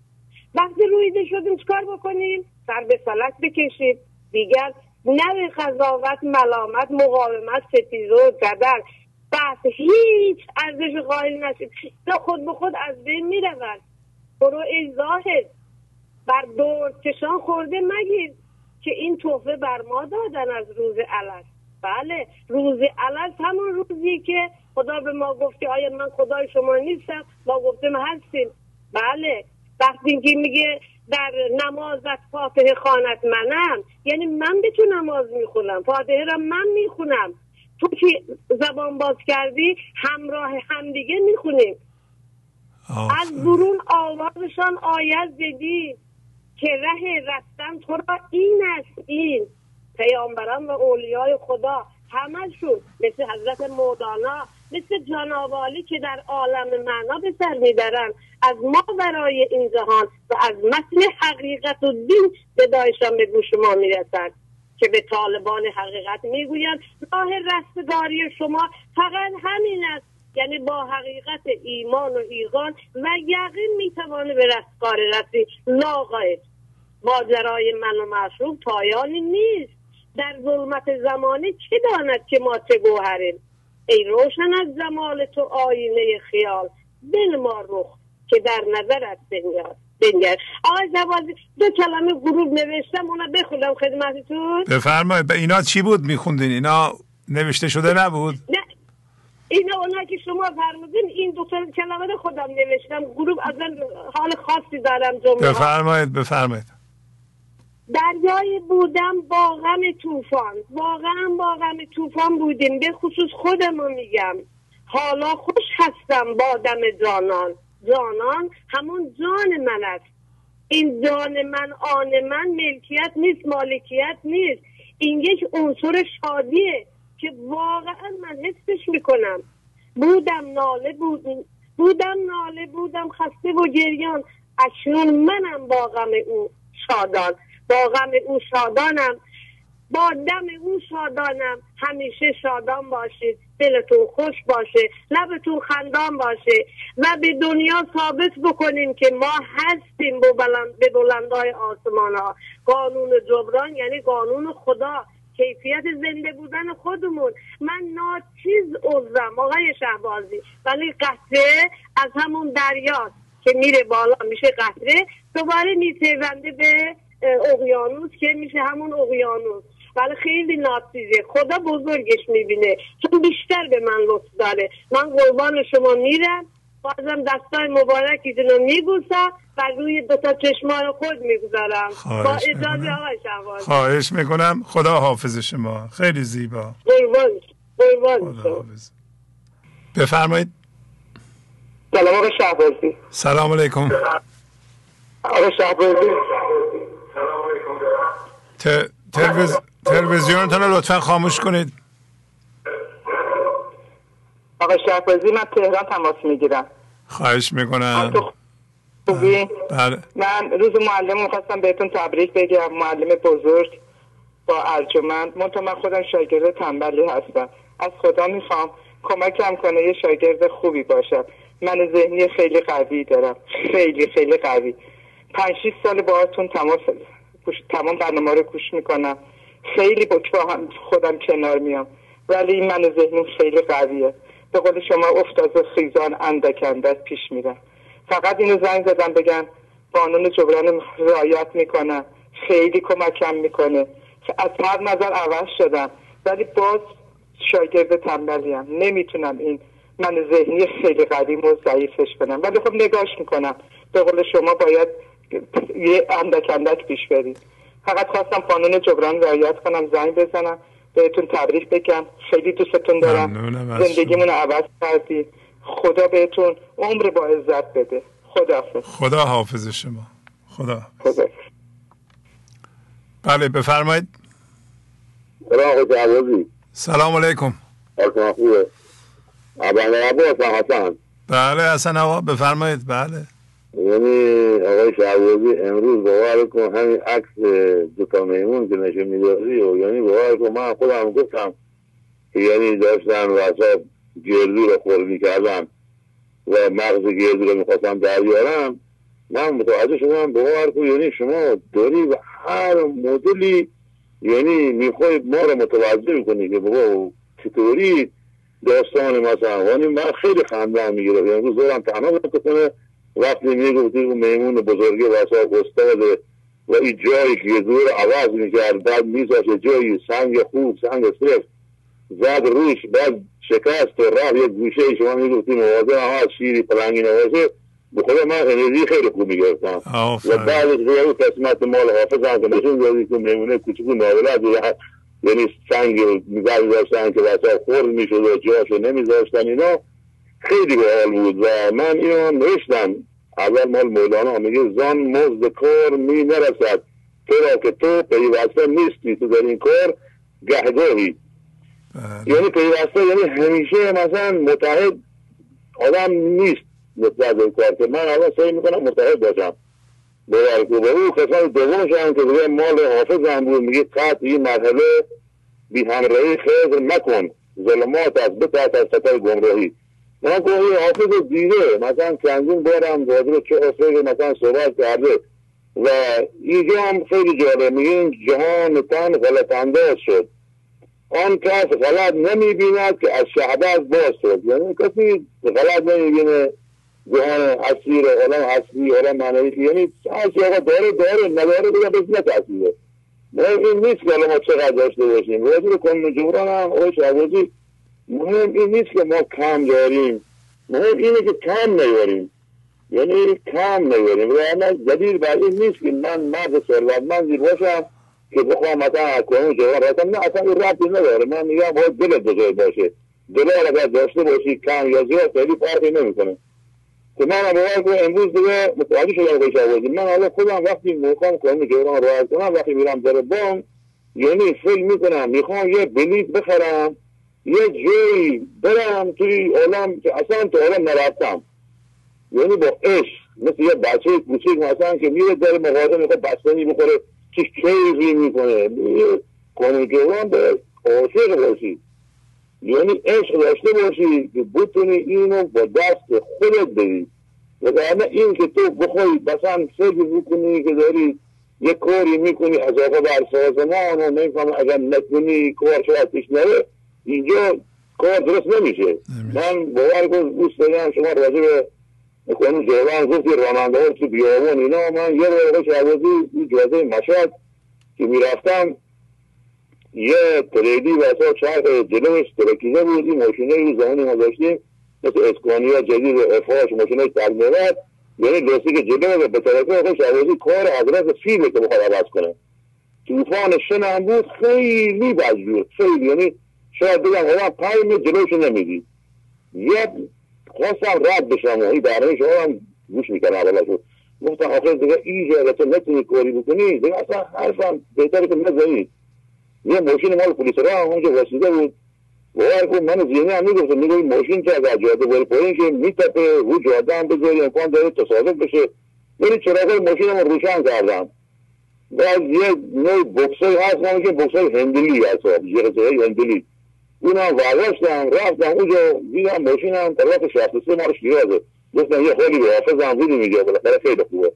وقتی رویده شدیم چیکار بکنیم؟ سر به فلک بکشیم. دیگر نه قضاوت ملامت مقاومت ستیزه و جدل. بحث هیچ ارزش قائل نشید تا خود به خود از بین می‌رود. برو ای زاهد. بر دور کشان خورده مگیر. که این تحفه بر ما دادن از روز علت بله روز علت همون روزی که خدا به ما گفت آیا من خدای شما نیستم؟ ما گفتیم هستیم. بله وقتی که میگه در نمازت فاتحه خانت منم یعنی من به تو نماز می‌خونم فاتحه را من می‌خونم. تو که زبان باز کردی همراه همدیگه می‌خونیم. از برون آوازشان آیت زدی که ره رفتن تو را این است این پیامبران و اولیای خدا. همشون مثل حضرت مولانا مثل جنابالی که در عالم معنا به سر می‌برن. از ما برای این جهان و از متن حقیقت و دین صدایشان به گوش ما می‌رسد که به طالبان حقیقت می‌گویند. راه رستگاری شما فقط همین است. یعنی با حقیقت ایمان و ایقان و یقین می‌توانه به رستگار رسی لاغایت ماجرای من و مشروب پایانی نیست. در ظلمت زمانه چه داند که ما چه گوهریم؟ ای روشن از زمال تو آینه خیال دل ما رخ که در نظرت بنگر بنگر. آقای زوازی دو کلمه گروه نوشتم اونا بخونم خدمتتون. بفرمایید اینا چی بود میخوندین؟ اینا نوشته شده نبود؟ نه. اینا اونا که شما فرمودین این دو کلمه خودم نوشتم. گروه از حال خاصی دارم جمعه بفرمایید بفرمایید. دریای بودم با غم طوفان. واقعا با غم طوفان بودیم. به خصوص خودمو میگم. حالا خوش هستم با دم جانان. جانان همون جان من است. این جان من آن من ملکیت نیست مالکیت نیست. این یک عنصر شادیه که واقعا من حسش می‌کنم. بودم ناله بودم بودم ناله بودم خسته و گریان. اکنون منم با غم او شادان. با غم او شادانم. با دم او شادانم. همیشه شادان باشید دلتون خوش باشه. لبتون خندان باشه. و به دنیا ثابت بکنیم که ما هستیم به, بلند به بلندای آسمان ها. قانون جبران یعنی قانون خدا. کیفیت زنده بودن خودمون. من ناچیز عضوم آقای شهبازی. ولی قطره از همون دریاست که میره بالا. میشه قطره. دوباره میپیونده به اقیانوس که میشه همون اقیانوس. ولی خیلی ناچیزه خدا بزرگش می‌بینه. چون بیشتر به من لطف داره. من قربان شما میرم. بازم دستای مبارکی رو میبوسم و روی دوتا چشمان خود می‌گذارم. با اجازه آقای شهبازی خواهش می‌کنم. خدا حافظ شما. خیلی زیبا. قربان. قربان بفرمایید. سلام آقای شهبازی. سلام علیکم. آقای شهبازی. تلویز... تلویزیونتون رو لطفا خاموش کنید. آقای شهبازی من تهران تماس می‌گیرم. خواهش می‌کنم. خوبی؟ بله. من روز معلم می‌خواستم بهتون تبریک بگم. معلم بزرگ با ارجمند. منتها من خودم شاگرد تنبلی هستم. از خدا می‌خوام کمکم کنه یه شاگرد خوبی باشم. من ذهنی خیلی قوی دارم. خیلی خیلی قوی. پنج سال باهاتون تماس تمام برنامه رو گوش می‌کنم. خیلی با خودم کنار میام. ولی من ذهنیم خیلی قویه. به قول شما افتاز خیزان اندک اندک پیش میرم. فقط اینو زنگ زدم بگم قانون جبران رعایت می‌کنم خیلی کمکم می‌کنه. از هر نظر عوض شدم. ولی باز شاگرد تنبلیم نمی‌تونم این من ذهنی خیلی قدیم و ضعیفش کنم. ولی خب نگاش می‌کنم. به قول شما باید یه اندک اندک پیش برید. فقط خواستم قانون جبران رعایت کنم زنگ بزنم بهتون تبریک بگم. خیلی دوستتون دارم. زندگیمون عوض کردی خدا بهتون عمر با عزت بده. خدا خدا حافظ شما. خدا خدا. بله بفرمایید. سلام علیکم. بله حسن آقا بفرمایید. بله. یعنی آقای شعبازی امروز باور کن همین عکس دوتا میمون که نشون میدازی و یعنی باور کن من خودم گفتم یعنی داشتن وسط گردو رو خور می‌کردن و مغز گردو رو می‌خواستم در بیارم من متوجه شدم باور کو یعنی شما داری و هر مدلی یعنی می‌خوای ما رو متوجه می‌کنی که بابا چطوری داستان مثلا. یعنی من خیلی خندم می‌گیره یعنی زورم تنها بکنه وقتی می‌گفتی اون میمون بزرگی واسه استاد و این جایی که دور عوض می‌کرد بعد میذاشه جایی سنگ خوب سنگ صرف زد روش بعد شکست و رفت. یک گوشه شما می‌گفتی موازه ها شیری پلنگی نوازه. به خدا من انرژی خیلی خوب می‌گرفتم. و بعد از قسمت مال حافظ هم که نشون دادی که میمونه کوچکو ناولت یعنی سنگ می‌زد داشتن که واسه خورد می‌شد و جاشو نمیذاشتن اینا. خیلی حال بود و من اینو نوشتم. اول مال مولانا میگه زان مزد کار می نرسد تو را که تو پیوسته نیستی تو در این کار گهگاهی. یعنی پیوسته یعنی همیشه مثلا متحد آدم نیست به کار که من اول سعی می‌کنم متحد باشم. باور کو به او قسمت دومش هم که دیگه مال حافظ هم بود میگه قطع این مرحله بی همراهی خیز مکن ظلمات از بترس از خطر گمراهی. من که این حافظ دیده مثلا چندین بارم راجع چه حافظ مثلا صحبت کرده. و اینجا هم خیلی جالب. میگه این جهان تن غلط انداز شد. آن کس غلط نمی بیند که از شهباز باز شد. یعنی کسی غلط نمی بینه جهان اصلی رو عالم اصلی عالم معنوی. یعنی هرچی آقا داره داره. نداره دیگه بس نتحصیله این نیست که ما چقدر داشته باشیم. راجع به کنون هم آقای شهبازی مهم این نیست که ما کم داریم. مهم اینه که کم نیاریم. یعنی کم نیاریم. و اما جدید بر این نیست که من مرد ثروتمندی باشم که بخوام مثلا از کنون جوان نه اصلا این ربطی نداره. من میگم باید دلت بزرگ باشه. دلار اگر داشته باشی کم یا زیاد خیلی فرقی نمی‌کنه. که من باور که امروز دیگه متوجه شدم که من حالا خودم وقتی می‌خوام کنون جوان راحت کنم وقتی میرم در بانک یعنی فیلم می‌کنم می‌خوام یه بلیت بخرم. یه جایی برم توی عالم که اصلا تو عالم نرفتم. یعنی با عشق مثل یه بچه کوچیک مثلا که میره در مغازه می‌خواد بستنی بخوره چی کیفی می‌کنه؟ کنگران به عاشق باشی. یعنی عشق داشته باشی که بتونی اینو با دست خودت بری. وگرنه این که تو بخوای مثلا فکر بکنی که داری یه کاری می‌کنی از آقا بر سازمان و نمیفهم اگر نکنی کار شاید پیش نره. اینجا کار درست نمیشه. من باور کن دوست دارم شما راجع به کنون جوان گفتی راننده ها تو بیابون اینا من یه بار شعبازی این جوازه مشهد که می‌رفتم یه تریدی واسه چرخ جلوش ترکیزه بود این ماشینه این زمانی ما داشتیم مثل اسکانیا جدید افاش ماشینه تلمیرات یعنی دوستی که جلو به طرفه خود شعبازی کار حضرت فیلمه که بخواد عوض کنه. توفان شن هم بود خیلی بدجور خیلی یعنی شاید بگم آدم پای جلوشو نمیدی یه خواستم رد بشم و این برنامه شما هم گوش می‌کنم اولشو گفتم آخر دیگه این تو نتونی کاری بکنی؟ دیگه اصلا حرفم بهتره که نزنی یه ماشین مال پلیس را هم اونجا واسیده بود. باور کن من زینی هم می‌گفتم میگه این ماشین که از جاده باری پایین که میتپه رو جاده هم بذاری امکان داره تصادف بشه. یعنی چراغ ماشین هم روشن کردم. بعد یه نوع بکسای هست که بکسای هندلی هست جغزه هندلی. اونم ورداشتم رفتم اونجا دیدم ماشینم طرف شخص سه مارش شیرازه گفتم یه خیلی به حافظم بودی میگه بالاخره خیلی خوبه.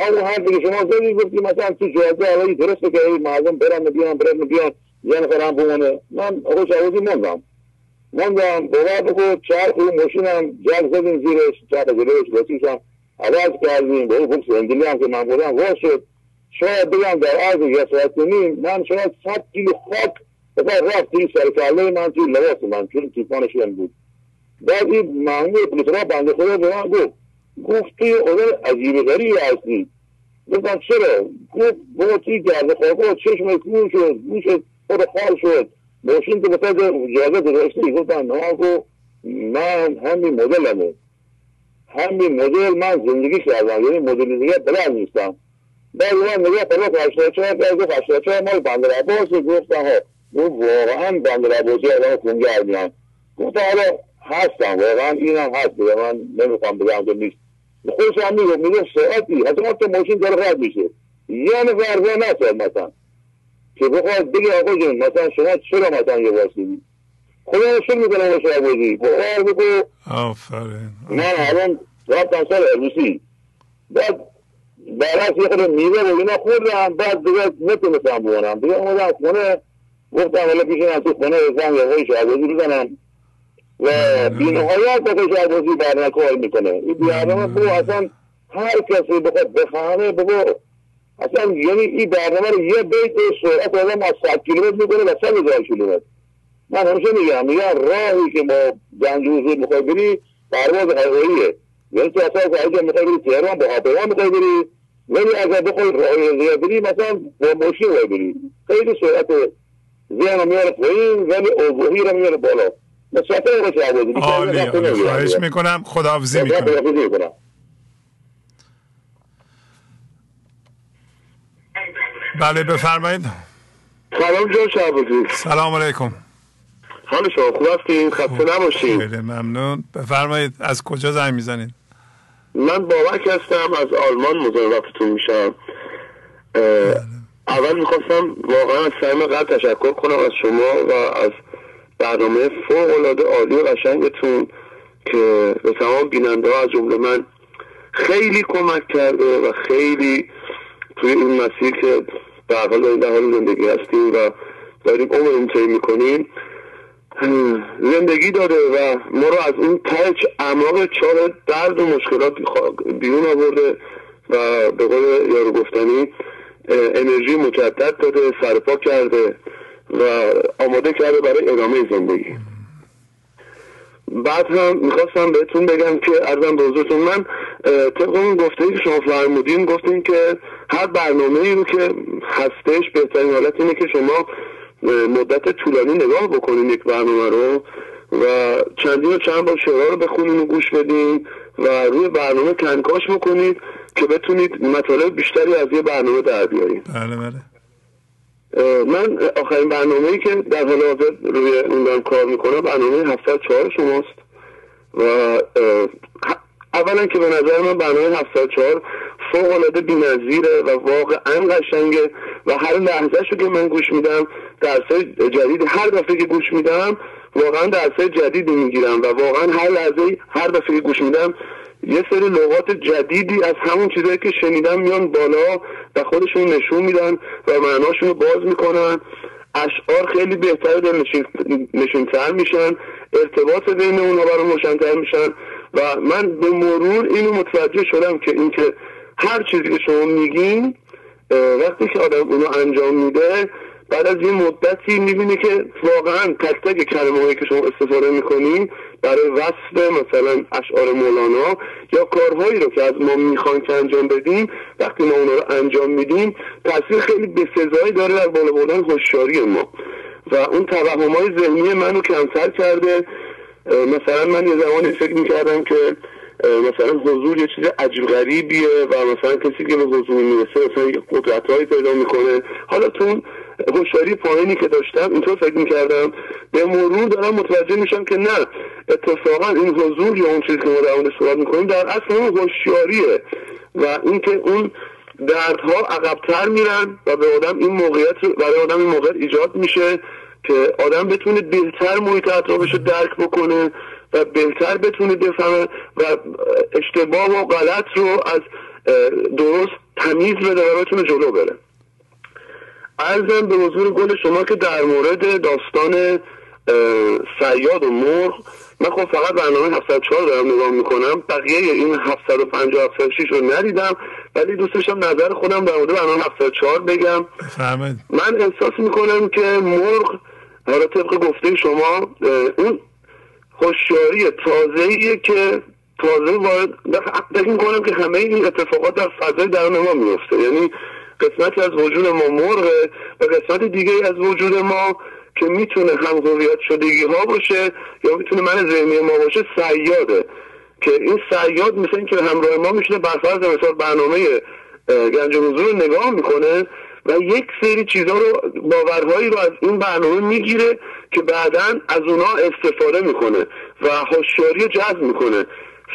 همون حرفی که شما زدی گفتی مثلا تو جاده اولی درست که مردم برن بیان برن بیان یه نفر هم بمونه. من آقا شعوزی موندم. موندم باور بگو چرخ اون ماشینم جل زدیم زیرش چرخ جلوش بسیشم عوض کردیم با اون بکس هندلی هم که من بودم شد. شاید بگم در عرض یه ساعت نیم من شاید صد کیلو خاک بعد رفت توی سرکله من توی لباس من چون توفانش هم بود. بعد این مهمون پلیسرا بنده خدا به من گفت گفت توی آدم عجیب غریبی هستی. گفتم چرا؟ گفت بابا توی گرد خوابا چشم کون شد گوشت خود خال شد. ماشین که بسید جازه گذاشتی گفتم نه گفت من همین مدلمه. همین مدل من زندگی کردم یعنی مدل دیگه بلد نیستم. بعد من نگاه طرف 84 کرد گفت 84 مال بندر عباس گفتم ها. گفت واقعا بندر عباسی آدم خونگر میان گفت حالا هستم واقعا اینم هست. دیگه من نمی‌خوام بگم که نیست. خودش هم می‌گفت می‌گفت ساعتی. حتی تو ماشین داره رد میشه. یه نفر با نسال مثلا. که بخواد بگه آقا جون مثلا شما چرا مثلا یه واسیدی خدا شکر می‌کنم با شما بودی باور بگو. آفرین. من الان رفتم سر عروسی بعد برعکس یه خود میوه و اینا خوردم. بعد دیگه نتونستم بکنم دیگه اومدم خونه. گفتم حالا پیشم تو خونه بزنم یا وای شعبازی بزنم و بینهایت به شعبازی برنه کار می‌کنه. این برنامه بو اصلا هر کسی بخواد بفهمه بگو اصلا یعنی این برنامه رو یه بیت سرعت آدم از 100 کیلومتر می‌کنه و 100 هزار کیلومتر. من همیشه میگم میگم راهی که ما گنج حضور می‌خوای بری پرواز هواییه یعنی تو اصلا اگه می‌خوای بری تهران با هواپیما می‌خوای بری. ولی اگر بخوای راه زیاد بری مثلا با ماشین باید بری. خیلی سرعت ذهن میاره پایین ولی اوضاحی رو میاره بالا. مسافر رو شعبازی خواهش می‌کنم خداحافظی می‌کنم. بله بفرمایید. سلام جان شعبازی سلام علیکم. حال شما خوب هستین؟ خسته نباشین. خیلی ممنون. بفرمایید از کجا زنگ می‌زنید؟ من بابک هستم از آلمان مزاحمتتون میشم. اول می‌خواستم واقعا از سعیم قد تشکر کنم از شما و از برنامه فوق العاده عالی و قشنگتون که به تمام بیننده ها از جمله من خیلی کمک کرده و خیلی توی این مسیر که در حال در حال زندگی هستیم و داریم عمر طی می‌کنیم زندگی داده و ما رو از اون تچ اعماق چار درد و مشکلات بیرون آورده و به قول یارو گفتنی انرژی مجدد داده سرپا کرده و آماده کرده برای ادامه زندگی. بعد هم می‌خواستم بهتون بگم که ارزم به حضورتون من طبق اون گفته که شما فرمودین گفتین که هر برنامه ای رو که هستش بهترین حالت اینه که شما مدت طولانی نگاه بکنین یک برنامه رو و چندین و چند بار شعرها رو بخونین و گوش بدین و روی برنامه کنکاش بکنید که بتونید مطالب بیشتری از یه برنامه در بیارید. بله بله. من آخرین برنامه ای که در حال حاضر روی اون دارم کار می‌کنم برنامه 704 شماست. و اولا که به نظر من برنامه 704 فوق العاده بی‌نظیره و واقعا قشنگه و هر لحظه شو که من گوش میدم درسای جدید هر دفعه که گوش میدم واقعا درسای جدیدی می‌گیرم و واقعا هر لحظه هر دفعه که گوش میدم یه سری لغات جدیدی از همون چیزایی که شنیدم میان بالا و خودشون نشون میدن و معناشون رو باز می‌کنن. اشعار خیلی بهتر نشونتر میشن. ارتباط بین اونها برای روشنتر میشن. و من به مرور اینو متوجه شدم که اینکه هر چیزی که شما میگین وقتی که آدم اونو انجام میده بعد از یه مدتی می‌بینی که واقعا تک تک کلمه هایی که شما استفاده می‌کنین برای وصف مثلا اشعار مولانا یا کارهایی رو که از ما می‌خوان که انجام بدیم وقتی ما اونا رو انجام میدیم تاثیر خیلی بسزایی داره در بالا بردن هوشیاری ما. و اون توهم های ذهنی منو کمتر کرده. مثلا من یه زمانی فکر می‌کردم که مثلا حضور یه چیز عجیب غریبیه و مثلا کسی که به حضور می‌رسه مثلا قدرت پیدا می‌کنه. حالا تو هوشیاری پایینی که داشتم اینطور فکر می‌کردم. به مرور دارم متوجه میشم که نه اتفاقا این حضور یا اون چیزی که ما در موردش صحبت می‌کنیم در اصل اون هوشیاریه و اینکه اون دردها عقبتر میرن و به آدم این موقعیت برای آدم این موقعیت ایجاد میشه که آدم بتونه بهتر محیط اطرافش رو درک بکنه و بهتر بتونه بفهمه و اشتباه و غلط رو از درست تمیز بده و بتونه جلو بره. ارزم به حضور گل شما که در مورد داستان سیاد و مرغ من خب فقط برنامه 704 دارم نگاه می‌کنم بقیه این 750 706 رو ندیدم ولی دوست داشتم نظر خودم در مورد برنامه 704 بگم. من احساس می‌کنم که مرغ حالا طبق گفته شما اون هوشیاری تازه که تازه وارد فکر می‌کنم که همه این اتفاقات در فضای درون ما میفته یعنی قسمتی از وجود ما مرغه و قسمت دیگه از وجود ما که می‌تونه هم هویت شدگی ها باشه یا می‌تونه من ذهنی ما باشه سیاده. که این سیاد مثل اینکه همراه ما میشونه برفرض مثال برنامه گنج حضور رو نگاه می‌کنه و یک سری چیزها رو باورهایی رو از این برنامه می‌گیره که بعدا از اونها استفاده می‌کنه و هوشیاری جذب می‌کنه.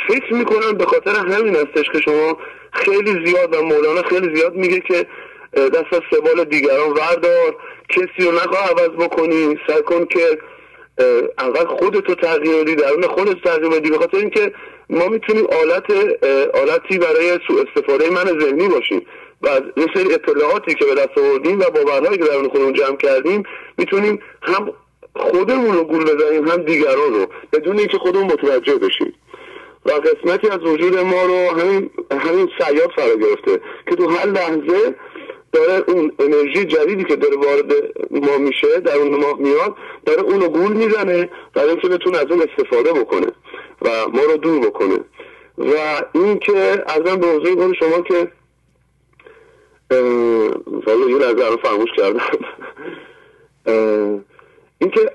فکر می‌کنم به خاطر همین هستش که شما خیلی زیاد و مولانا خیلی زیاد میگه که دست از سبال دیگران وردار. کسی رو نخواه عوض بکنی. سعی کن که اول خودتو تغییر بدی درون خودت تغییر بدی. به خاطر اینکه ما می‌تونیم آلت آلتی برای سوء استفاده من ذهنی باشیم. و از یه سری اطلاعاتی که به دست آوردیم و باورهایی که درون خودمون جمع کردیم می‌تونیم هم خودمون رو گول بزنیم هم دیگران رو بدون اینکه خودمون متوجه بشیم. و قسمتی از وجود ما رو همین همین سیاد فرا گرفته که تو هر لحظه داره اون انرژی جدیدی که داره وارد ما میشه در اون ما میاد داره اونو گول می‌زنه برای اینکه بتونه از اون استفاده بکنه و ما رو دور بکنه. و این که ازم به حضور شما که والا یه لحظه رو فراموش کردم. این که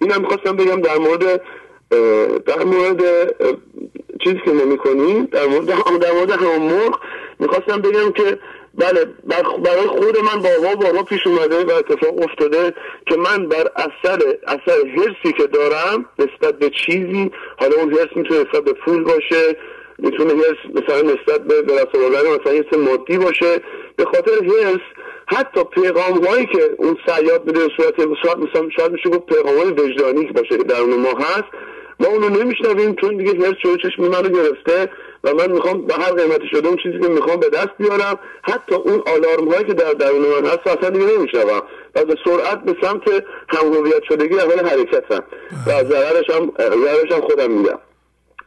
این هم می‌خواستم بگم در مورد در مورد چیزی که ما می‌کنیم در مورد در مورد همون مرغ می‌خواستم بگم که بله برای خود من بارها بارها پیش اومده و اتفاق افتاده که من بر اثر اثر هرسی که دارم نسبت به چیزی حالا اون هرس می‌تونه نسبت به پول باشه می‌تونه هرس مثلا نسبت به دست مثلا یه مادی باشه به خاطر هرس حتی پیغام هایی که اون سیاد بده صورت شاید مثلا شاید میشه گفت پیغام های وجدانی باشه که درون ما هست ما اونو نمیشنویم چون دیگه هر چه چشم منو گرفته و من می‌خوام به هر قیمتی شده اون چیزی که می‌خوام به دست بیارم. حتی اون آلارم هایی که در درون من هست اصلا دیگه نمیشنوم. و به سرعت به سمت همهویت شدگی اول حرکتم. و ضررش هم ضررش هم خودم میدم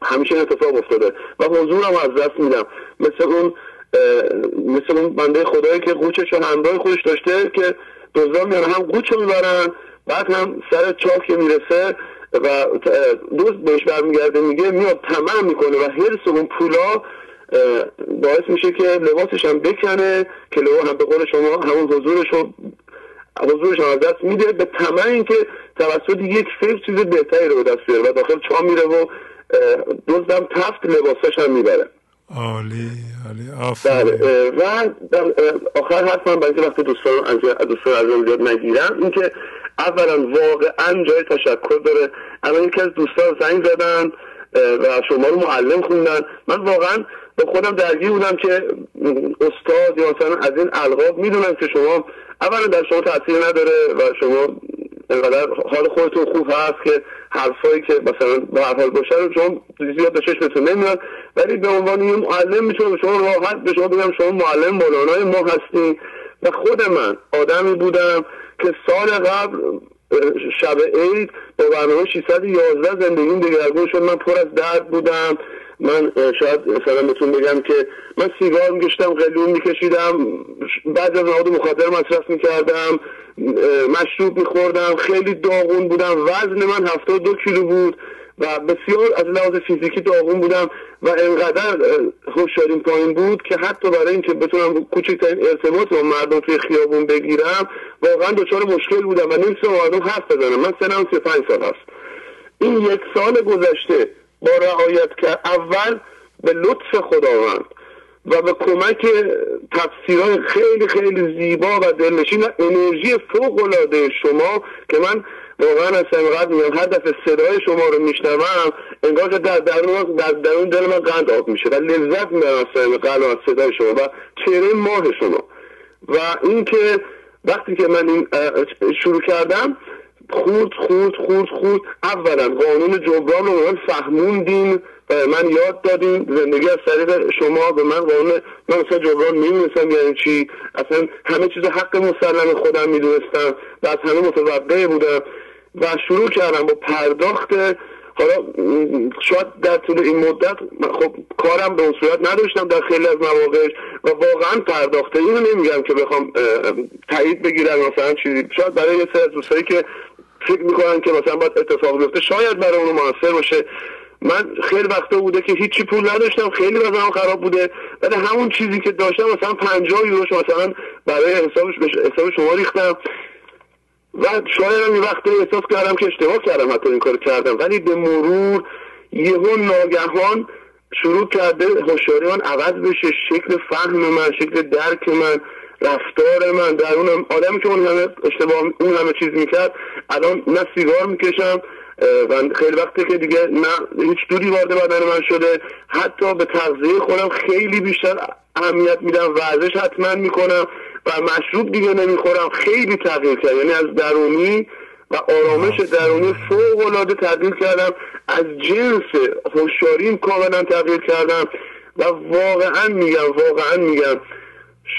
همیشه اتفاق افتاده. و حضورم از دست میدم. مثل اون مثل اون بنده خدایی که قوچش رو همراه خودش داشته که دزدان میان هم قوچ می‌برن بعد هم سر چاک که می‌رسه. و دوست بهش برمیگرده میگه میاد تمام می‌کنه و حرس اون پولا باعث میشه که لباسش هم بکنه که لباس هم به قول شما همون حضورش رو حضورش از دست میده به تمام اینکه توسط یک فکر چیز بهتری رو به دست بیاره و داخل چا میره و دزدم تفت لباسش هم می‌بره. عالی عالی بله و در آخر حرف من برای وقت دوستان از دوستان از زیاد نگیرم اینکه اولا واقعا جای تشکر داره. الان یکی از دوستان زنگ زدن و شما رو معلم خوندن. من واقعا به خودم درگیر بودم که استاد یا مثلا از این القاب می‌دونم که شما اولا در شما تاثیر نداره و شما انقدر حال خودتون خوب هست که حرفایی که مثلا به هر حال باشه رو شما زیاد به چشمتون نمیاد. ولی به عنوان یه معلم می‌تونم شما راحت به شما بگم شما معلم مولانای ما هستین و خود من آدمی بودم که سال قبل شب عید با برنامه 611 زندگیم دگرگون شد. من پر از درد بودم. من شاید مثلا بهتون بگم که من سیگار میکشتم قلیون میکشیدم. بعد از مواد مخدر مصرف می‌کردم. مشروب میخوردم. خیلی داغون بودم. وزن من دو کیلو بود و بسیار از لحاظ فیزیکی داغون بودم. و انقدر هوشیاریم پایین بود که حتی برای اینکه بتونم کوچکترین ارتباط با مردم توی خیابون بگیرم واقعا دچار مشکل بودم و نمی‌تونم مردم حرف بزنم. من سنم 35 سال هست. این یک سال گذشته با رعایت که اول به لطف خداوند و به کمک تفسیرهای خیلی خیلی زیبا و دلنشین و انرژی فوق العاده شما که من واقعا از سمقت میگم هر دفعه صدای شما رو میشنوم انگار که در درون در درون دل من قند آب میشه و لذت می‌برم از قلب از صدای شما و چهره ماه شما. و اینکه وقتی که من این شروع کردم خورد خورد خورد خورد. اولا قانون جبران رو من فهموندیم و من یاد دادیم زندگی از طریق شما به من قانون من مثلا جبران می‌دونستم یعنی چی. اصلا همه چیز حق مسلم خودم می‌دونستم و از همه متوقع بودم. و شروع کردم با پرداخت حالا شاید در طول این مدت خب کارم به اون صورت نداشتم در خیلی از مواقع و واقعا پرداخته. اینو نمیگم که بخوام تایید بگیرم مثلا چیزی شاید برای یه سری از دوستایی که فکر می‌کنن که مثلا باید اتفاق بیفته شاید برای اونو موثر باشه. من خیلی وقتا بوده که هیچی پول نداشتم خیلی وضعم خراب بوده ولی همون چیزی که داشتم مثلا 50 یوروش مثلا برای حسابش حساب شما ریختم. و شاید یه وقتی احساس کردم که اشتباه کردم حتی این کار کردم. ولی به مرور یهو ناگهان شروع کرده هوشیاری من عوض بشه شکل فهم من شکل درک من رفتار من. در اون آدمی که اون همه اشتباه اون همه چیز می‌کرد الان نه سیگار می‌کشم و خیلی وقتی که دیگه نه هیچ دودی وارد بدن من شده. حتی به تغذیه خودم خیلی بیشتر اهمیت میدم ورزش حتما می‌کنم. و مشروب دیگه نمی‌خورم. خیلی تغییر کرد. یعنی از درونی و آرامش درونی فوق العاده تبدیل کردم. از جنس هوشیاریم کاملا تغییر کردم. و واقعا میگم واقعا میگم.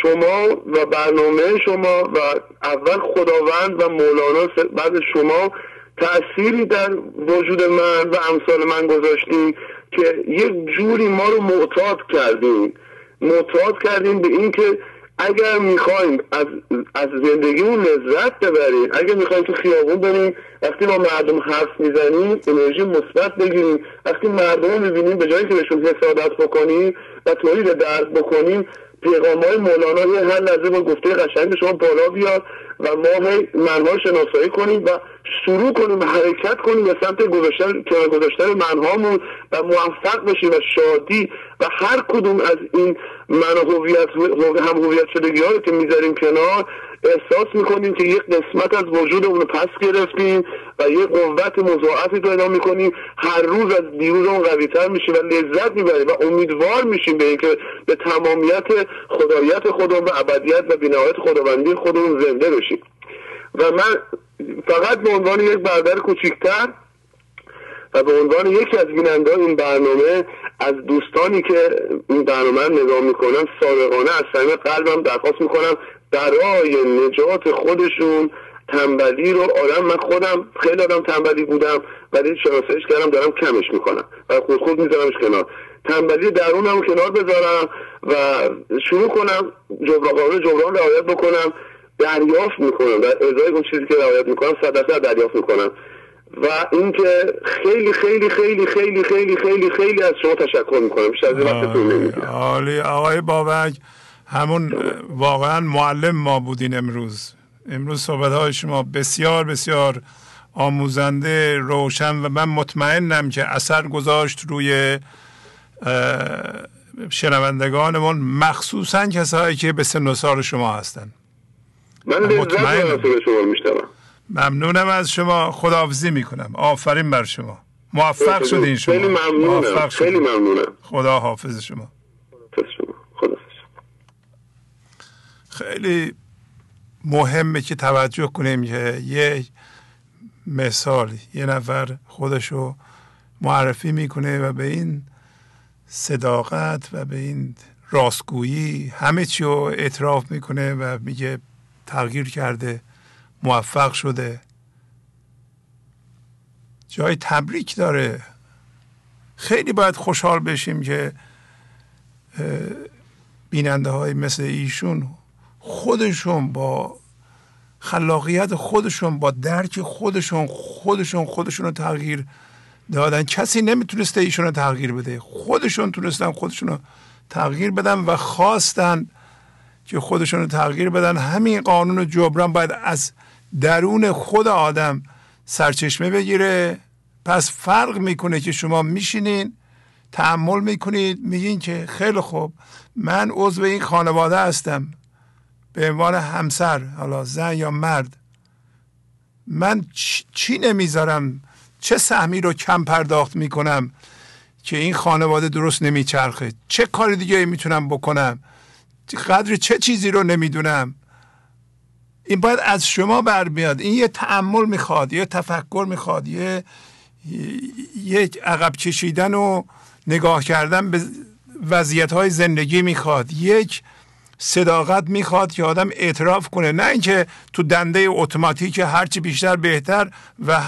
شما و برنامه شما و اول خداوند و مولانا بعد شما تأثیری در وجود من و امثال من گذاشتیم که یک جوری ما رو معتاد کردیم معتاد کردیم به اینکه اگر می‌خوایم از, از زندگیمون لذت ببریم اگر می‌خوایم تو خیابون بریم وقتی با مردم حرف می‌زنیم انرژی مثبت بگیریم وقتی مردم رو می‌بینیم به جایی که بهشون حسادت بکنیم و تولید درد بکنیم پیغام های مولانا یه هر لحظه با گفته قشنگ شما بالا بیاد و ما منها شناسایی کنیم و شروع کنیم حرکت کنیم به سمت گذاشتن گذاشتن منهامون و موفق بشیم و شادی و هر کدوم از این من هویت هم هویت شدگی ها که می‌ذاریم کنار احساس می‌کنیم که یک قسمت از وجودمون رو پس گرفتیم و یک قوت مضاعفی پیدا می‌کنیم. هر روز از دیروزمون قویتر میشیم و لذت می‌بریم و امیدوار میشیم به اینکه به تمامیت خدایت خودمون و ابدیت و بینهایت خداوندی خودمون زنده بشیم. و من فقط به عنوان یک برادر کوچیکتر و به عنوان یکی از بیننده این برنامه از دوستانی که این برنامه نگاه می‌کنم صادقانه از صمیم قلبم درخواست می‌کنم برای نجات خودشون تنبلی رو آدم من خودم خیلی آدم تنبلی بودم ولی شناسایش کردم دارم کمش می‌کنم و خود خود میذارمش کنار. تنبلی درونم کنار بذارم و شروع کنم جبران قانون جبران رعایت بکنم دریافت می‌کنم. در ازای اون چیزی که رعایت می‌کنم صد دریافت می‌کنم. و اینکه خیلی خیلی خیلی خیلی خیلی خیلی خیلی از شما تشکر می‌کنم. بیشتر از وقتتون عالی. آقای بابک همون واقعا معلم ما بودین امروز. امروز صحبت های شما بسیار بسیار آموزنده روشن و من مطمئنم که اثر گذاشت روی شنوندگانمون مخصوصا کسایی که به سن و سال شما هستن. من لذت شما میشتم ممنونم از شما. خداحافظی می‌کنم. آفرین بر شما. موفق شدین شما. خیلی ممنونم. خیلی ممنونم. خدا حافظ شما. خیلی مهمه که توجه کنیم که یه مثال یه نفر خودشو معرفی می‌کنه و به این صداقت و به این راستگویی همه چی رو اعتراف می‌کنه و میگه تغییر کرده. موفق شده. جای تبریک داره. خیلی باید خوشحال بشیم که بیننده های مثل ایشون خودشون با خلاقیت خودشون با درک خودشون خودشون خودشون رو تغییر دادن. کسی نمی‌تونسته ایشون رو تغییر بده. خودشون تونستن خودشون رو تغییر بدن و خواستن که خودشون رو تغییر بدن. همین قانون جبران باید از درون خود آدم سرچشمه بگیره. پس فرق می‌کنه که شما میشینین تحمل می‌کنید میگین که خیلی خوب من عضو این خانواده هستم. به عنوان همسر حالا زن یا مرد من چی نمی‌ذارم؟ چه سهمی رو کم پرداخت می‌کنم که این خانواده درست نمیچرخه؟ چه کار دیگه می‌تونم بکنم؟ قدر چه چیزی رو نمی‌دونم؟ این باید از شما برمیاد. این یه تعمل می‌خواد یه تفکر می‌خواد یه یک عقب کشیدن و نگاه کردن به وضعیت های زندگی می‌خواد. یک صداقت می‌خواد که آدم اعتراف کنه. نه اینکه تو دنده اتوماتیک هرچی بیشتر بهتر و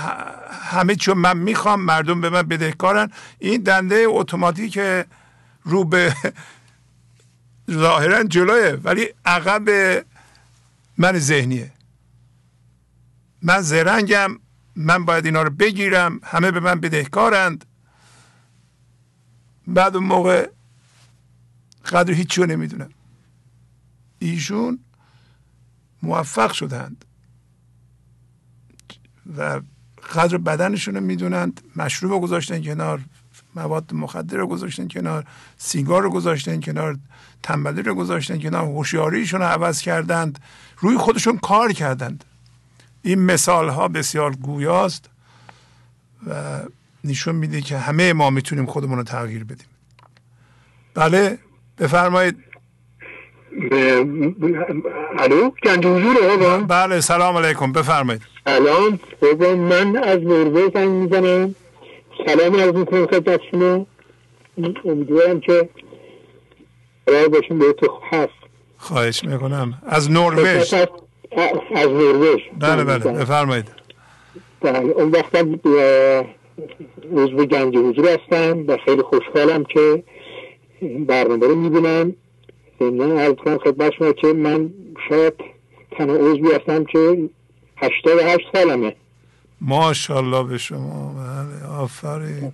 همه چون من می‌خوام مردم به من بدهکارن. این دنده اتوماتیک رو به ظاهرا جلوه ولی عقب من ذهنیه. من زرنگم من باید اینا رو بگیرم همه به من بدهکارند. بعد اون موقع قدر هیچی رو نمی‌دونم. ایشون موفق شدند. و قدر بدنشون رو می‌دونند. مشروب رو گذاشتن کنار مواد مخدر رو گذاشتن کنار سیگار رو گذاشتن کنار تنبلی رو گذاشتن کنار هوشیاریشون رو عوض کردند. روی خودشون کار کردند. این مثال ها بسیار گویاست و نشون میده که همه ما می‌تونیم خودمون رو تغییر بدیم. بله بفرمایید. الو گنج حضور بله سلام علیکم بفرمایید. سلام بابا من از نروژ زنگ می‌زنم. سلام از می‌کنم خدمت شما. امیدوارم که قرار باشیم به تو هست خواهش می‌کنم. از نروژ از نروژ بله بله. بفرمایید. بله اون وقتا عضو گنج حضور هستم و خیلی خوشحالم که این برنامه رو می‌بینم. ضمنا عرض کنم خدمت شما که من شاید تنها عضوی هستم که هشتاد و هشت سالمه. ماشاءالله به شما. بله آفرین.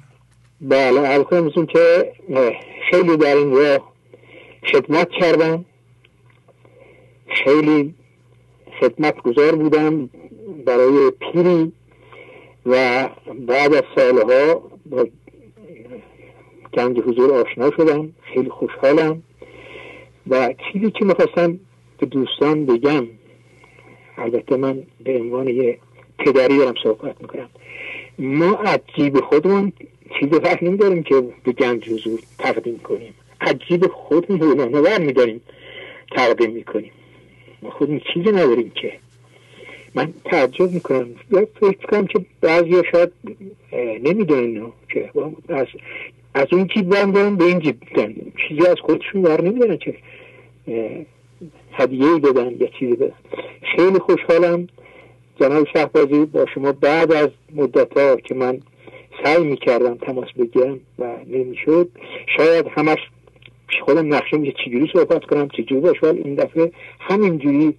بله عرض کنم که خیلی در این راه خدمت کردم. خیلی خدمت گذار بودم برای پیری و بعد از سالها با گنج حضور آشنا شدم خیلی خوشحالم و چیزی که می‌خواستم به دوستان بگم البته من به عنوان یه پدری دارم صحبت می‌کنم. ما از جیب خودمون چیز فرق نمیداریم که به گنج حضور تقدیم کنیم. از جیب خودمون بر میداریم تقدیم می‌کنیم. ما خودمون چیزی نداریم که. من تعجب می‌کنم. فکر کنم که بعضی شاید نمی‌دونن که. از از اون جیب برم به این جیب. بدن چیزی از خودشون بر نمیدارن که هدیه بدن یا چیزی بدن. خیلی خوشحالم. جناب شهبازی با شما بعد از مدت ها که من سعی می‌کردم تماس بگیرم و نمی‌شد شاید همش خودم نقشه میشه چجوری صحبت کنم چجوری باش ولی این دفعه همینجوری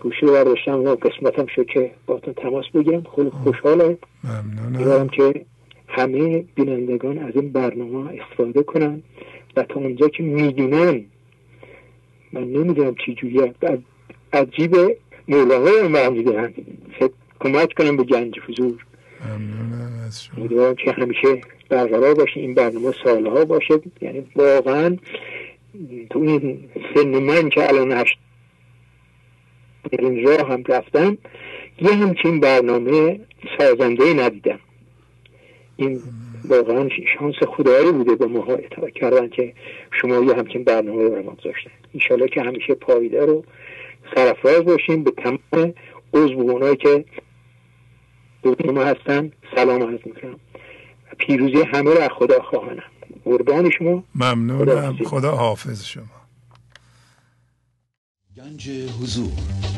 گوشی رو برداشتم و قسمتم شد که با تماس بگیرم. خیلی خوشحالم. ممنونم. که همه بینندگان از این برنامه استفاده کنن و تا اونجا که می‌دونن من نمی‌دونم چی جوریه از جیب مولانا من می‌دونن کمک کنم به گنج حضور. ممنونم که همیشه برقرار باشه این برنامه سالها باشه. یعنی واقعا تو این سن من که الان هشت این راه هم رفتم یه همچین برنامه سازنده ندیدم. این واقعا شانس خدایی بوده به ماها اطاع کردن که شما یه همچین برنامه رو برمان گذاشتن انشالله که همیشه پایده رو سرفراز باشیم به تمام عضو که دو ما هستن. سلام عرض می‌کنم پیروزی همه رو از خدا خواهانم. قربان شما. ممنونم. خدا, خدا حافظ شما. گنج حضور.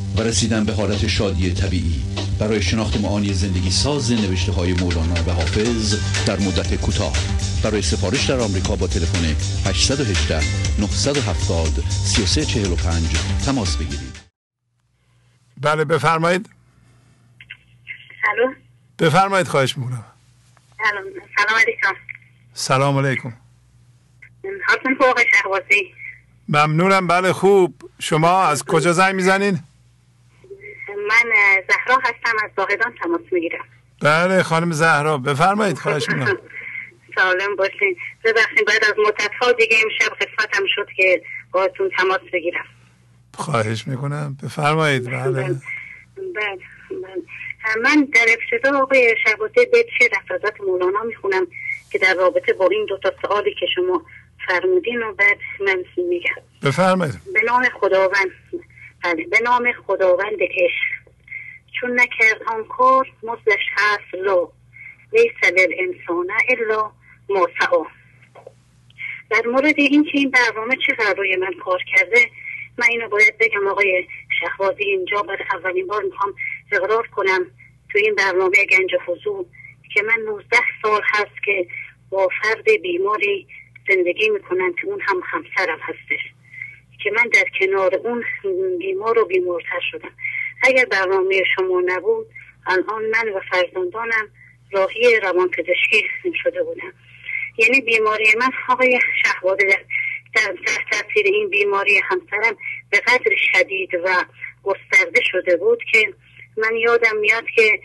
و رسیدن به حالت شادی طبیعی. برای شناخت معانی زندگی ساز نوشته های مولانا و حافظ در مدت کوتاه. برای سفارش در آمریکا با تلفن 818 970 3345 تماس بگیرید. بله بفرمایید. الو؟ بفرمایید خواهش می‌کنم. سلام علیکم. سلام علیکم. ممنونم بله خوب. شما از کجا زنگ می‌زنین؟ من زهرا هستم از باقیدان تماس می‌گیرم. بله خانم زهرا بفرمایید خواهش می‌کنم. سالم باشین. ببخشید بعد از مدت ها دیگه امشب قسمتم شد که باهاتون تماس بگیرم. خواهش می‌کنم. بفرمایید بله. بله, بله. من در ابتدا آقای به چه مولانا می‌خونم که در رابطه با این دو تا سوالی که شما فرمودین و بعد من میگم. بفرمایید. به نام خداوند. بله به نام خداوند عشق. چون نکرد آن کار مزدش هست لو. لیس انسان الا ما در مورد این که این برنامه چقدر روی من کار کرده من اینو باید بگم آقای شهبازی اینجا برای اولین بار می‌خوام اقرار کنم تو این برنامه گنج حضور که من 19 سال هست که با فرد بیماری زندگی می‌کنن که اون هم همسرم هستش. که من در کنار اون بیمار و بیمارتر شدم. اگر برنامه شما نبود الان من و فرزندانم راهی روان پزشکی شده بودم. یعنی بیماری من آقای شهواده در, در تاثیر این بیماری همسرم به قدر شدید و گسترده شده بود که من یادم میاد که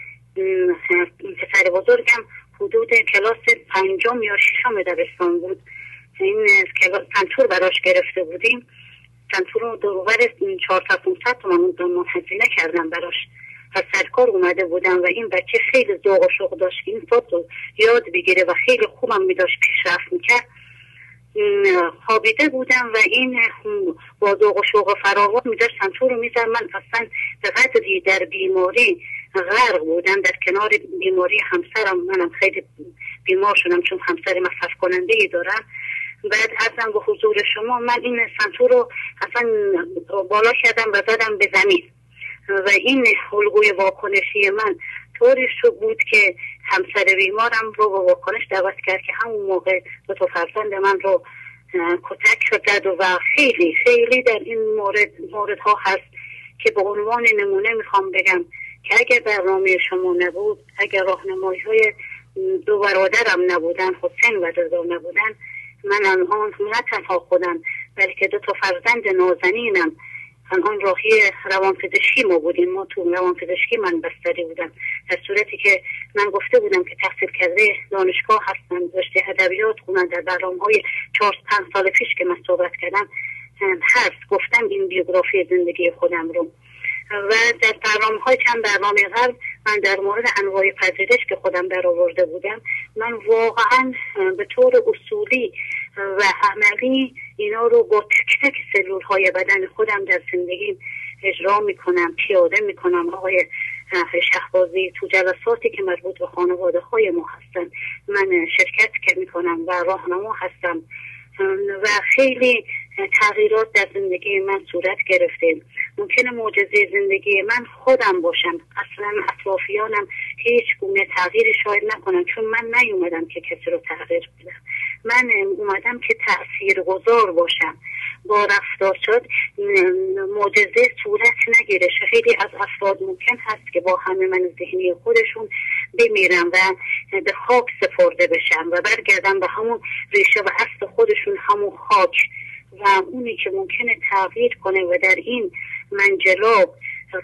پسر بزرگم حدود کلاس پنجم یا ششم دبستان بود. این سنتور براش گرفته بودیم. سنتور رو دروبر چهار تا پونصد تومن هزینه کردم براش. از سرکار اومده بودم و این بچه خیلی ذوق و شوق داشت این رو یاد بگیره و خیلی خوبم میداشت پیشرفت می‌کرد. خوابیده بودم و این با ذوق و شوق فراوان میداشت سنتور رو می‌زد من اصلا به قدری در بیماری غرق بودم. در کنار بیماری همسرم منم خیلی بیمار شدم چون همسر مصرف کننده ای دارم. بعد ازم به حضور شما. من این سنتور رو اصلا بالا کردم و زدم به زمین. و این الگوی واکنشی من طوری شو بود که همسر بیمارم رو با واکنش دعوت کرد که همون موقع دو تا فرزند من رو کتک شد و خیلی خیلی در این مورد مورد ها هست که به عنوان نمونه می‌خوام بگم که اگر برنامه شما نبود اگر راهنمایی های دو برادرم نبودن حسین و رضا نبودن من الان نه خودم بلکه دو تا فرزند نازنینم. الان راهی روانپزشکی ما بودیم. ما تو روانپزشکی من بستری بودم. در صورتی که من گفته بودم که تحصیل کرده دانشگاه هستم. داشته ادبیات خونن در برنامه های چهار پنج سال پیش که من صحبت کردم هست. گفتم این بیوگرافی زندگی خودم رو. و در برنامه های چند برنامه قبل من در مورد انواع پذیرش که خودم در آورده بودم من واقعا به طور اصولی و عملی اینا رو با تک تک سلول های بدن خودم در زندگی اجرا می‌کنم پیاده می‌کنم. آقای شهبازی تو جلساتی که مربوط به خانواده های ما هستن من شرکت که می‌کنم و راهنما هستم. و خیلی تغییرات در زندگی من صورت گرفته. ممکنه معجزه زندگی من خودم باشم. اصلا اطرافیانم هیچ گونه تغییری شاید نکنم چون من نیومدم که کسی رو تغییر بدم. من اومدم که تأثیر گذار باشم. با رفتار شد معجزه صورت نگیره. خیلی از افراد ممکن هست که با همه من ذهنی خودشون بمیرم و به خاک سپرده بشم و برگردم به همون ریشه و اصل خودشون همون خاک. و اونی که ممکنه تغییر کنه و در این منجلاب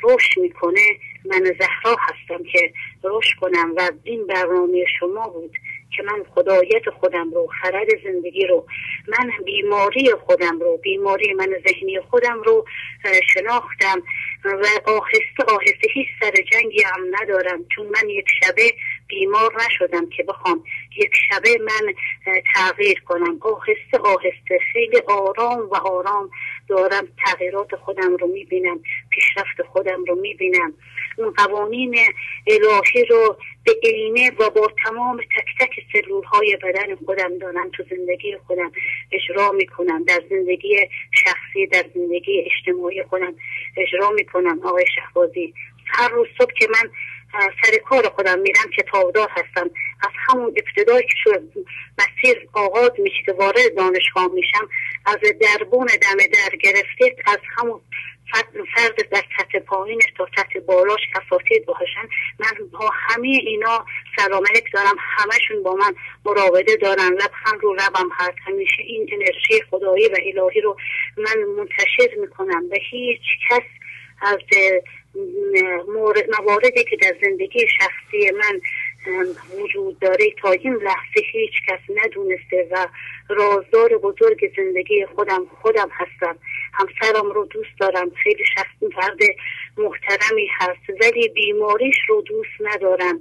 رشد می‌کنه من زهرا هستم که رشد کنم و این برنامه شما بود که من خدایت خودم رو خرد زندگی رو من بیماری خودم رو بیماری من ذهنی خودم رو شناختم و آهسته آهسته هیچ سر جنگی هم ندارم. چون من یک شبه بیمار نشدم که بخوام یک شبه من تغییر کنم. آهسته آهسته خیلی آرام و آرام دارم. تغییرات خودم رو می‌بینم پیشرفت خودم رو می‌بینم. اون قوانین الهی رو به عینه و با تمام تک تک سلول های بدن خودم دارم تو زندگی خودم اجرا می‌کنم. در زندگی شخصی در زندگی اجتماعی خودم اجرا می‌کنم. آقای شهبازی هر روز صبح که من سر کار خودم میرم کتابدار هستم. از همون ابتدایی که مسیر آغاز میشه که وارد دانشگاه میشم از دربون دم در گرفته از همون فرد در سطح پایینش تا سطح بالاش اساتید باشن. من با همه اینا سلام علیک دارم. همشون با من مراوده دارن. لبخند رو لبم هست. همیشه این انرژی خدایی و الهی رو من منتشر می‌کنم. به هیچ کس از مواردی که در زندگی شخصی من وجود داره تا این لحظه هیچ کس ندونسته و رازدار بزرگ زندگی خودم خودم هستم. همسرم رو دوست دارم. خیلی شخص فرد محترمی هست. ولی بیماریش رو دوست ندارم.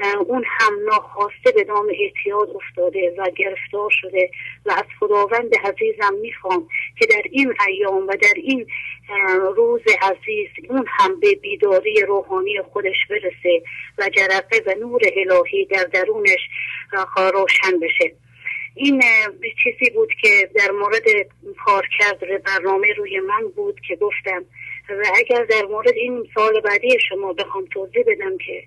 اون هم ناخواسته به نام اعتیاد افتاده و گرفتار شده و از خداوند عزیزم می‌خوام که در این ایام و در این روز عزیز اون هم به بیداری روحانی خودش برسه و جرقه و نور الهی در درونش روشن بشه. این چیزی بود که در مورد کار کرد برنامه روی من بود که گفتم و اگر در مورد این سال بعدی شما بخوام توضیح بدم که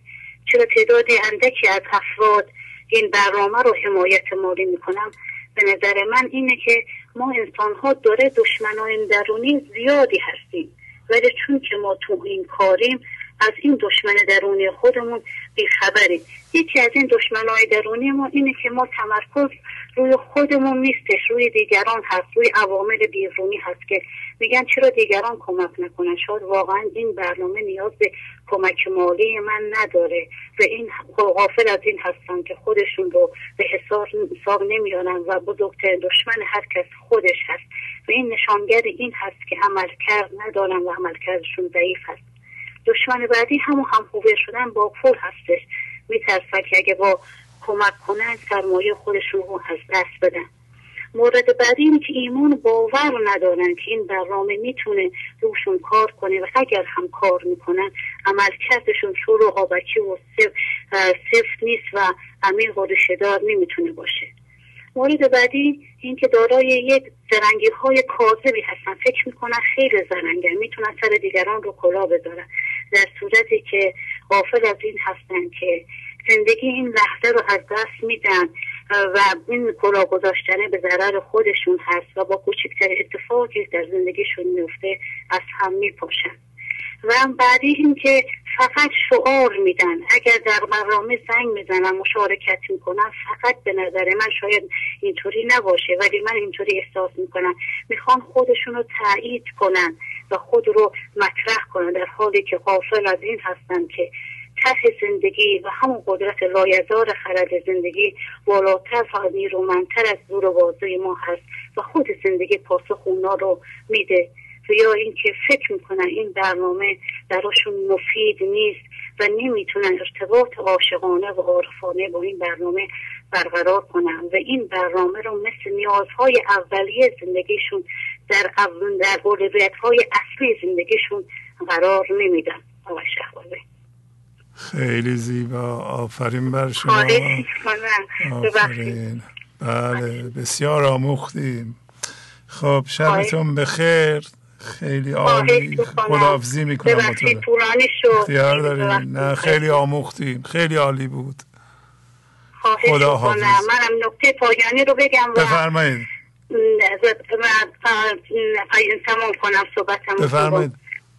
چرا تعداد اندکی از افراد این برنامه رو حمایت مالی می‌کنم. به نظر من اینه که ما انسان ها داره دشمنان درونی زیادی هستیم. ولی چون که ما تو این کاریم از این دشمن درونی خودمون بیخبریم یکی از این دشمنهای درونی ما اینه که ما تمرکز روی خودمون نیستش روی دیگران هست روی عوامل بیرونی هست که میگن چرا دیگران کمک نکنن؟ شاید واقعا این برنامه نیاز به کمک مالی من نداره. و این غافل از این هستن که خودشون رو به حساب نمیارن و بزرگترین دشمن هر کس خودش هست. و این نشانگر این هست که عمل کرد ندارن و عملکردشون ضعیف هست. دشمن بعدی همون هم خوبه شدن با پول هستش. میترسن که اگه با کمک کنن سرمایه خودشون رو از دست بدن. مورد بعدی اینه که ایمان باور ندارن که این برنامه می‌تونه روشون کار کنه و اگر هم کار می‌کنن عملکردشون شور و آبکی و صفت نیست و عمیق و نمی‌تونه باشه. مورد بعدی این که دارای یک زرنگی های کاذبی هستن. فکر می‌کنن خیلی زرنگن می‌تونن سر دیگران رو کلا بذارن. در صورتی که غافل از این هستن که زندگی این لحظه رو از دست میدن و این کلا گذاشتنه به ضرر خودشون هست و با کوچکتر اتفاقی در زندگیشون میفته از هم میپاشن. و بعدی این که فقط شعار میدن. اگر در برنامه زنگ می‌زنن مشارکت می‌کنن فقط به نظر من شاید اینطوری نباشه. ولی من اینطوری احساس می‌کنم. می‌خوان خودشون رو تایید کنن و خود رو مطرح کنن در حالی که غافل از این هستن که ته زندگی و همون قدرت لایزار خرد زندگی بالاتر و نیرومندتر از زور و ما هست و خود زندگی پاسخ اونا رو میده. یا اینکه فکر می‌کنن این برنامه براشون مفید نیست و نمی‌تونن ارتباط عاشقانه و عارفانه با این برنامه برقرار کنن و این برنامه رو مثل نیازهای اولیه زندگیشون در در اولویت های اصلی زندگیشون قرار نمیدن. آقای شهبازی. خیلی زیبا. آفرین بر شما. آفرین. بله بسیار آموختیم. خب شبتون بخیر. خیلی عالی. خداحافظی می‌کنم اختیار داریم نه خیلی آموختیم خیلی عالی بود. خدا حافظ منم نکته پایانی رو بگم بفرمایید. تمام کنم صحبتم بفرمایید.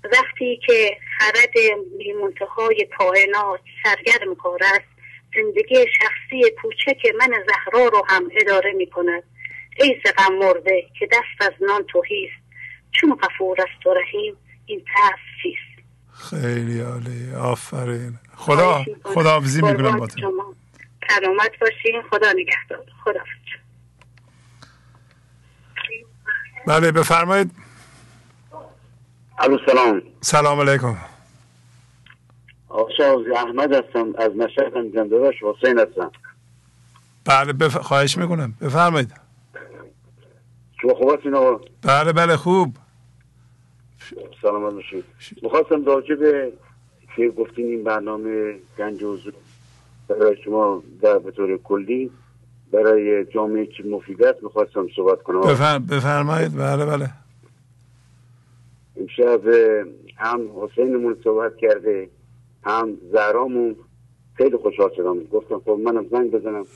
وقتی که خرد بیمنتهای کائنات سرگرم کار است زندگی شخصی کوچک من زهرا رو هم اداره می کند ای زغم مرده که دست از نان توهیست چون غفور است و رحیم این ترس چیست؟ خیلی عالی. آفرین. خدا خدا حافظی می‌کنم با سلامت باشین. خدا نگهدار. خدا بله بفرمایید. الو سلام. سلام علیکم. آقا احمد هستم. از مشهد زندهداش حسین هستم. بله بف... خواهش می‌کنم. بفرمایید. شما خوب هستین آقا؟ بله بله خوب. سلامت باشید. می‌خواستم راجع به که گفتین این برنامه گنج حضور برای شما در به طور کلی برای جامعه چی مفید است می‌خواستم صحبت کنم. بفرمایید. بله بله. امشب هم حسینمون صحبت کرده هم زهرامون. خیلی خوشحال شدم. گفتم خب منم زنگ بزنم.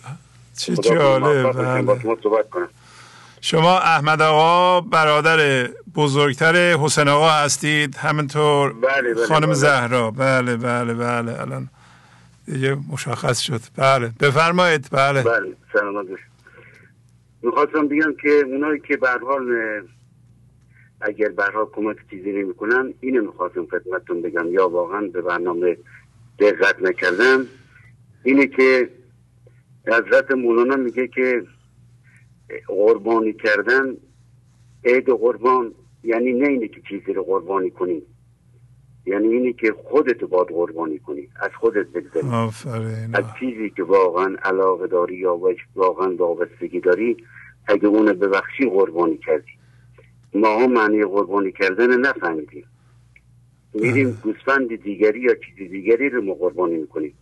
چه جالب. بله. صحبت کنم. شما احمد آقا برادر بزرگتر حسین آقا هستید. همینطور بله بله خانم بله. زهرا. بله بله بله. الان دیگه مشخص شد. بله. بفرمایید. بله. بله سلامت می‌خواستم بگم که اونایی که به حال اگر به حال کمک چیزی نمی‌کنن اینو می‌خواستم خدمتتون بگم. یا واقعا به برنامه دقت نکردم اینه که حضرت مولانا میگه که قربانی کردن عید قربان یعنی نه اینه که چیزی رو قربانی کنی. یعنی اینه که خودت باید قربانی کنی از خودت بگذاری. از چیزی که واقعا علاقه داری یا واقعا وابستگی داری اگه اون ببخشی قربانی کردی. ما هم معنی قربانی کردن نفهمیدیم. میریم گوسفند دیگری یا چیز دیگری رو ما قربانی می‌کنیم.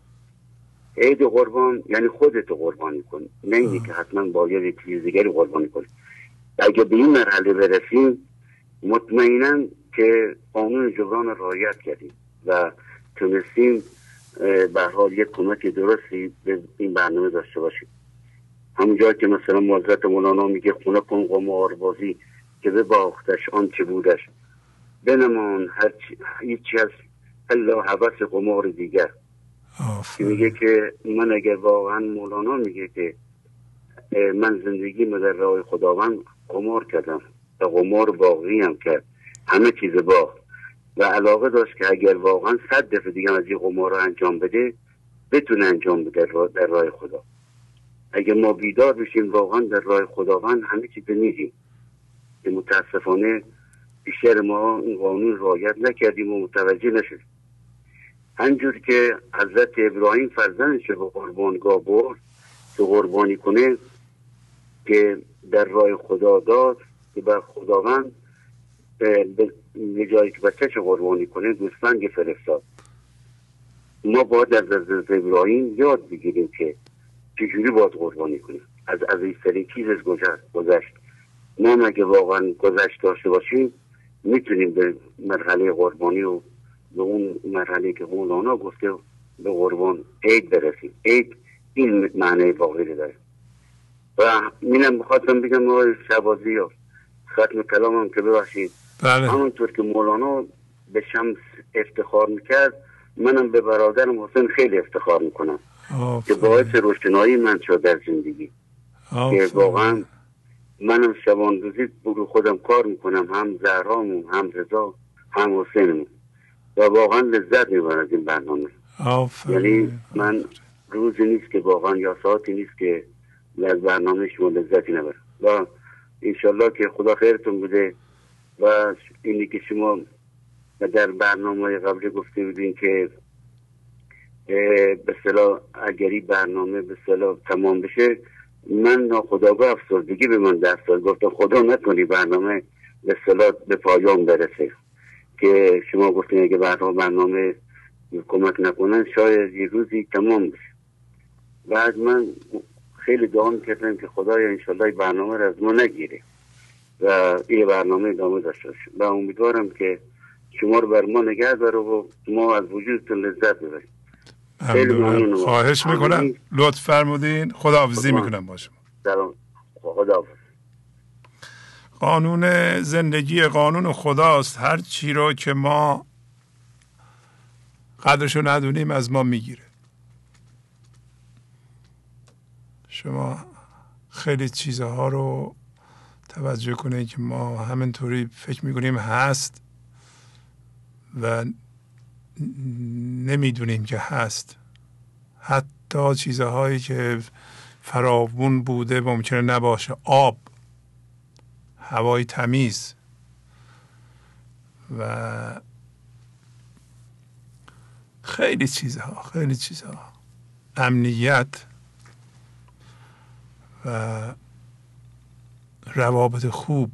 عید قربان یعنی خودت قربانی کن. نه اینی که حتما باید چیز دیگری قربانی کنی. اگه به این مرحله برسیم مطمئنا که قانون جبران رعایت کردیم و تونستیم به حال یک کمک درستی به این برنامه داشته باشیم. همونجا که مثلا موظت مولانا میگه خونه کن قمار بازی که به باختش آنچه بودش. بنمان هر هیچی از الا حوث قمار دیگر. که میگه که من اگر واقعا مولانا میگه که من زندگی در راه خداوند قمار کردم و قمار باقی هم کرد. همه چیز باخت. و علاقه داشت که اگر واقعا صد دفعه دیگه از این قمار رو انجام بده بتونه انجام بده در راه خدا. اگر ما بیدار بشیم واقعا در راه خداوند همه چیز میدیم. که متاسفانه بیشتر ما این قانون رایت نکردیم و متوجه نشدیم. همجور که حضرت ابراهیم فرزندش به قربانگاه برد که قربانی کنه که در راه خدا داد که بر خداوند به جایی که بچهش قربانی کنه گوسفند فرستاد. ما باید از حضرت ابراهیم یاد بگیریم که چجوری باید قربانی کنیم از سری چیز گذشت ما مگه واقعا گذشت داشته باشیم می‌تونیم به مرحله قربانی و به اون مرحله که مولانا گفته به قربان عید برسیم. عید این معنی واقعی داره. و مینم بخواستم بگم آقای شبازی ختم کلامم که ببخشید. بله. همونطور که مولانا به شمس افتخار می‌کرد منم به برادرم حسین خیلی افتخار می‌کنم. که باعث روشنایی من شد در زندگی. که واقعا منم شبان روزی برو خودم کار می‌کنم. هم زهرامون هم رضا هم حسینمون. و واقعا لذت می‌برم از این برنامه. یعنی من روزی نیست که واقعا یا ساعتی نیست که از برنامه شما لذتی نبرم. و انشالله که خدا خیرتون بوده و اینی که شما در برنامه قبلی گفته بودین که به صلاح اگری برنامه به صلاح تمام بشه من ناخداگاه افسردگی به من دست داد. گفتم خدا نکنی برنامه به صلاح به پایان برسه. که شما گفتین اگه برنامه برنامه کمک نکنن شاید یه روزی تمام بشه. بعد من خیلی دعا می‌کردم که خدای انشالله برنامه رو از ما نگیره و این برنامه ادامه داشته باشه. و امیدوارم که شما رو بر ما نگه داره و ما از وجودتون لذت ببریم. خیلی ممنون خواهش می‌کنم. لطف فرمودین. خداحافظی می‌کنم با شما. سلام. خدا قانون زندگی قانون خداست. هر چی رو که ما قدرشو ندونیم از ما می‌گیره. شما خیلی چیزها رو توجه کنید که ما همینطوری فکر می‌کنیم هست و نمی‌دونیم که هست. حتی چیزهایی که فراوون بوده ممکنه نباشه. آب. هوای تمیز. و خیلی چیزها خیلی چیزها. امنیت و روابط خوب.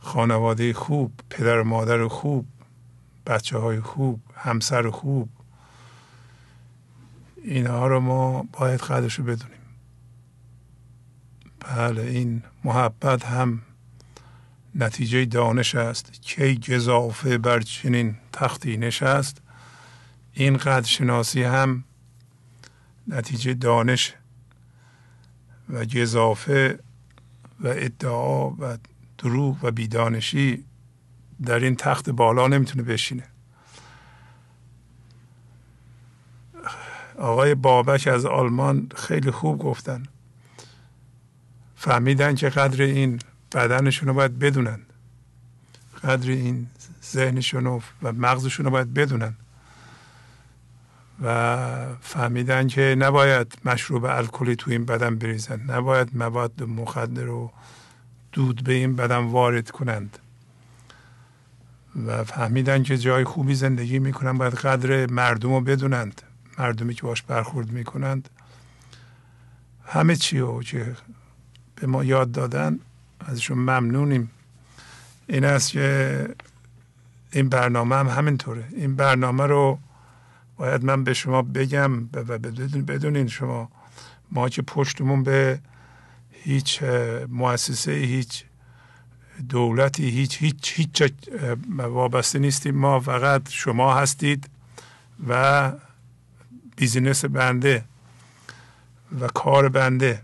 خانواده خوب پدر و مادر خوب بچه های خوب همسر خوب. اینها رو ما باید قدرش رو بدونیم. بله این محبت هم نتیجه دانش است. کی گذافه بر چنین تختی نشست؟ این قدر شناسی هم نتیجه دانش و گذافه و ادعا و دروغ و بیدانشی در این تخت بالا نمی‌تونه بشینه. آقای بابک از آلمان خیلی خوب گفتن. فهمیدن که قدر این بدنشون رو باید بدونن. قدر این ذهنشون و مغزشون رو باید بدونن. و فهمیدن که نباید مشروب الکلی تو این بدن بریزن. نباید مواد مخدر رو دود به این بدن وارد کنند. و فهمیدن که جای خوبی زندگی می‌کنن باید قدر مردم رو بدونند. مردمی که باش برخورد می‌کنند. همه چی رو که به ما یاد دادن ازشون ممنونیم. این است که این برنامه هم همینطوره. این برنامه رو باید من به شما بگم و بدونین شما ما که پشتمون به هیچ مؤسسه هیچ دولتی هیچ هیچ هیچ وابسته نیستیم. ما فقط شما هستید و بیزینس بنده و کار بنده.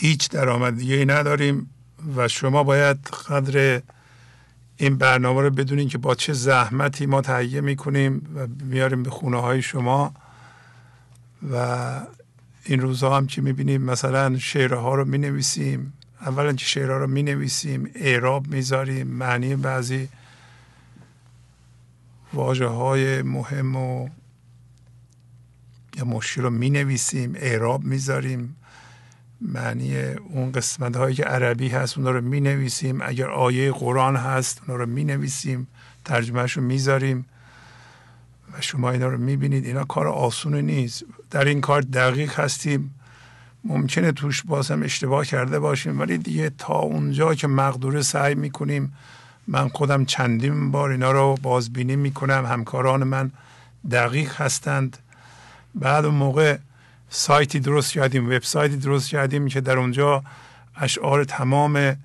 هیچ درآمد دیگه نداریم و شما باید قدر این برنامه رو بدونین که با چه زحمتی ما تهیه می‌کنیم و میاریم به خونه های شما و این روزها هم که می‌بینیم مثلا شعرها رو می‌نویسیم. اولا که شعرها رو می‌نویسیم اعراب می‌ذاریم معنی بعضی واجه های مهم و یا مشکل رو می‌نویسیم اعراب می‌ذاریم. معنی اون قسمت هایی که عربی هست اونا رو می نویسیم اگر آیه قرآن هست اونا رو می نویسیم ترجمهش رو می‌ذاریم و شما اینا رو می بینید اینا کار آسون نیست. در این کار دقیق هستیم. ممکنه توش بازم اشتباه کرده باشیم ولی دیگه تا اونجا که مقدوره سعی می‌کنیم من خودم چندین بار اینا رو بازبینی می‌کنم. همکاران من دقیق هستند. بعد اون موقع سایتی درست کردیم وبسایتی درست کردیم که در اونجا اشعار تمام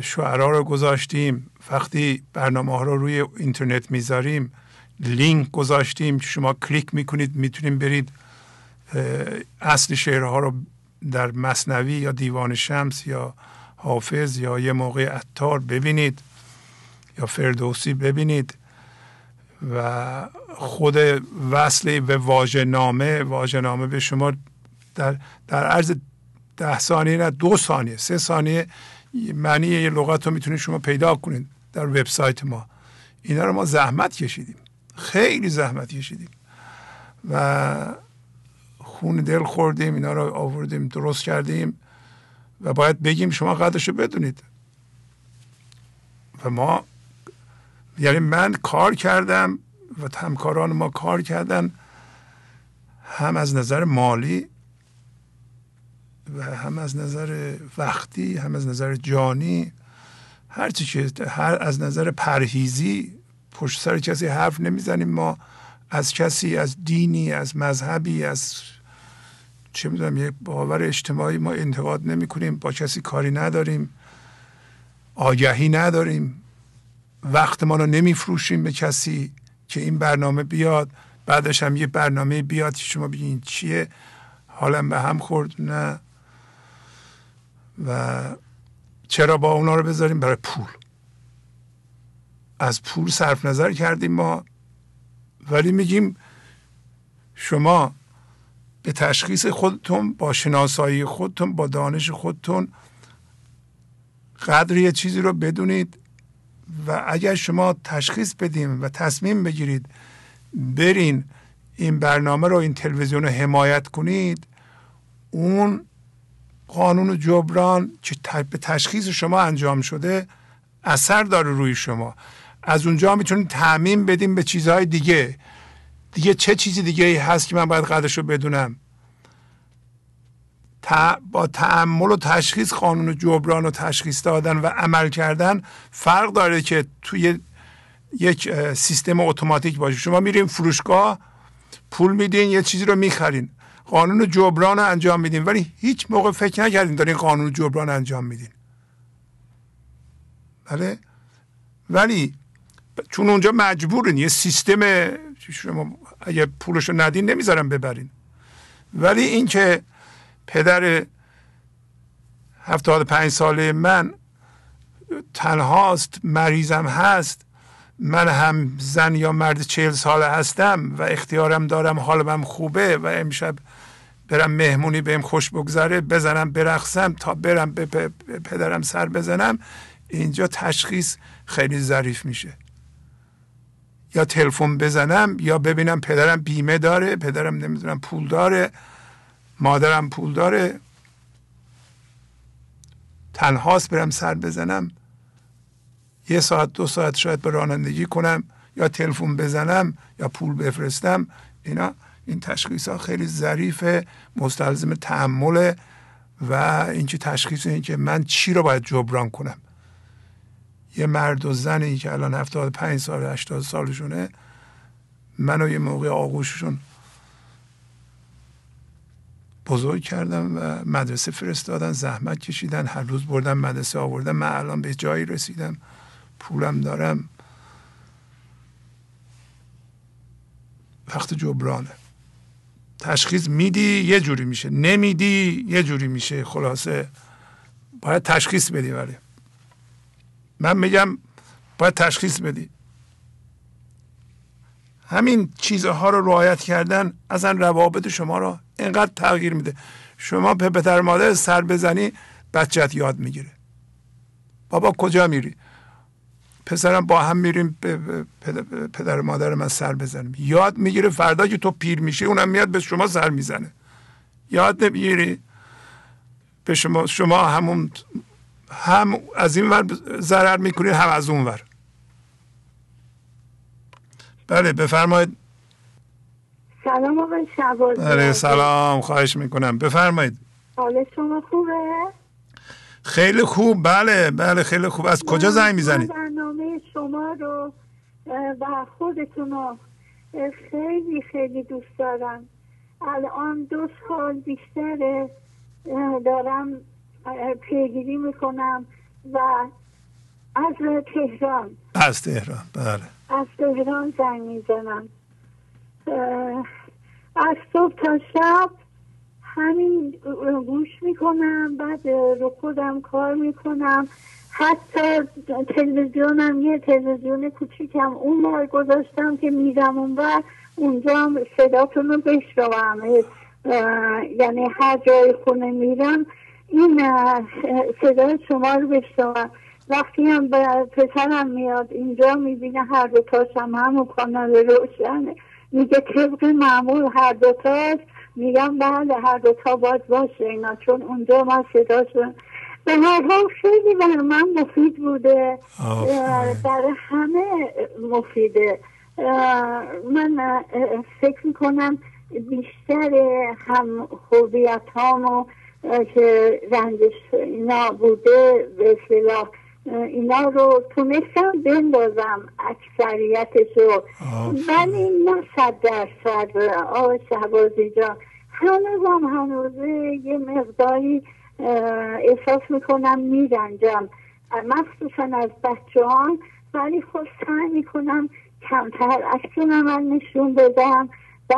شعرا رو گذاشتیم. وقتی برنامه ها رو روی اینترنت می‌ذاریم لینک گذاشتیم که شما کلیک می‌کنید می‌تونیم برید. اصل شعرها رو در مصنوی یا دیوان شمس یا حافظ یا یه موقع اتار ببینید یا فردوسی ببینید و خود وصل به واژه نامه واژه نامه به شما در, در عرض ده ثانیه نه دو ثانیه سه ثانیه معنی یه لغت رو می‌تونید شما پیدا کنید در وبسایت ما. اینا رو ما زحمت کشیدیم. خیلی زحمت کشیدیم. و خون دل خوردیم اینا رو آوردیم درست کردیم و باید بگیم شما قدرش رو بدونید. و ما یعنی من کار کردم و همکاران ما کار کردن هم از نظر مالی و هم از نظر وقتی هم از نظر جانی هر چی که هر از نظر پرهیزی پشت سر کسی حرف نمی‌زنیم ما از کسی از دینی از مذهبی از چه می‌دونم یک باور اجتماعی ما انتقاد نمی کنیم با کسی کاری نداریم آگهی نداریم وقت ما رو نمیفروشیم به کسی. که این برنامه بیاد بعدش هم یه برنامه بیاد که شما بگین چیه. حالم به هم خورد نه. و چرا با اونا رو بذاریم؟ برای پول. از پول صرف نظر کردیم ما. ولی میگیم شما به تشخیص خودتون با شناسایی خودتون با دانش خودتون قدر یه چیزی رو بدونید. و اگر شما تشخیص بدیم و تصمیم بگیرید برین این برنامه رو این تلویزیون رو حمایت کنید اون قانون جبران که به تشخیص شما انجام شده اثر داره روی شما. از اونجا می‌تونید تعمین بدیم به چیزهای دیگه. دیگه چه چیزی دیگه ای هست که من باید قدرش رو بدونم؟ با تعمل و تشخیص قانون جبران و تشخیص دادن و عمل کردن فرق داره که توی یک سیستم اتوماتیک باشه. شما میرین فروشگاه پول میدین یه چیزی رو می‌خرین. قانون جبران انجام میدین. ولی هیچ موقع فکر نکردین دارین قانون جبران انجام میدین. بله؟ ولی چون اونجا مجبورین یه سیستم شما اگه پولش رو ندین نمی‌ذارن ببرین. ولی اینکه پدر هفتاد پنج ساله من تنهاست مریضم هست. من هم زن یا مرد چهل ساله هستم و اختیارم دارم حالم خوبه و امشب برم مهمونی بهم خوش بگذره بزنم برقصم تا برم به پدرم سر بزنم. اینجا تشخیص خیلی ظریف میشه. یا تلفن بزنم یا ببینم پدرم بیمه داره پدرم نمی‌دونم پول داره. مادرم پول داره. تنهاست برم سر بزنم. یه ساعت دو ساعت شاید به رانندگی کنم یا تلفن بزنم یا پول بفرستم. اینا این تشخیص ها خیلی ظریف مستلزم تحمل و اینکه تشخیص این که من چی رو باید جبران کنم. یه مرد و زنی که الان 75 سال 80 سالشونه منو یه موقع آغوششون بزرگ کردم و مدرسه فرستادن زحمت کشیدن هر روز بردم مدرسه آوردم. من الان به جایی رسیدم. پولم دارم. وقت جبرانه. تشخیص میدی یه جوری میشه. نمیدی یه جوری میشه. خلاصه باید تشخیص بدی ولی. من میگم باید تشخیص بدی. همین چیزها رو رعایت کردن اصلا روابط شما رو اینقدر تغییر میده. شما به پدر مادر سر بزنی بچت یاد می‌گیره. بابا کجا میری؟ پسرم با هم میریم به پدر مادر من سر بزنیم. یاد می‌گیره فردا که تو پیر میشی اونم میاد به شما سر می‌زنه. یاد نمی‌گیری؟ به شما شما همون هم از این ور ضرر می‌کنید هم از اون ور. بله بفرمایید. سلام آقای شبازی بله سلام. خواهش می‌کنم. بفرمایید. حال شما خوبه؟ خیلی خوب. بله بله خیلی خوب. از کجا زنگ می‌زنید برنامه شما رو و خودتون رو خیلی خیلی دوست دارم. الان دو سال بیشتر دارم پیگیری می‌کنم و از تهران. از تهران. بله. از تهران زنگ می‌زنم. از صبح تا شب همین گوش می‌کنم بعد رو خودم کار می‌کنم. حتی تلویزیونم یه تلویزیون کوچیکم اون بار گذاشتم که میرم اون بر اونجا هم صداتون رو بشنوم. یعنی هر جای خونه میرم این صدای شما رو بشنوم. وقتی هم به پسرم میاد اینجا می‌بینه هر دو تاشم همون کانال روشنه. میگه طبق معمول هر دو تاست. میگم بله هر دو تا باید باشه اینا چون اونجا ما صداشون به هر حال خیلی بر من مفید بوده. برای همه مفیده. من فکر می‌کنم بیشتر هم خوبیت که رنجش اینا بوده به اصطلاح اینا رو تونستم بندازم اکثریتش رو ولی نه صد درصد آقای شهبازی جان. هنوزم هنوزه یه مقداری احساس می‌کنم میرنجم. مخصوصا از بچه هم ولی خب سعی می‌کنم کمتر عکس عمل نشون بدم و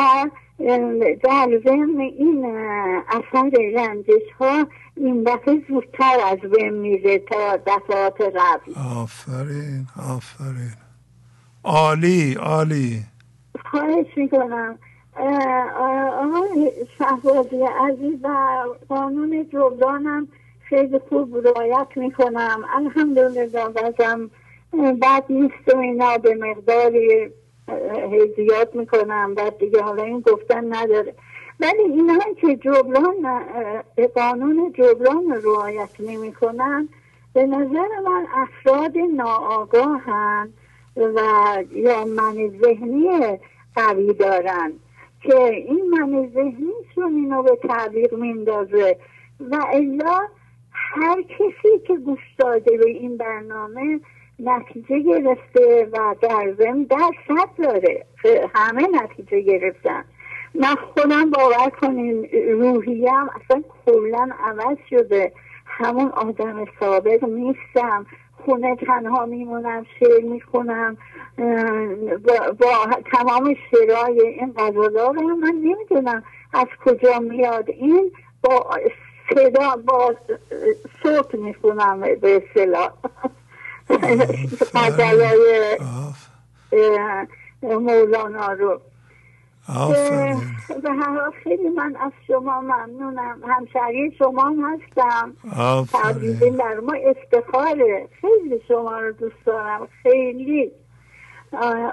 در ضمن این اثر رنجش ها این دفعه زودتر از بین میره تا دفعات قبل. آفرین آفرین. عالی عالی. خواهش می‌کنم. آقای شهبازی عزیز و قانون جبرانم خیلی خوب رعایت می‌کنم. الحمدلله بازم بعد نیست و اینا به مقداری زیاد می‌کنم. بعد دیگه حالا این گفتن نداره. ولی اینا که جبران قانون جبران رو رعایت نمی‌کنن به نظر من افراد ناآگاهن و یا من ذهنی قوی دارن که این من ذهنیشون اینو به تعبیق میندازه و الا هر کسی که گوش داده به این برنامه نتیجه گرفته و در ضمن در صد داره همه نتیجه گرفتن. من خودم باور کنین روحیم اصلا کلا عوض شده. همون آدم سابق نیستم. خونه تنها میمونم شعر می‌خونم با, با تمام شعرهای این غزالا رو من نمی‌دونم از کجا میاد. این با صدا با صوت می‌خونم به اصطلاح. غزلای مولانا رو. به هر حال خیلی من از شما ممنونم. همشهری شما هستم. تبریزین در ما افتخاره. خیلی شما رو دوست دارم. خیلی.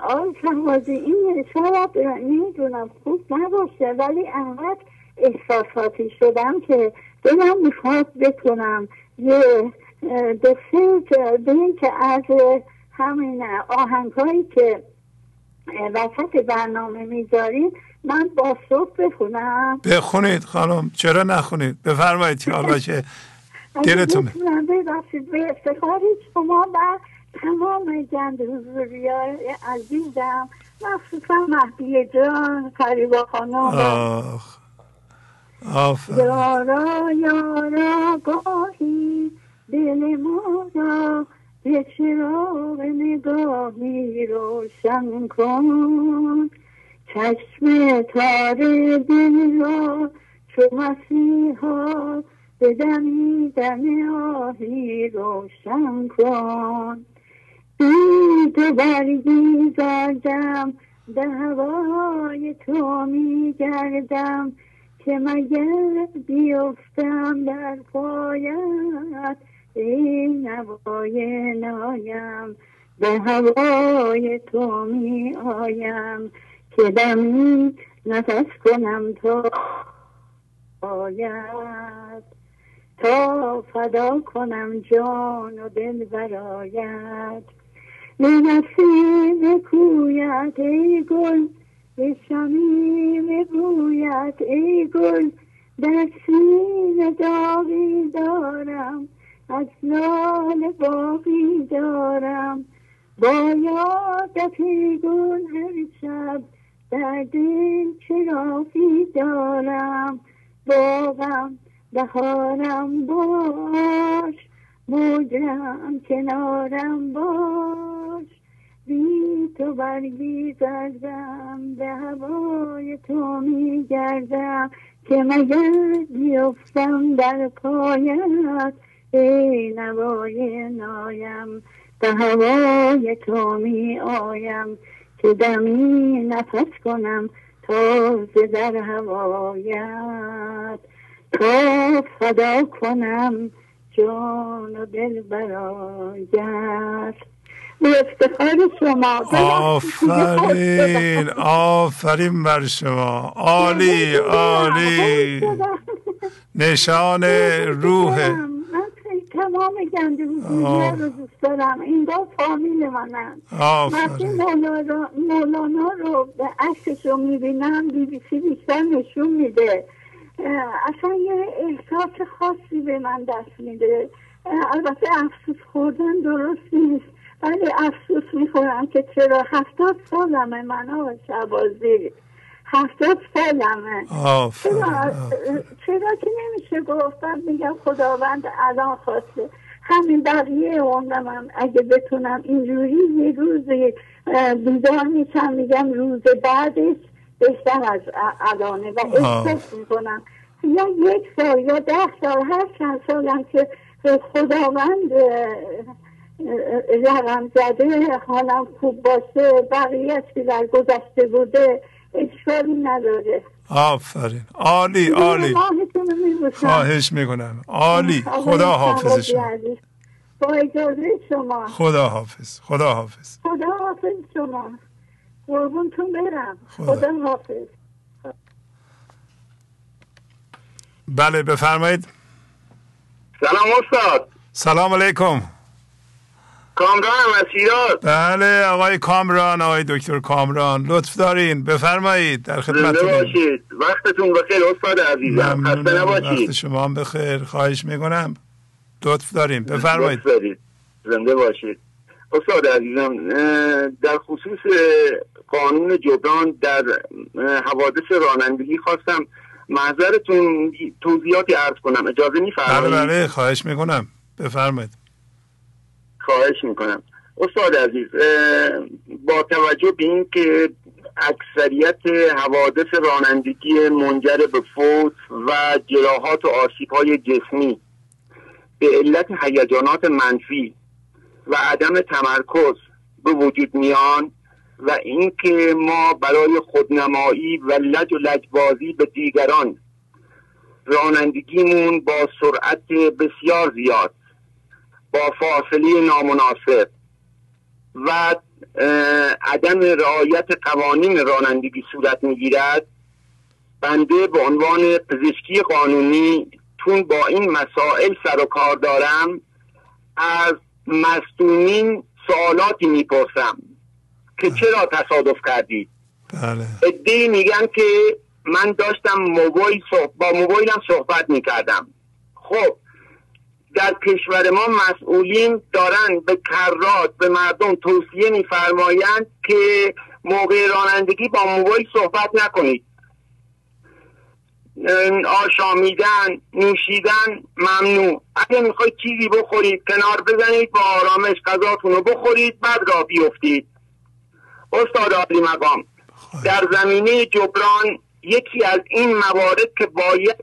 آقای شهبازی این شاید نمی‌دونم خوب نباشه ولی انقدر احساساتی شدم که دلم می‌خواد بکنم یه دو سه که از همین آهنگ هایی که وسط برنامه می‌ذارید من با صبح بخونم. بخونید خانم چرا نخونید؟ بفرمایید که حالا که دلتونه. ببخشید به افتخار شما و تمام گند حضوری عزیزم مخصوصا مهدی جان قریبا خانم. آخ. آفر یارا یارا گاهی دل ما را به چراغ نگاهی روشن کن. چشم تار دل را چو مسیحا به دمیدن آهی روشن کن. تو برگی زردم به هوای تو می گردم که مگر بیفتم در پایت. ای نوای نایم به هوای تو می آیم که دمی نفس کنم تا آید. تا فدا کنم جان و دل برایت. به نسیم کویت ای گل به شمیم بویت ای گل. در سین داغی دارم از لال باقی دارم. با یادت ای گل هر شب در دل چراغی دارم. باغم بهارم باش موجم کنارم باش. بی تو برگی زدم به هوای تو می گردم که مگر بیفتم در پایت؟ ای نوای نایم به هوای تو می آیم که دمی نفس کنم تازه در هوایت. تا فدا کنم جان و دل برایت. به افتخار شما. آفرین آفرین بر شما. عالی عالی. نشان روح تمام گنده رو دوست دارم. اینجا فامیل منم وقتی مولانا, مولانا رو به عکسش رو می‌بینم بی بی سی بیشتر نشون میده. اصلا یه احساس خاصی به من دست میده. البته افسوس خوردن درست نیست. ولی افسوس می‌خورم که چرا هفتاد سالمه من آقا شبازی هفتاد سالمه چرا, چرا که نمیشه گفتم؟ میگم خداوند الان خواسته. همین بقیه عمرم اگه بتونم اینجوری یه روز بیدار میشم میگم روز بعدش بهتر از الانه و احساس می‌کنم. یا یک سال یا ده سال هر چند سالم که خداوند رقم زده حالم خوب باشه بقیه که در گذشته بوده اشکالی نداره. آفرین. عالی عالی. خواهش می‌کنم. عالی. خدا حافظ شما. با اجازه شما. خدا حافظ. خدا حافظ. خدا حافظ شما. قربونتون برم. خدا حافظ. بله بفرمایید. سلام استاد. سلام علیکم. کامران مسیرات بله آقای کامران آقای دکتر کامران. لطف دارین بفرمایید در خدمت باشید. وقتتون بخیر استاد عزیزم. خسته نباشید وقت شما هم بخیر. خواهش می‌کنم. لطف داریم بفرمایید. زنده باشید. استاد عزیزم در خصوص قانون جبران در حوادث رانندگی خواستم معذرتون توضیحاتی عرض کنم. اجازه میفرمایید؟ بله بله خواهش می‌کنم. بفرمایید. خواهش می‌کنم. استاد عزیز با توجه به این که اکثریت حوادث رانندگی منجر به فوت و جراحات و آسیب های جسمی به علت هیجانات منفی و عدم تمرکز به وجود میان و اینکه ما برای خودنمایی و لج و لجبازی به دیگران رانندگیمون با سرعت بسیار زیاد با فاصله نامناسب و عدم رعایت قوانین رانندگی صورت می‌گیرد بنده به عنوان پزشکی قانونی تون با این مسائل سر و کار دارم از مستونین سوالاتی می‌پرسم که چرا تصادف کردید؟ بله. میگن که من داشتم موبایل با موبایلم صحبت می‌کردم. خب در کشور ما مسئولین دارن به کرات به مردم توصیه میفرمایند که موقع رانندگی با موبایل صحبت نکنید. آشامیدن نوشیدن ممنوع. اگه می‌خواید چیزی بخورید کنار بزنید با آرامش غذاتون رو بخورید بعد را بیفتید. استاد عالی مقام. در زمینه جبران یکی از این موارد که باید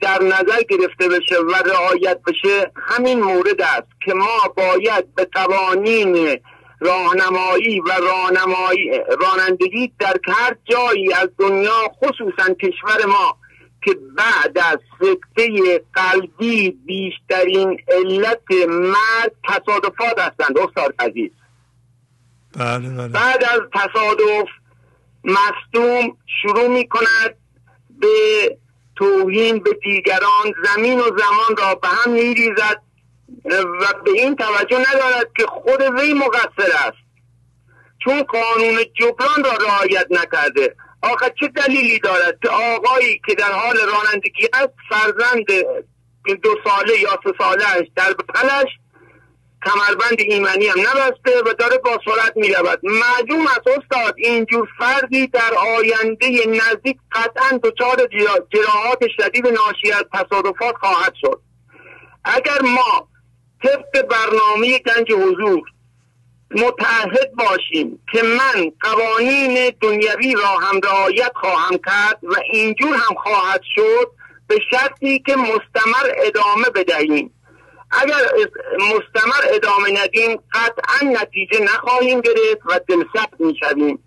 در نظر گرفته بشه و رعایت بشه همین مورد است که ما باید به قوانین راهنمایی و راهنمایی رانندگی در هر جایی از دنیا خصوصا کشور ما که بعد از سکته قلبی بیشترین علت مرد تصادفات هستند استاد عزیز بله بله. بعد از تصادف مصدوم شروع می کند به توهین به دیگران زمین و زمان را به هم می ریزد و به این توجه ندارد که خود وی مقصر است. چون قانون جبران را رعایت نکرده. آخه چه دلیلی دارد که آقایی که در حال رانندگی است فرزند دو ساله یا سه سالهش در بغلش کمربند ایمنی هم نبسته و داره با سرعت می رود معلوم است استاد اینجور فردی در آینده نزدیک قطعا دچار جراحات شدید ناشی از تصادفات خواهد شد. اگر ما طبق برنامه گنج حضور متعهد باشیم که من قوانین دنیوی را هم رعایت خواهم کرد و اینجور هم خواهد شد به شرطی که مستمر ادامه بدهیم. اگر مستمر ادامه ندیم قطعا نتیجه نخواهیم گرفت و دلسرد می‌شویم.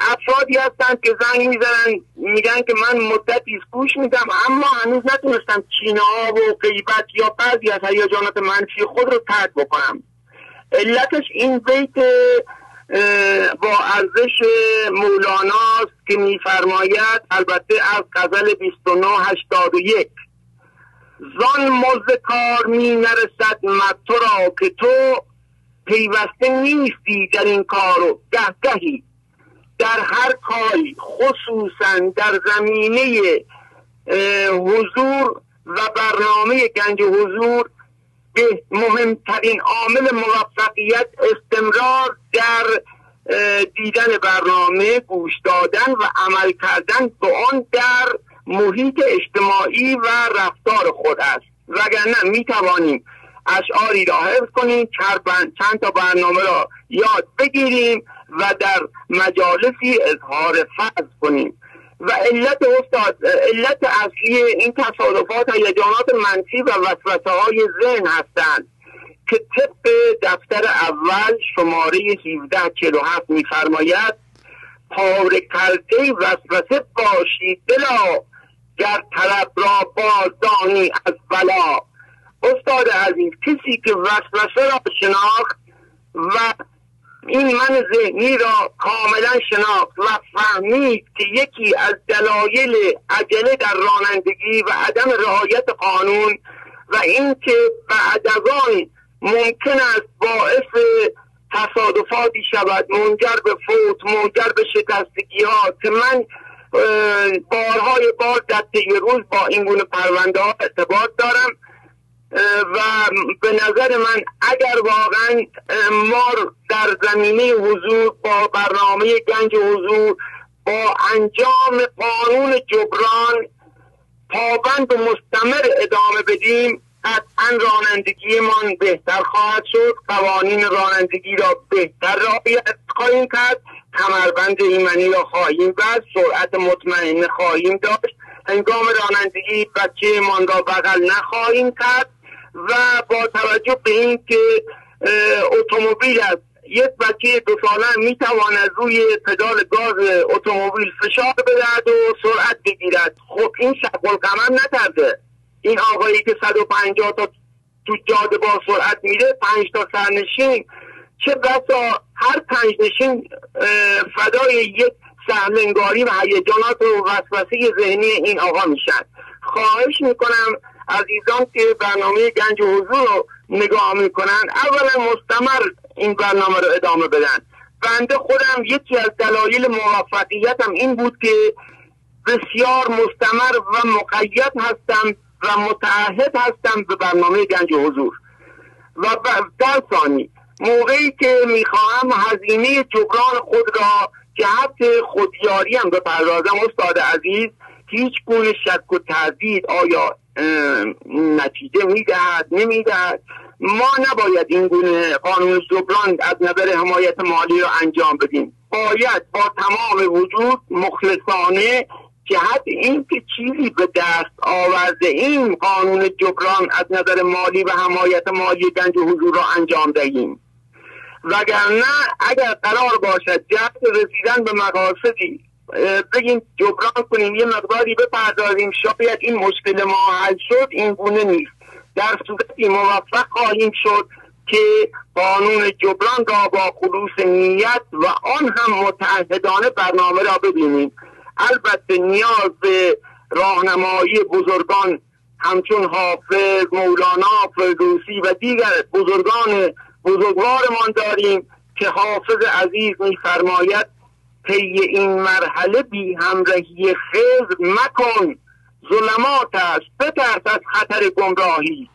افرادی هستند که زنگ می‌زنن میگن که من مدتی گوش میدم اما هنوز نتونستم چینه ها و غیبت یا بعضی از هیجانات منفی خود رو ترک بکنم. علتش این بیت با ارزش مولاناست که میفرماید البته از غزل 2981 زان مزد کار می نرسد تو را که تو پیوسته نیستی در این کارو گهگهی در هر کاری خصوصا در زمینه حضور و برنامه گنج حضور به مهمترین عامل موفقیت استمرار در دیدن برنامه گوش دادن و عمل کردن به آن در محیط اجتماعی و رفتار خود است. وگرنه می توانیم اشعاری را حفظ کنیم چند تا برنامه را یاد بگیریم و در مجالسی اظهار فضل کنیم. و علت استاد علت اصلی این تصادفات هیجانات منفی و وسوسه های ذهن هستند که طبق دفتر اول شماره 1747 میفرماید پاره کرده وسوسه باشی دلا! گر طلب را بازدانی از بلا. استاد عزیز کسی که وسوسه را شناخت و این من ذهنی را کاملا شناخت و فهمید که یکی از دلایل عجله در رانندگی و عدم رعایت قانون و اینکه بعد از آن ممکن است باعث تصادفاتی شود منجر به فوت منجر به شکستگی ها که من بارهای بار در طی روز با این گونه پرونده ها ارتباط دارم. و به نظر من اگر واقعا ما در زمینه حضور با برنامه گنج حضور با انجام قانون جبران پابند و مستمر ادامه بدیم قطعا رانندگیمان بهتر خواهد شد. قوانین رانندگی را بهتر رعایت خواهیم کرد. کمربند ایمنی را خواهیم بست سرعت مطمئن خواهیم داشت. هنگام رانندگی بچه من را بغل نخواهیم کرد و با توجه به این که اتومبیل است یک بچه دو ساله می‌تواند روی پدال گاز اتومبیل فشار بدهد و سرعت بگیرد. خب این شق القمر نکرده این آقایی که 150 تا تو جاده با سرعت میره پنج تا سرنشین چه بسا هر پنج نشین فدای یک سهلنگاری و هیجانات و وسوسه ذهنی این آقا میشن. خواهش می‌کنم عزیزان که برنامه گنج حضور رو نگاه می‌کنن اولا مستمر این برنامه رو ادامه بدن. بنده خودم یکی از دلایل موفقیتم این بود که بسیار مستمر و مقید هستم و متعهد هستم به برنامه گنج حضور. و در ثانی موقعی که می‌خواهم هزینه جبران خود را جهت خودیاری هم بپردازم استاد عزیز هیچ گونه شک و تردید آیا نتیجه می‌دهد نمی‌دهد؟ ما نباید این گونه قانون جبران از نظر حمایت مالی را انجام بدیم. باید با تمام وجود مخلصانه جهت این که چیزی به دست آورده این قانون جبران از نظر مالی و حمایت مالی گنج حضور را انجام دهیم. وگرنه اگر قرار باشد جهت رسیدن به مقاصدی بگیم جبران کنیم یه مقداری بپردازیم شاید این مشکل ما حل شد این گونه نیست. در صورتی موفق خواهیم شد که قانون جبران را با خلوص نیت و آن هم متحدانه برنامه را ببینیم. البته نیاز به راهنمایی بزرگان همچون حافظ مولانا فردوسی و دیگر بزرگان بزرگوارمان داریم که حافظ عزیز میفرماید طی این مرحله بی همراهی خیر مکن ظلمات است بترس از خطر گمراهی.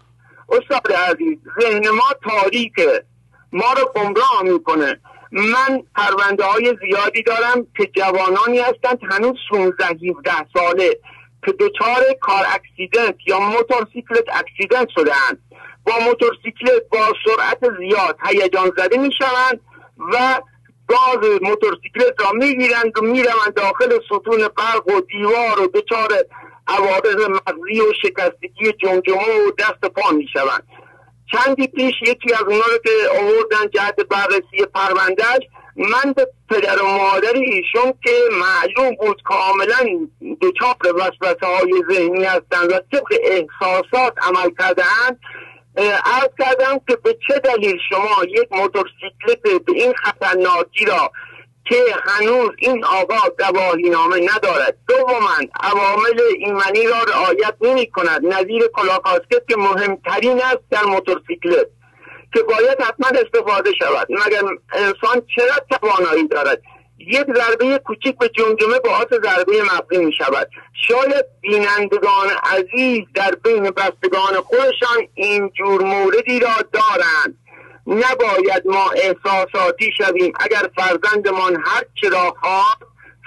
استاد عزیز ذهن ما تاریکه ما رو گمراه می‌کنه. من پرونده های زیادی دارم که جوانانی هستند هنوز 16 17 ساله که دچار کار اکسیدنت یا موتورسیکلت اکسیدنت شدهاند. با موتورسیکلت با سرعت زیاد هیجان زده می‌شوند و گاز موتورسیکلت را می‌گیرند و می‌روند داخل ستون برق و دیوار و دچار عوارض مغزی و شکستگی جمجمه و دست پا می‌شوند. چندی پیش یکی از اونا رو که آوردن جهت بررسی پروندهش من به پدر و مادر ایشون که معلوم بود کاملا دچار وسوسه های ذهنی هستند و طبق احساسات عمل کردهاند عرض کردم که به چه دلیل شما یک موتورسیکلت به این خطرناکی را که هنوز این آقا گواهی نامه ندارد دوما عوامل ایمنی را رعایت نمی کند. نظیر کلاکاسکت که مهمترین است در موتورسیکلت که باید حتما استفاده شود. مگر انسان چرا توانایی دارد؟ یک ضربه کوچک به جمجمه باعث ضربه مغزی می شود شاید بینندگان عزیز در بین بستگان خودشان این جور موردی را دارند. نباید ما احساساتی شویم اگر فرزندمان هر چرا خواست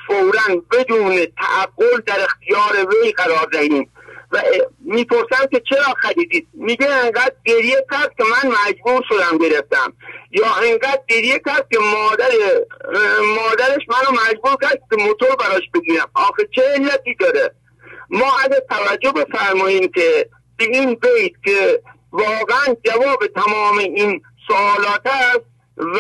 فورا بدون تعقل در اختیار وی قرار دهیم. و می‌پرسم که چرا خریدید؟ میگه انقدر گریه کرد که من مجبور شدم گرفتم. یا انقدر گریه کرد که مادر مادرش منو مجبور کرد که موتور براش بگیرم. آخه چه علتی داره؟ ما اگه توجه بفرماییم که به این بیت که واقعا جواب تمام این سوالات است و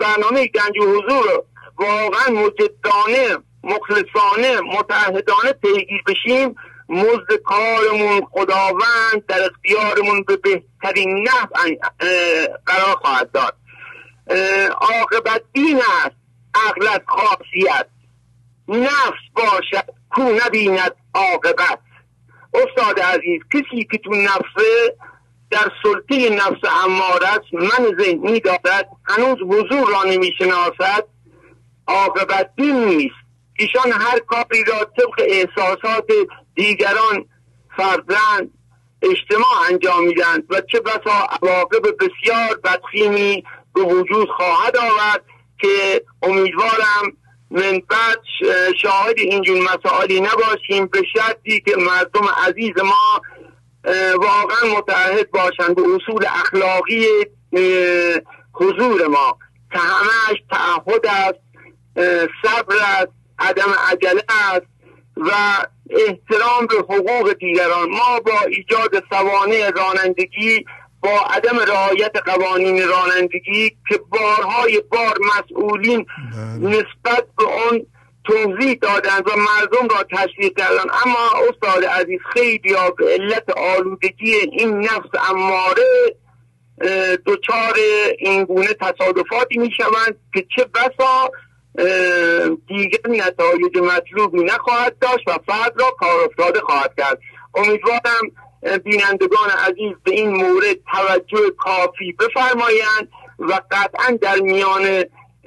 برنامه گنج و حضور واقعا مجدانه مخلصانه متحدانه پیگیر بشیم مزد کارمون خداوند در اختیارمون به بهترین نحو قرار خواهد داد. عاقبت دین است عقلت خاصیت نفس باشد کو نبیند عاقبت. استاد عزیز کسی که تو نفسه در سلطه نفس امار است من ذهنی دارد هنوز حضور را نمی‌شناسد عاقبت دین نیست. ایشان هر کاری را طبق احساسات دیگران فرزند اجتماع انجام میدند و چه بسا عواقب بسیار بدخیمی به وجود خواهد آورد که امیدوارم من بعد شاهد اینجور مسائلی نباشیم به شرطی که مردم عزیز ما واقعا متحد باشند به اصول اخلاقی حضور ما. که همهش تعهد است صبر است عدم عجله است. و احترام به حقوق دیگران ما با ایجاد سوانه رانندگی با عدم رعایت قوانین رانندگی که بارهای بار مسئولین بله. نسبت به اون توضیح دادند و مردم را تشویق کردن اما استاد عزیز خیلی به علت آلودگی این نفس اماره دچار این گونه تصادفاتی می شوند که چه بسا دیگر نتایج مطلوبی نخواهد داشت و فرد را کار افتاده خواهد کرد. امیدوارم بینندگان عزیز به این مورد توجه کافی بفرمایند و قطعا در میان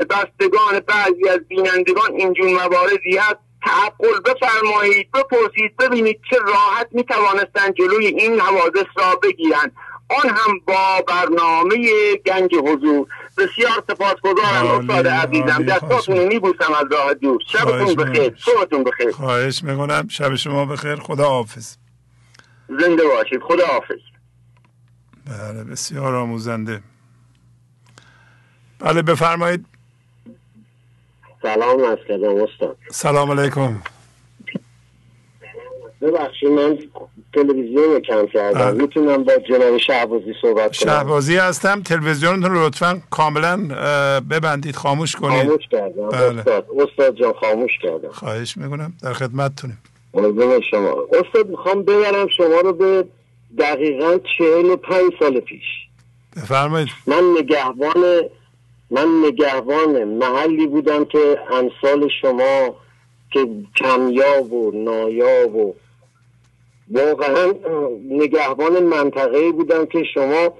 بستگان بعضی از بینندگان اینجور مواردی هست تعقل بفرمایید بپرسید ببینید چه راحت می توانستند جلوی این حوادث را بگیرند. آن هم با برنامه گنج حضور. بسیار سپاسگزارم استاد عزیزم. دستاتون رو میبوسم از راه دور. شبتون بخیر صبحتون بخیر. خواهش می‌کنم. شب شما بخیر. خدا حافظ. زنده باشید. خدا حافظ. بله بسیار آموزنده. بله بفرمایید. سلام از کردم استاد. سلام علیکم. ببخشید من تلویزیون کم کردم. بله. می‌تونم با جناب شهبازی صحبت کنم. شهبازی هستم. تلویزیونتون رو لطفا کاملا ببندید خاموش کنید. خاموش کردم. بله. استاد استاد جان خاموش کردم. خواهش می‌کنم. در خدمتتونیم. شما. استاد می‌خوام ببرم شما رو به دقیقا چهل و پنج سال پیش. بفرمایید. من نگهبان من نگهبان محلی بودم که امثال شما که کمیاب و نایاب و واقعا نگهبان منطقه بودم که شما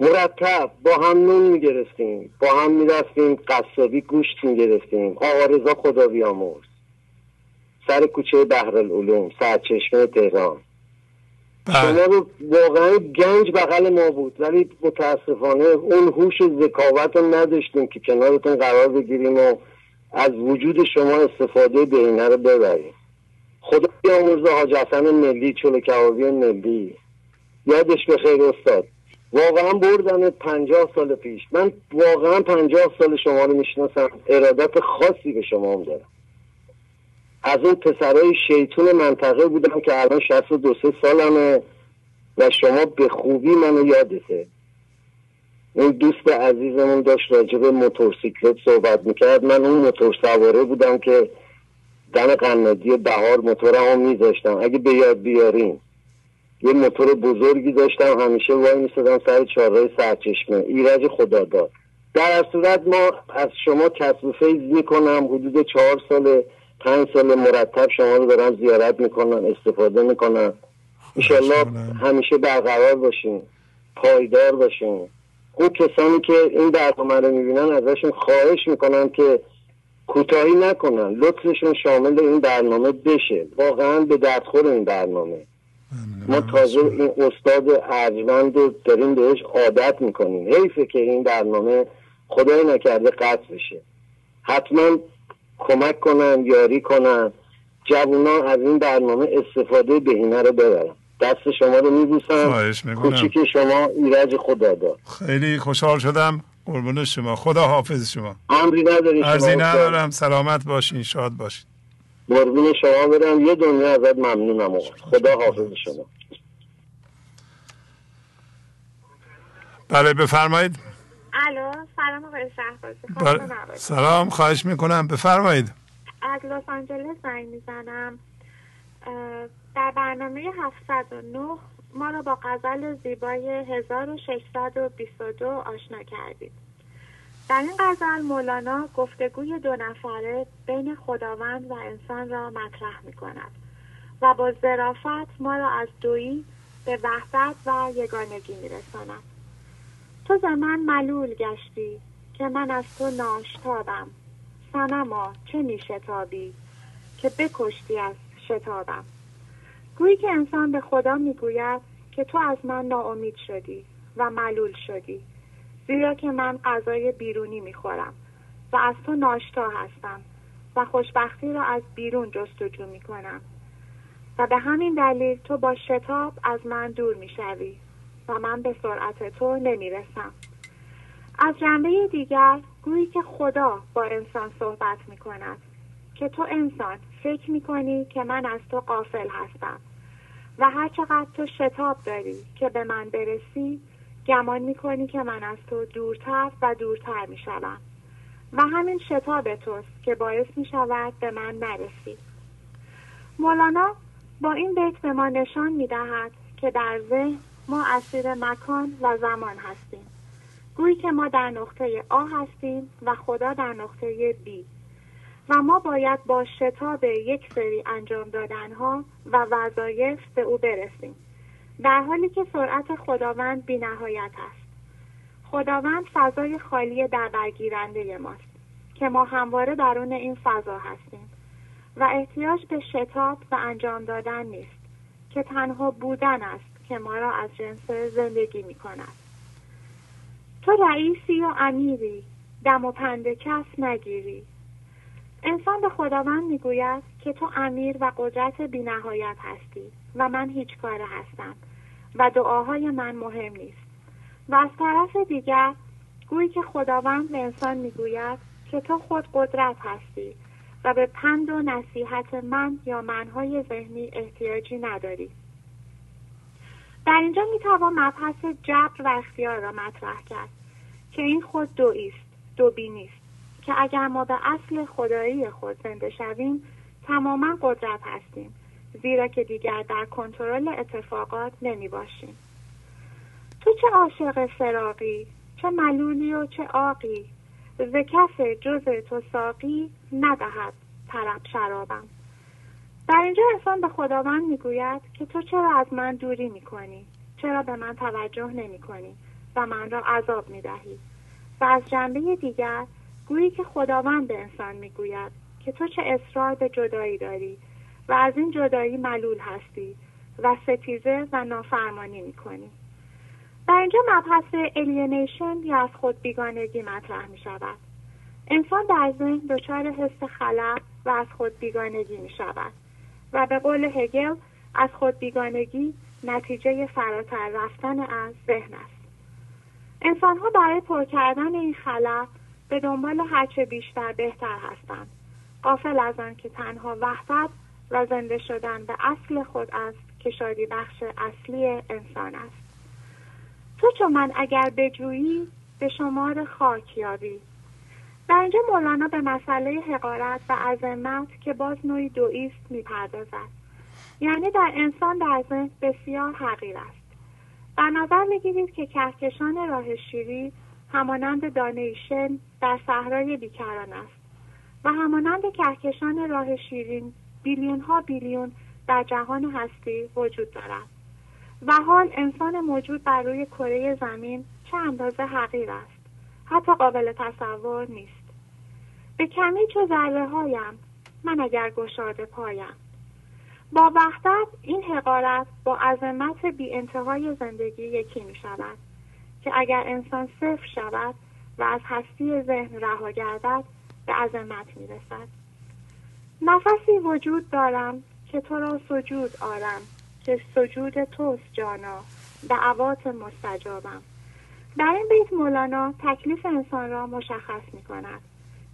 مرتب با هم نون می‌گرفتیم. با هم می‌رفتیم قصابی گوشت می‌گرفتیم. آقا رضا خدا بیامرز سر کوچه بحرالعلوم سرچشمه تهران. بله. شما رو واقعا گنج بغل ما بود. ولی متاسفانه اون هوش ذکاوت رو نداشتیم که کنارتون قرار بگیریم و از وجود شما استفاده بهینه رو ببریم. خدا بیامرز حاج حسن ملی چلو ملی. یادش به خیر استاد. واقعا بردن پنجاه سال پیش. من واقعا پنجاه سال شما رو می‌شناسم. ارادت خاصی به شما هم دارم. از اون پسرهای شیطون منطقه بودم که الان شست دو سه سالمه و شما به خوبی منو یادته. اون دوست عزیزمون داشت راجب موتورسیکلت صحبت می‌کرد. من اون موتور سواره بودم که دم قنادی بهار موتورم هم میذاشتم. اگه به یاد بیاریم یه موتور بزرگی داشتم همیشه وای میستدم سر چهارراه سرچشمه ایرج خدا داد در صورت ما از شما کسب فیض می‌کنم. حدود چهار سال پنج سال مرتب شما رو دارم زیارت می‌کنم استفاده می‌کنم. ایشالله همیشه برقرار باشیم پایدار باشیم اون کسانی که این برنامه رو می‌بینن ازشون خواهش می‌کنم که کوتاهی نکنن. لطفشون شامل این برنامه بشه. واقعا به دردخور این برنامه. ما تازه این استاد ارجمند رو داریم بهش عادت می‌کنیم. حیفه که این برنامه خدای نکرده قطع بشه. حتما کمک کنن یاری کنن. جوونا از این برنامه استفاده بهینه رو ببرن. دست شما رو میبوسم. کوچیک شما ایرج خدا داد. خیلی خوشحال شدم. قربون شما. خدا حافظ شما. امری نداری ارزی ندارم. سلامت باشین. شاد باشین. قربون شما برم. یه دنیا ازت ممنونم خدا حافظ شما. بله بفرمایید. الو سلام آقای شهبازی. بله. سلام خواهش می‌کنم. بفرمایید. از لس آنجلس زنگ می‌زنم. در برنامه 709 ما رو با غزل زیبای 1622 آشنا کردید. در این غزل مولانا گفتگوی دو نفره بین خداوند و انسان را مطرح می کند و با ظرافت ما را از دویی به وحدت و یگانگی می رساند. تو ز من ملول گشتی که من از تو ناشتابم. سنما چه می شتابی که بکشتی از شتابم. گویی که انسان به خدا می‌گوید که تو از من ناامید شدی و ملول شدی زیرا که من غذای بیرونی می‌خورم و از تو ناشتا هستم و خوشبختی را از بیرون جستجو می‌کنم. و به همین دلیل تو با شتاب از من دور می‌شوی و من به سرعت تو نمی‌رسم. از جنبه دیگر گویی که خدا با انسان صحبت می کند که تو انسان فکر می کنی که من از تو قافل هستم. و هر چقدر تو شتاب داری که به من برسی گمان می کنی که من از تو دورتر و دورتر می شدم. و همین شتاب توست که باعث می شود به من نرسی. مولانا با این بیت به ما نشان می دهد که در ذهن ما اسیر مکان و زمان هستیم. گویی که ما در نقطه آ هستیم و خدا در نقطه بی. و ما باید با شتاب یک سری انجام دادنها و وظایف به او برسیم. در حالی که سرعت خداوند بی نهایت است. خداوند فضای خالی در برگیرنده ماست که ما همواره درون این فضا هستیم و احتیاج به شتاب و انجام دادن نیست که تنها بودن است که ما را از جنس زندگی می کند تو رئیسی و امیری دم و پند کس نگیری. انسان به خداوند می‌گوید که تو امیر و قدرت بینهایت هستی و من هیچ کاره هستم و دعاهای من مهم نیست. و از طرف دیگر گویی که خداوند به انسان می‌گوید که تو خود قدرت هستی و به پند و نصیحت من یا منهای ذهنی احتیاجی نداری. در اینجا می‌توان مبحث جبر و اختیار را مطرح کرد که این خود دویی است دوبی نیست. که اگر ما به اصل خدایی خود زنده شویم تماما قدرت هستیم زیرا که دیگر در کنترل اتفاقات نمی باشیم تو چه عاشق فراقی چه ملولی و چه آقی ز کف جز تو ساقی ندهد طرب شرابم. در اینجا انسان به خداوند می‌گوید که تو چرا از من دوری می‌کنی؟ چرا به من توجه نمی کنی و من را عذاب می دهی و از جنبه دیگر گویی که خداوند به انسان می‌گوید که تو چه اصرار به جدایی داری و از این جدایی ملول هستی و ستیزه و نافرمانی می‌کنی. در اینجا مبحث الینیشن یا از خود بیگانگی مطرح می شود انسان در ذهن دچار حس خلق و از خود بیگانگی می شود و به قول هگل از خود بیگانگی نتیجه فراتر رفتن از ذهن است. انسان ها برای پر کردن این خلق به دنبال هرچه بیشتر بهتر هستند. قافل از آن که تنها وحدت و زنده شدن به اصل خود است که شادی بخش اصلی انسان است. تو چون من اگر بجویی به شمار خاک یابی. در اینجا مولانا به مسئله حقارت و عظمت که باز نوعی دویست می‌پردازد. یعنی در انسان در ذهن بسیار حقیر است. در نظر می‌گیرید که کهکشان راه شیری همانند دانه شن در صحرای بیکران است. و همانند کهکشان راه شیرین بیلیون ها بیلیون در جهان هستی وجود دارد. و حال انسان موجود بر روی کره زمین چه اندازه حقیر است. حتی قابل تصور نیست. به کمی چو ذره هایم من اگر گشاده پایم. با وحدت این حقارت با عظمت بی انتهای زندگی یکی می شود که اگر انسان صفر شود و از هستی ذهن رها گردد به عظمت می رسد نفسی وجود دارم که تو را سجود آرم که سجود توست جانا دعوات مستجابم. در این بیت مولانا تکلیف انسان را مشخص می کند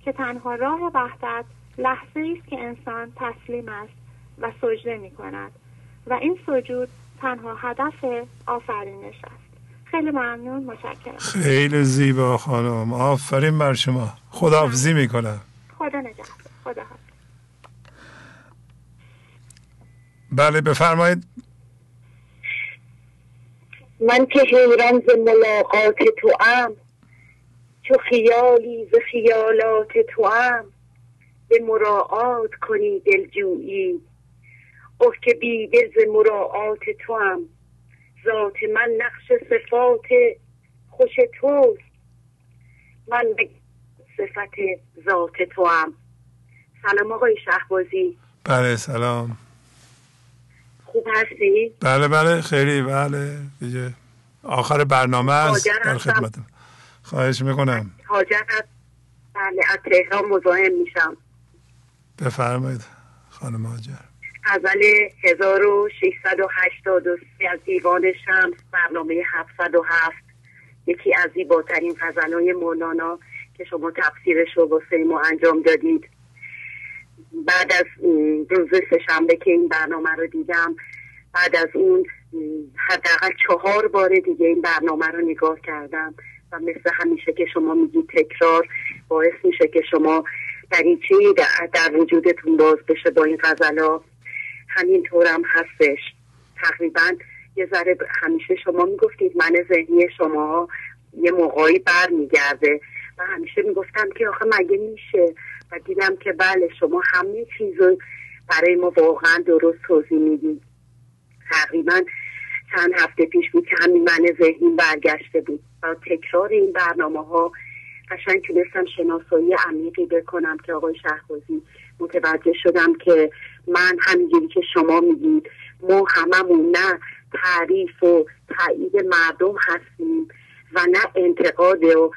که تنها راه وحدت لحظه است که انسان تسلیم است و سجده می کند و این سجود تنها هدف آفرینش است. خیلی ممنون متشکرم. خیلی زیبا خانم. آفرین بر شما. خداحافظی می‌کنم. خدا نگهدار. خدا بله بفرمایید. من که حیران ز ملاقات تو ام چو خیالی ز خیالات تو ام به مراعات کنی دلجویی. اوه که بی دل ز مراعات تو ام ذات من نقش صفات خوش توست. من صفت ذات تو هم سلام آقای شهبازی. بله سلام. خوب هستی؟ بله بله خیلی بله دیگه. آخر برنامه است در خدمت. خواهش می‌کنم. حاجر بله از تهران مزاحم میشم. بفرمایید خانم حاجر. اول 1683 از دیوان شمس برنامه 707 یکی از زیباترین غزلهای مولانا که شما تفسیرش رو واسه ما انجام دادید. بعد از روز سهشنبه که این برنامه رو دیدم بعد از اون حداقل چهار بار دیگه این برنامه رو نگاه کردم و مثل همیشه که شما میگید تکرار باعث میشه که شما دریچه در, در وجودتون باز بشه با این غزلا همینطورم هستش. تقریبا یه ذره همیشه شما می‌گفتید من ذهنی شما یه موقعی بر میگرده و همیشه می‌گفتم که آخه مگه میشه؟ و دیدم که بله شما همه چیز رو برای ما واقعا درست توضیح می‌دید. تقریبا چند هفته پیش بود که همین من ذهنی برگشته بود. و تکرار این برنامه ها قشنگ تونستم شناسایی عمیقی بکنم که آقای شهبازی متوجه شدم که من همینجوری که شما میگید ما هممون نه تعریف و تایید مردم هستیم و نه انتقاد و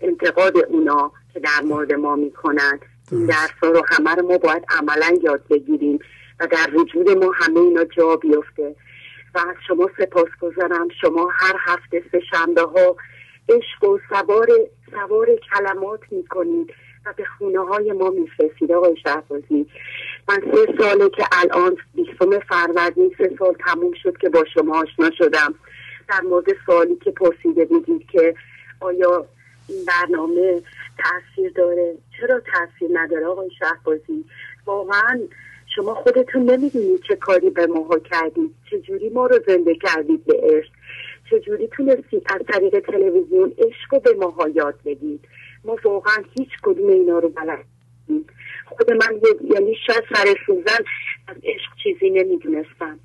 انتقاد اونا که در مورد ما می‌کنند. این درس رو همه رو ما باید عملا یاد بگیریم و در وجود ما همه اینا جا بیفته. و از شما سپاس گذارم. شما هر هفته سه شنبه ها عشق و سوار, سوار کلمات می‌کنید. و به خونه های ما میفرستید آقای شهبازی. من سه ساله که الان بیستم فروردین سه سال تموم شد که با شما آشنا شدم. در مورد سوالی که پرسیده بودید که آیا این برنامه تاثیر داره؟ چرا تاثیر نداره آقای شهبازی؟ واقعا شما خودتون نمی‌دونید چه کاری به ماها کردید. چجوری ما رو زنده کردید به عشق؟ چجوری تونستید از طریق تلویزیون عشق رو به ماها یاد بدید؟ ما واقعا هیچ کدوم اینا رو بلد خود من یعنی شاید سر سوزن از عشق چیزی نمی‌دونستم.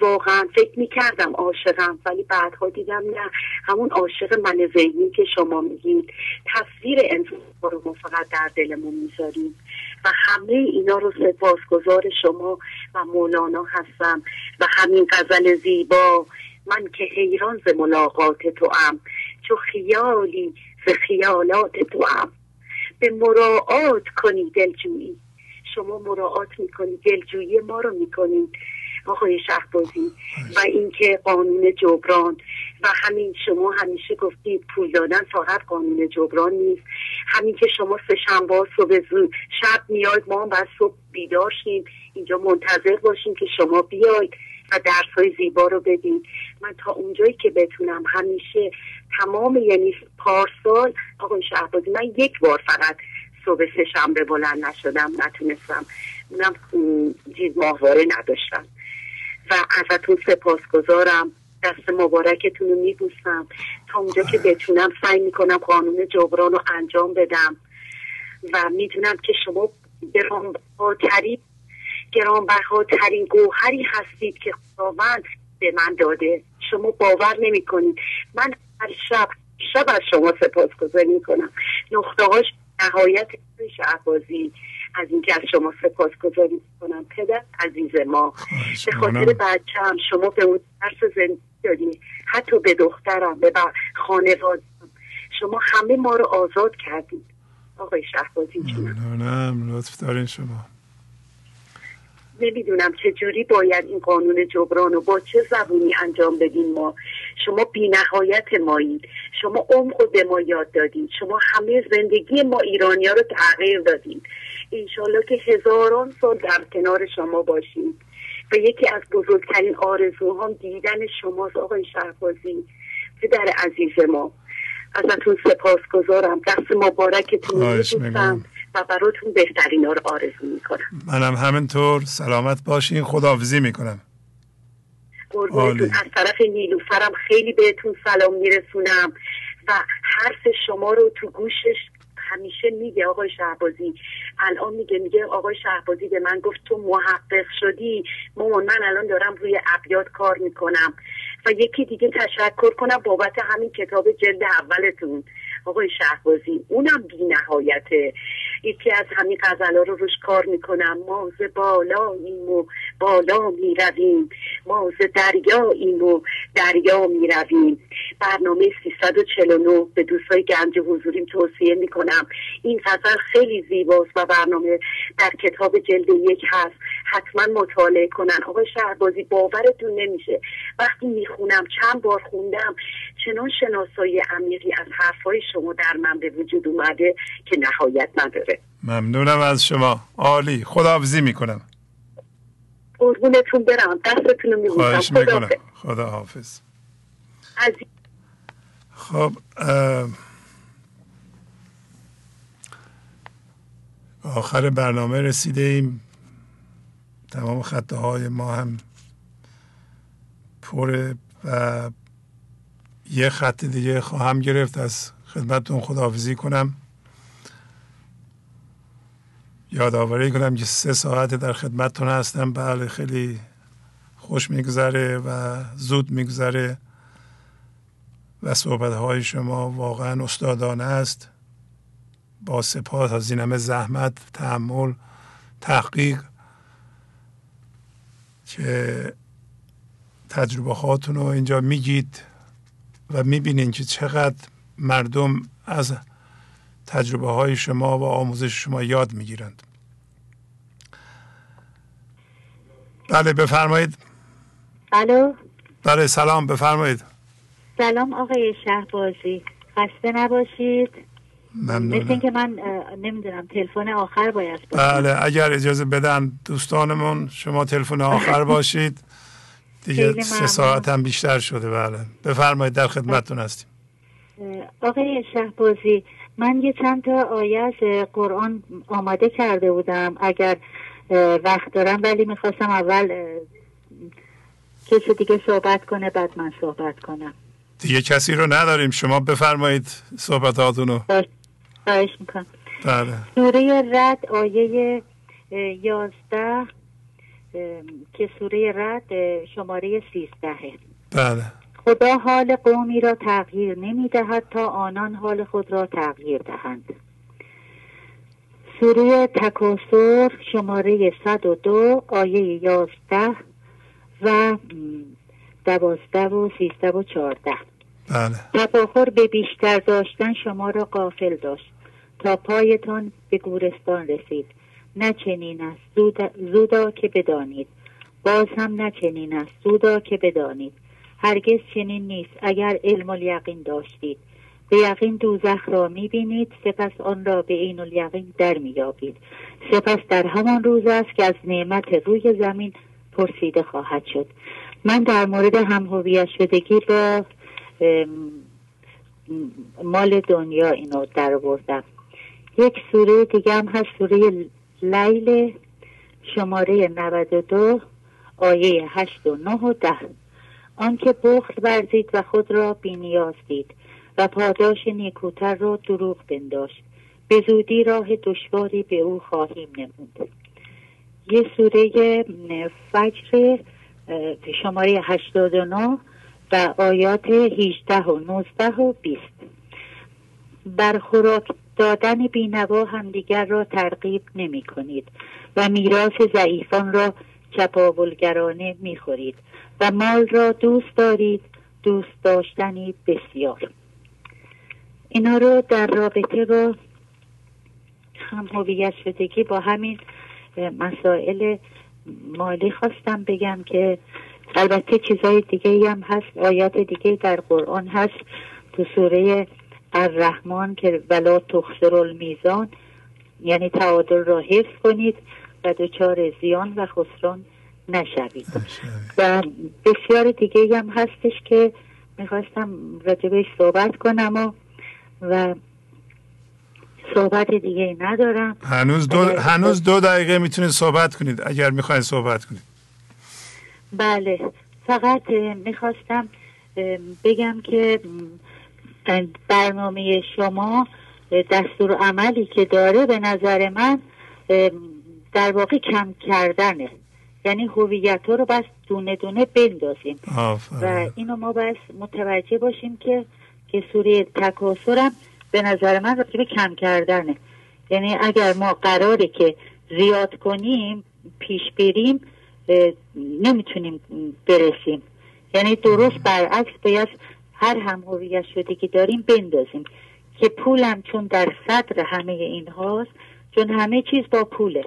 واقعا فکر می‌کردم عاشقم ولی بعدها دیدم نه. همون عاشق من ذهنی که شما میگید. تصویر انسان رو ما فقط در دلمون می‌ذاریم. و همه اینا رو سپاسگزار شما و مولانا هستم. و همین غزل زیبا. من که حیران ز ملاقات تو ام چو خیالی ز خیالات تو ام به مراعات کنی دلجویی. شما مراعات می‌کنید دلجویی ما رو می‌کنید آقای شهبازی. و اینکه قانون جبران. و همین شما همیشه گفتید پول دادن فقط قانون جبران نیست. همین که شما سه شنبه صبح زود شب میاید ما هم بعد صبح بیدار شیم. اینجا منتظر باشیم که شما بیاید و درس های زیبا رو بدین. من تا اونجایی که بتونم همیشه تمام یعنی پارسال آقای شهبازی من یک بار فقط صبح سه شنبه بلند نشدم نتونستم. اونم چیز ماهواره نداشتم. و ازتون سپاسگزارم. دست مبارکتون رو میبوسم. تا اونجا که بتونم سعی می‌کنم قانون جبران رو انجام بدم. و می‌دونم که شما گرانبهاترین گرانبهاترین گوهری هستید که خداوند به من داده. شما باور نمی کنید من هر شب شب از شما سپاسگزاری می‌کنم. نقطه هاش نهایت شهبازی از اینکه از شما سپاسگزاری کنم پدر عزیز ما. به خاطر بچم شما به اون درس زندگی دادی حتی به دخترم به خانواده شما همه ما رو آزاد کردید. آقای شهبازی ممنونم. لطف دارین شما. نمی‌دونم چه جوری باید این قانون جبران رو با چه زبونی انجام بدین ما. شما بی نهایت مایید. شما عمق به ما یاد دادید شما همه زندگی ما ایرانی ها رو تغییر دادید انشالله که هزاران سال در کنار شما باشیم. و یکی از بزرگترین آرزوهام دیدن شماست آقای شهبازی پدر عزیز ما. ازتون سپاسگزارم. دست مبارکتون میبوسم. و براتون بهترین رو آرزو می‌کنم. منم همینطور. سلامت باشین. خداحافظی می‌کنم. از طرف نیلوفرم خیلی بهتون سلام میرسونم. و حرف شما رو تو گوشش همیشه میگه آقای شهبازی. الان میگه میگه آقای شهبازی به من گفت تو محقق شدی. مامان من الان دارم روی ابیات کار می‌کنم. و یکی دیگه تشکر کنم بابت همین کتاب جلد اولتون. آقای شهبازی اونم بی نهایته یکی از همین غزلا رو روش کار می‌کنم. ما ز بالاییم و بالا می‌رویم. ما ز دریاییم و دریا می‌رویم. برنامه 349 به دوستای گنج حضوریم توصیه می‌کنم. این غزل خیلی زیباست و برنامه در کتاب جلد یک هست. حتما مطالعه کنن. آقای شهربازی باورتون نمیشه. وقتی می‌خونم چند بار خوندم چنان شناسایی عمیقی از حرفهای شما در من به وجود اومده که نهایت نداره. ممنونم از شما. عالی. خداحافظی می‌کنم. قربونتون برم. دستتون رو خواهش می‌کنم. خدا حافظ خب آخر برنامه رسیده ایم تمام خطه های ما هم پره و یه خط دیگه خواهم گرفت. از خدمتتون خداحافظی کنم. یادآوری کنم که سه ساعت در خدمتتون هستم. بله خیلی خوش میگذره و زود میگذره و صحبت های شما واقعا استادانه است. با سپاس از این همه زحمت تحمل تحقیق که تجربه هاتون رو اینجا میگید و می‌بینین که چقدر مردم از تجربه های شما و آموزش شما یاد می‌گیرند. بله بفرمایید. الو؟ بله سلام بفرمایید. سلام آقای شهبازی. خسته نباشید. مثل اینکه من نمی‌دونم تلفن آخر باید بله اگر اجازه بدن دوستانمون شما تلفن آخر باشید. دیگه سه ساعت هم بیشتر شده بله. بفرمایید در خدمتتون هستیم. آقای شهبازی من یه چند تا آیه از قرآن آماده کرده بودم اگر وقت دارم ولی می‌خواستم اول کسی دیگه صحبت کنه بعد من صحبت کنم. دیگه کسی رو نداریم. شما بفرمایید صحبتاتون رو خواهش می‌کنم. بله. سوره رد آیه یازده که سوره رد شماره سیزدهه بله. خدا حال قومی را تغییر نمی دهد تا آنان حال خود را تغییر دهند. سوره تکاسر شماره 102 آیه 11 و دوازده و سیزده و چارده بله. تفاخر به بیشتر داشتن شما را قافل داشت. تا پایتان به گورستان رسید. نه چنین است. زودا, زودا که بدانید. باز هم نه چنین است. زودا که بدانید. هرگز چنین نیست. اگر علم الیقین داشتید. به یقین دوزخ را می‌بینید. سپس آن را به عین الیقین در مییابید. سپس در همان روز است که از نعمت روی زمین پرسیده خواهد شد. من در مورد هم شدگی با مال دنیا اینو در بردم یک سوره دیگه هم هست سوره لیل شماره 92 آیه 8 و 9 و 10 آنکه بخل ورزید و خود را بینیاز دید و پاداش نیکوتر را دروغ بنداشت. به زودی راه دشواری به او خواهیم نمود. یه سوره فجر شماره 89 و آیات 18 و 19 و 20 بر خوراک دادن بینوا همدیگر را ترغیب نمی کنید و میراث ضعیفان را چپاولگرانه می خورید و مال را دوست دارید دوست داشتنی بسیار. اینا رو در رابطه با هم هویت شدگی با همین مسائل مالی خواستم بگم که البته چیزای دیگه هم هست آیات دیگه در قرآن هست. تو سوره الرحمن که ولا تخسر المیزان یعنی تعادل را حفظ کنید. و دچار زیان و خسران نشوید. و بسیار دیگه هم هستش که می‌خواستم راجبش صحبت کنم و, و صحبت دیگه ندارم. هنوز دو, هنوز دو دقیقه می‌تونید صحبت کنید اگر می‌خواید صحبت کنید. بله. فقط می‌خواستم بگم که برنامه شما دستور عملی که داره به نظر من در واقع کم کردنه. یعنی هویت رو بس دونه دونه بندازیم. و اینو ما بس متوجه باشیم که که سوره تکاسرم به نظر من راجب کم کردنه. یعنی اگر ما قراره که زیاد کنیم پیش بریم نمی‌تونیم برسیم. یعنی درست برعکس باید هر هم هویت شده که داریم بندازیم. که پولم چون در صدر همه این هاست چون همه چیز با پوله.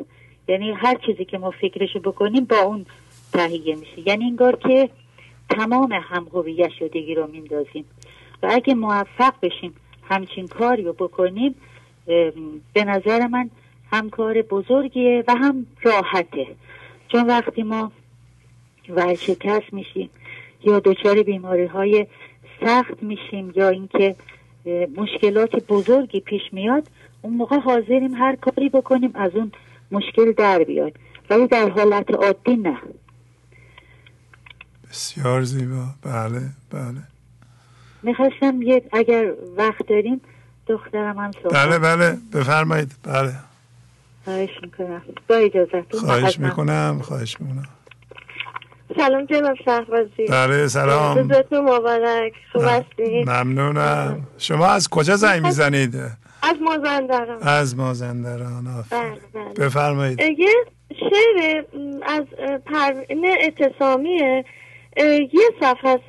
یعنی هر چیزی که ما فکرشو بکنیم با اون تهیه میشه. یعنی انگار که تمام هم هویت شدگی رو میندازیم. و اگه موفق بشیم همچین کاری رو بکنیم به نظر من هم کار بزرگیه و هم راحته. چون وقتی ما ورشکست میشیم یا دچار بیماری های سخت میشیم یا اینکه مشکلات بزرگی پیش میاد اون موقع حاضریم هر کاری بکنیم از اون مشکل در بیاد. ولی در حالت عادی نه. بسیار زیبا. بله بله. می‌خواستم یه اگر وقت داریم دخترم هم صحبت بله بله. بفرمایید. بله. خواهش می‌کنم. با اجازتون خواهش می‌کنم. خواهش می‌کنم. سلام جناب شهبازی بله سلام. روزتون مبارک. خوب هستی ممنونم. شما از کجا زنگ می‌زنید؟ از مازندران. از مازندران بله بله. بفرمایید. یه شعر از پروین اعتصامیه یه صفحه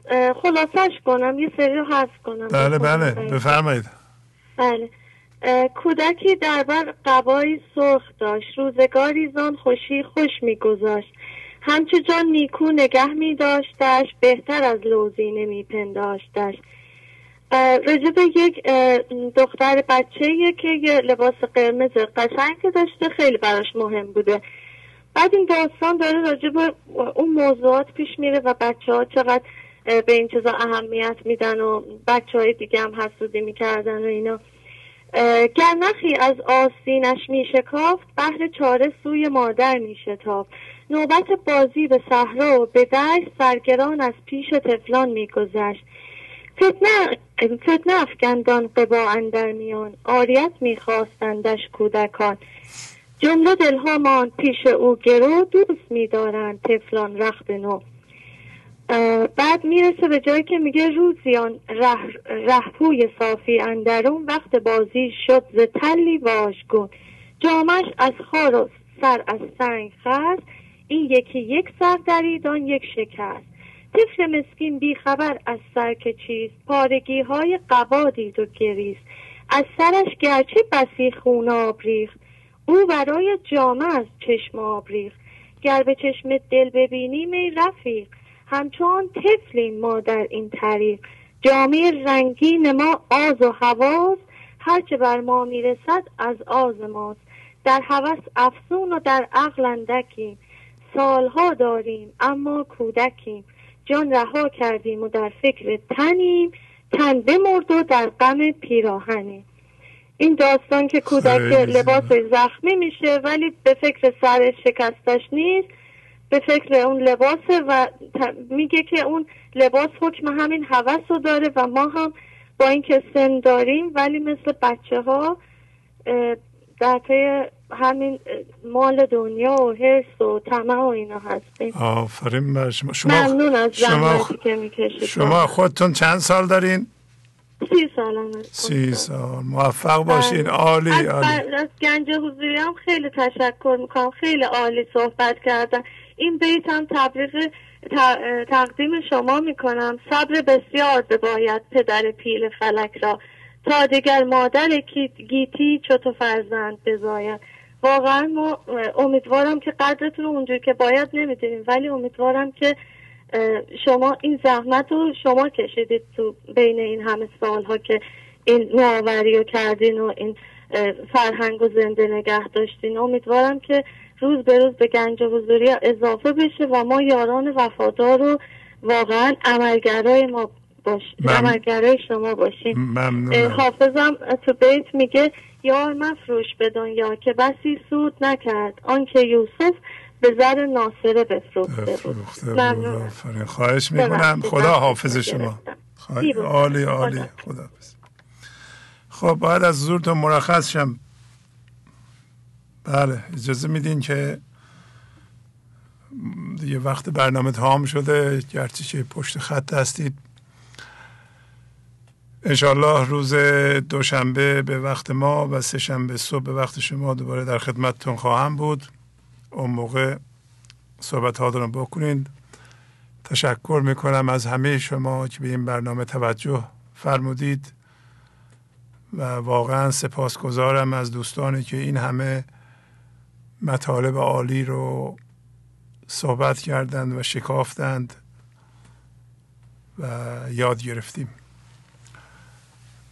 خلاصش کنم یه سری رو حذف کنم. بله بله. بفرمایید. بله. کودکی در بر قبایی سرخ داشت. روزگاری زان خوشی خوش میگذاشت. همچه جان نیکو نگه می داشتش بهتر از لوزینه می پنداشتش راجع به یک دختر بچه که یه لباس قرمز قشنگ داشته خیلی براش مهم بوده. بعد این داستان داره راجع به اون موضوعات پیش میره و بچه ها چقدر به این چیزا اهمیت میدن و بچه های دیگه هم حسودی می‌کردن و اینا. گرنخی از آستینش میشکافت بهر چاره سوی مادر میشتافت. نوبت بازی به صحرا و به دشت سرگران از پیش تفلان میگذشت. فتنه, فتنه افگندان قبا اندر میان. آریت میخواستندش کودکان. جمله دلهامان پیش او گرو دوست میدارند تفلان رخت نو. بعد می‌رسه به جایی که میگه روزیان ره رهپوی صافی اندرون وقت بازی شد ز تلی واژگون. جامش از خار و سر از سنگ خست. این یکی یک سر درید آن یک شکست. طفل مسکین بیخبر از سر که چیست؟ پارگی های قبا دید و گریست. از سرش گرچه بسی خون آبریخت او برای جامه از چشم آبریخت گر به چشم دل ببینیم ای رفیق همچون طفلیم ما در این طریق. جامعه رنگین ما آز و حواس هرچه بر ما می‌رسد از آز ماست. در هوس افسون و در عقل اندکیم. سالها داریم اما کودکیم. جان رها کردیم و در فکر تنیم تن بمرد و در غم پیراهنیم. این داستان که کودک لباس زخمی میشه ولی به فکر سر شکستش نیست. به فکر اون لباسه و میگه که اون لباس حکم همین حوث رو داره و ما هم با اینکه سن داریم ولی مثل بچه ها در همین مال دنیا و حرس و طمع و اینا هستیم. آفرین بر شما. شما ممنون از شما, که می‌کشید. شما خودتون چند سال دارین؟ سی سال سی سال. موفق باشین. عالی از, عالی. از گنج حضوری هم خیلی تشکر می‌کنم. خیلی عالی صحبت کردن. این بیت هم تبلیغ تقدیم شما می‌کنم. صبر بسیار باید پدر پیل فلک را. تا دیگر مادر گیتی چطور فرزند بزاید. واقعا ما امیدوارم که قدرتون اونجور که باید نمی‌دونیم ولی امیدوارم که شما این زحمت رو شما کشیدید تو بین این همه سالها که این نوآوری رو کردین و این فرهنگ و زنده نگه داشتین. امیدوارم که روز به روز به گنج حضوری اضافه بشه و ما یاران وفادار و واقعا عملگرای ما باش عملگرای شما باشیم. حافظم تو بیت میگه یار مفروش به دنیا که بسی سود نکرد. آنکه یوسف به زر ناصره بفروخته بود. خواهش می‌کنم. خدا حافظ شما. عالی عالی. خدا خب باید از زورتون مرخص شم. بله اجازه میدین که یه وقت برنامه تمام شده. گرچه چه پشت خط هستید. انشالله روز دوشنبه به وقت ما و سه شنبه صبح به وقت شما دوباره در خدمتتون خواهم بود. اون موقع صحبت ها رو بکنید تشکر می‌کنم از همه شما که به این برنامه توجه فرمودید و واقعا سپاسگزارم از دوستانی که این همه مطالب عالی رو صحبت کردند و شکافتند و یاد گرفتیم.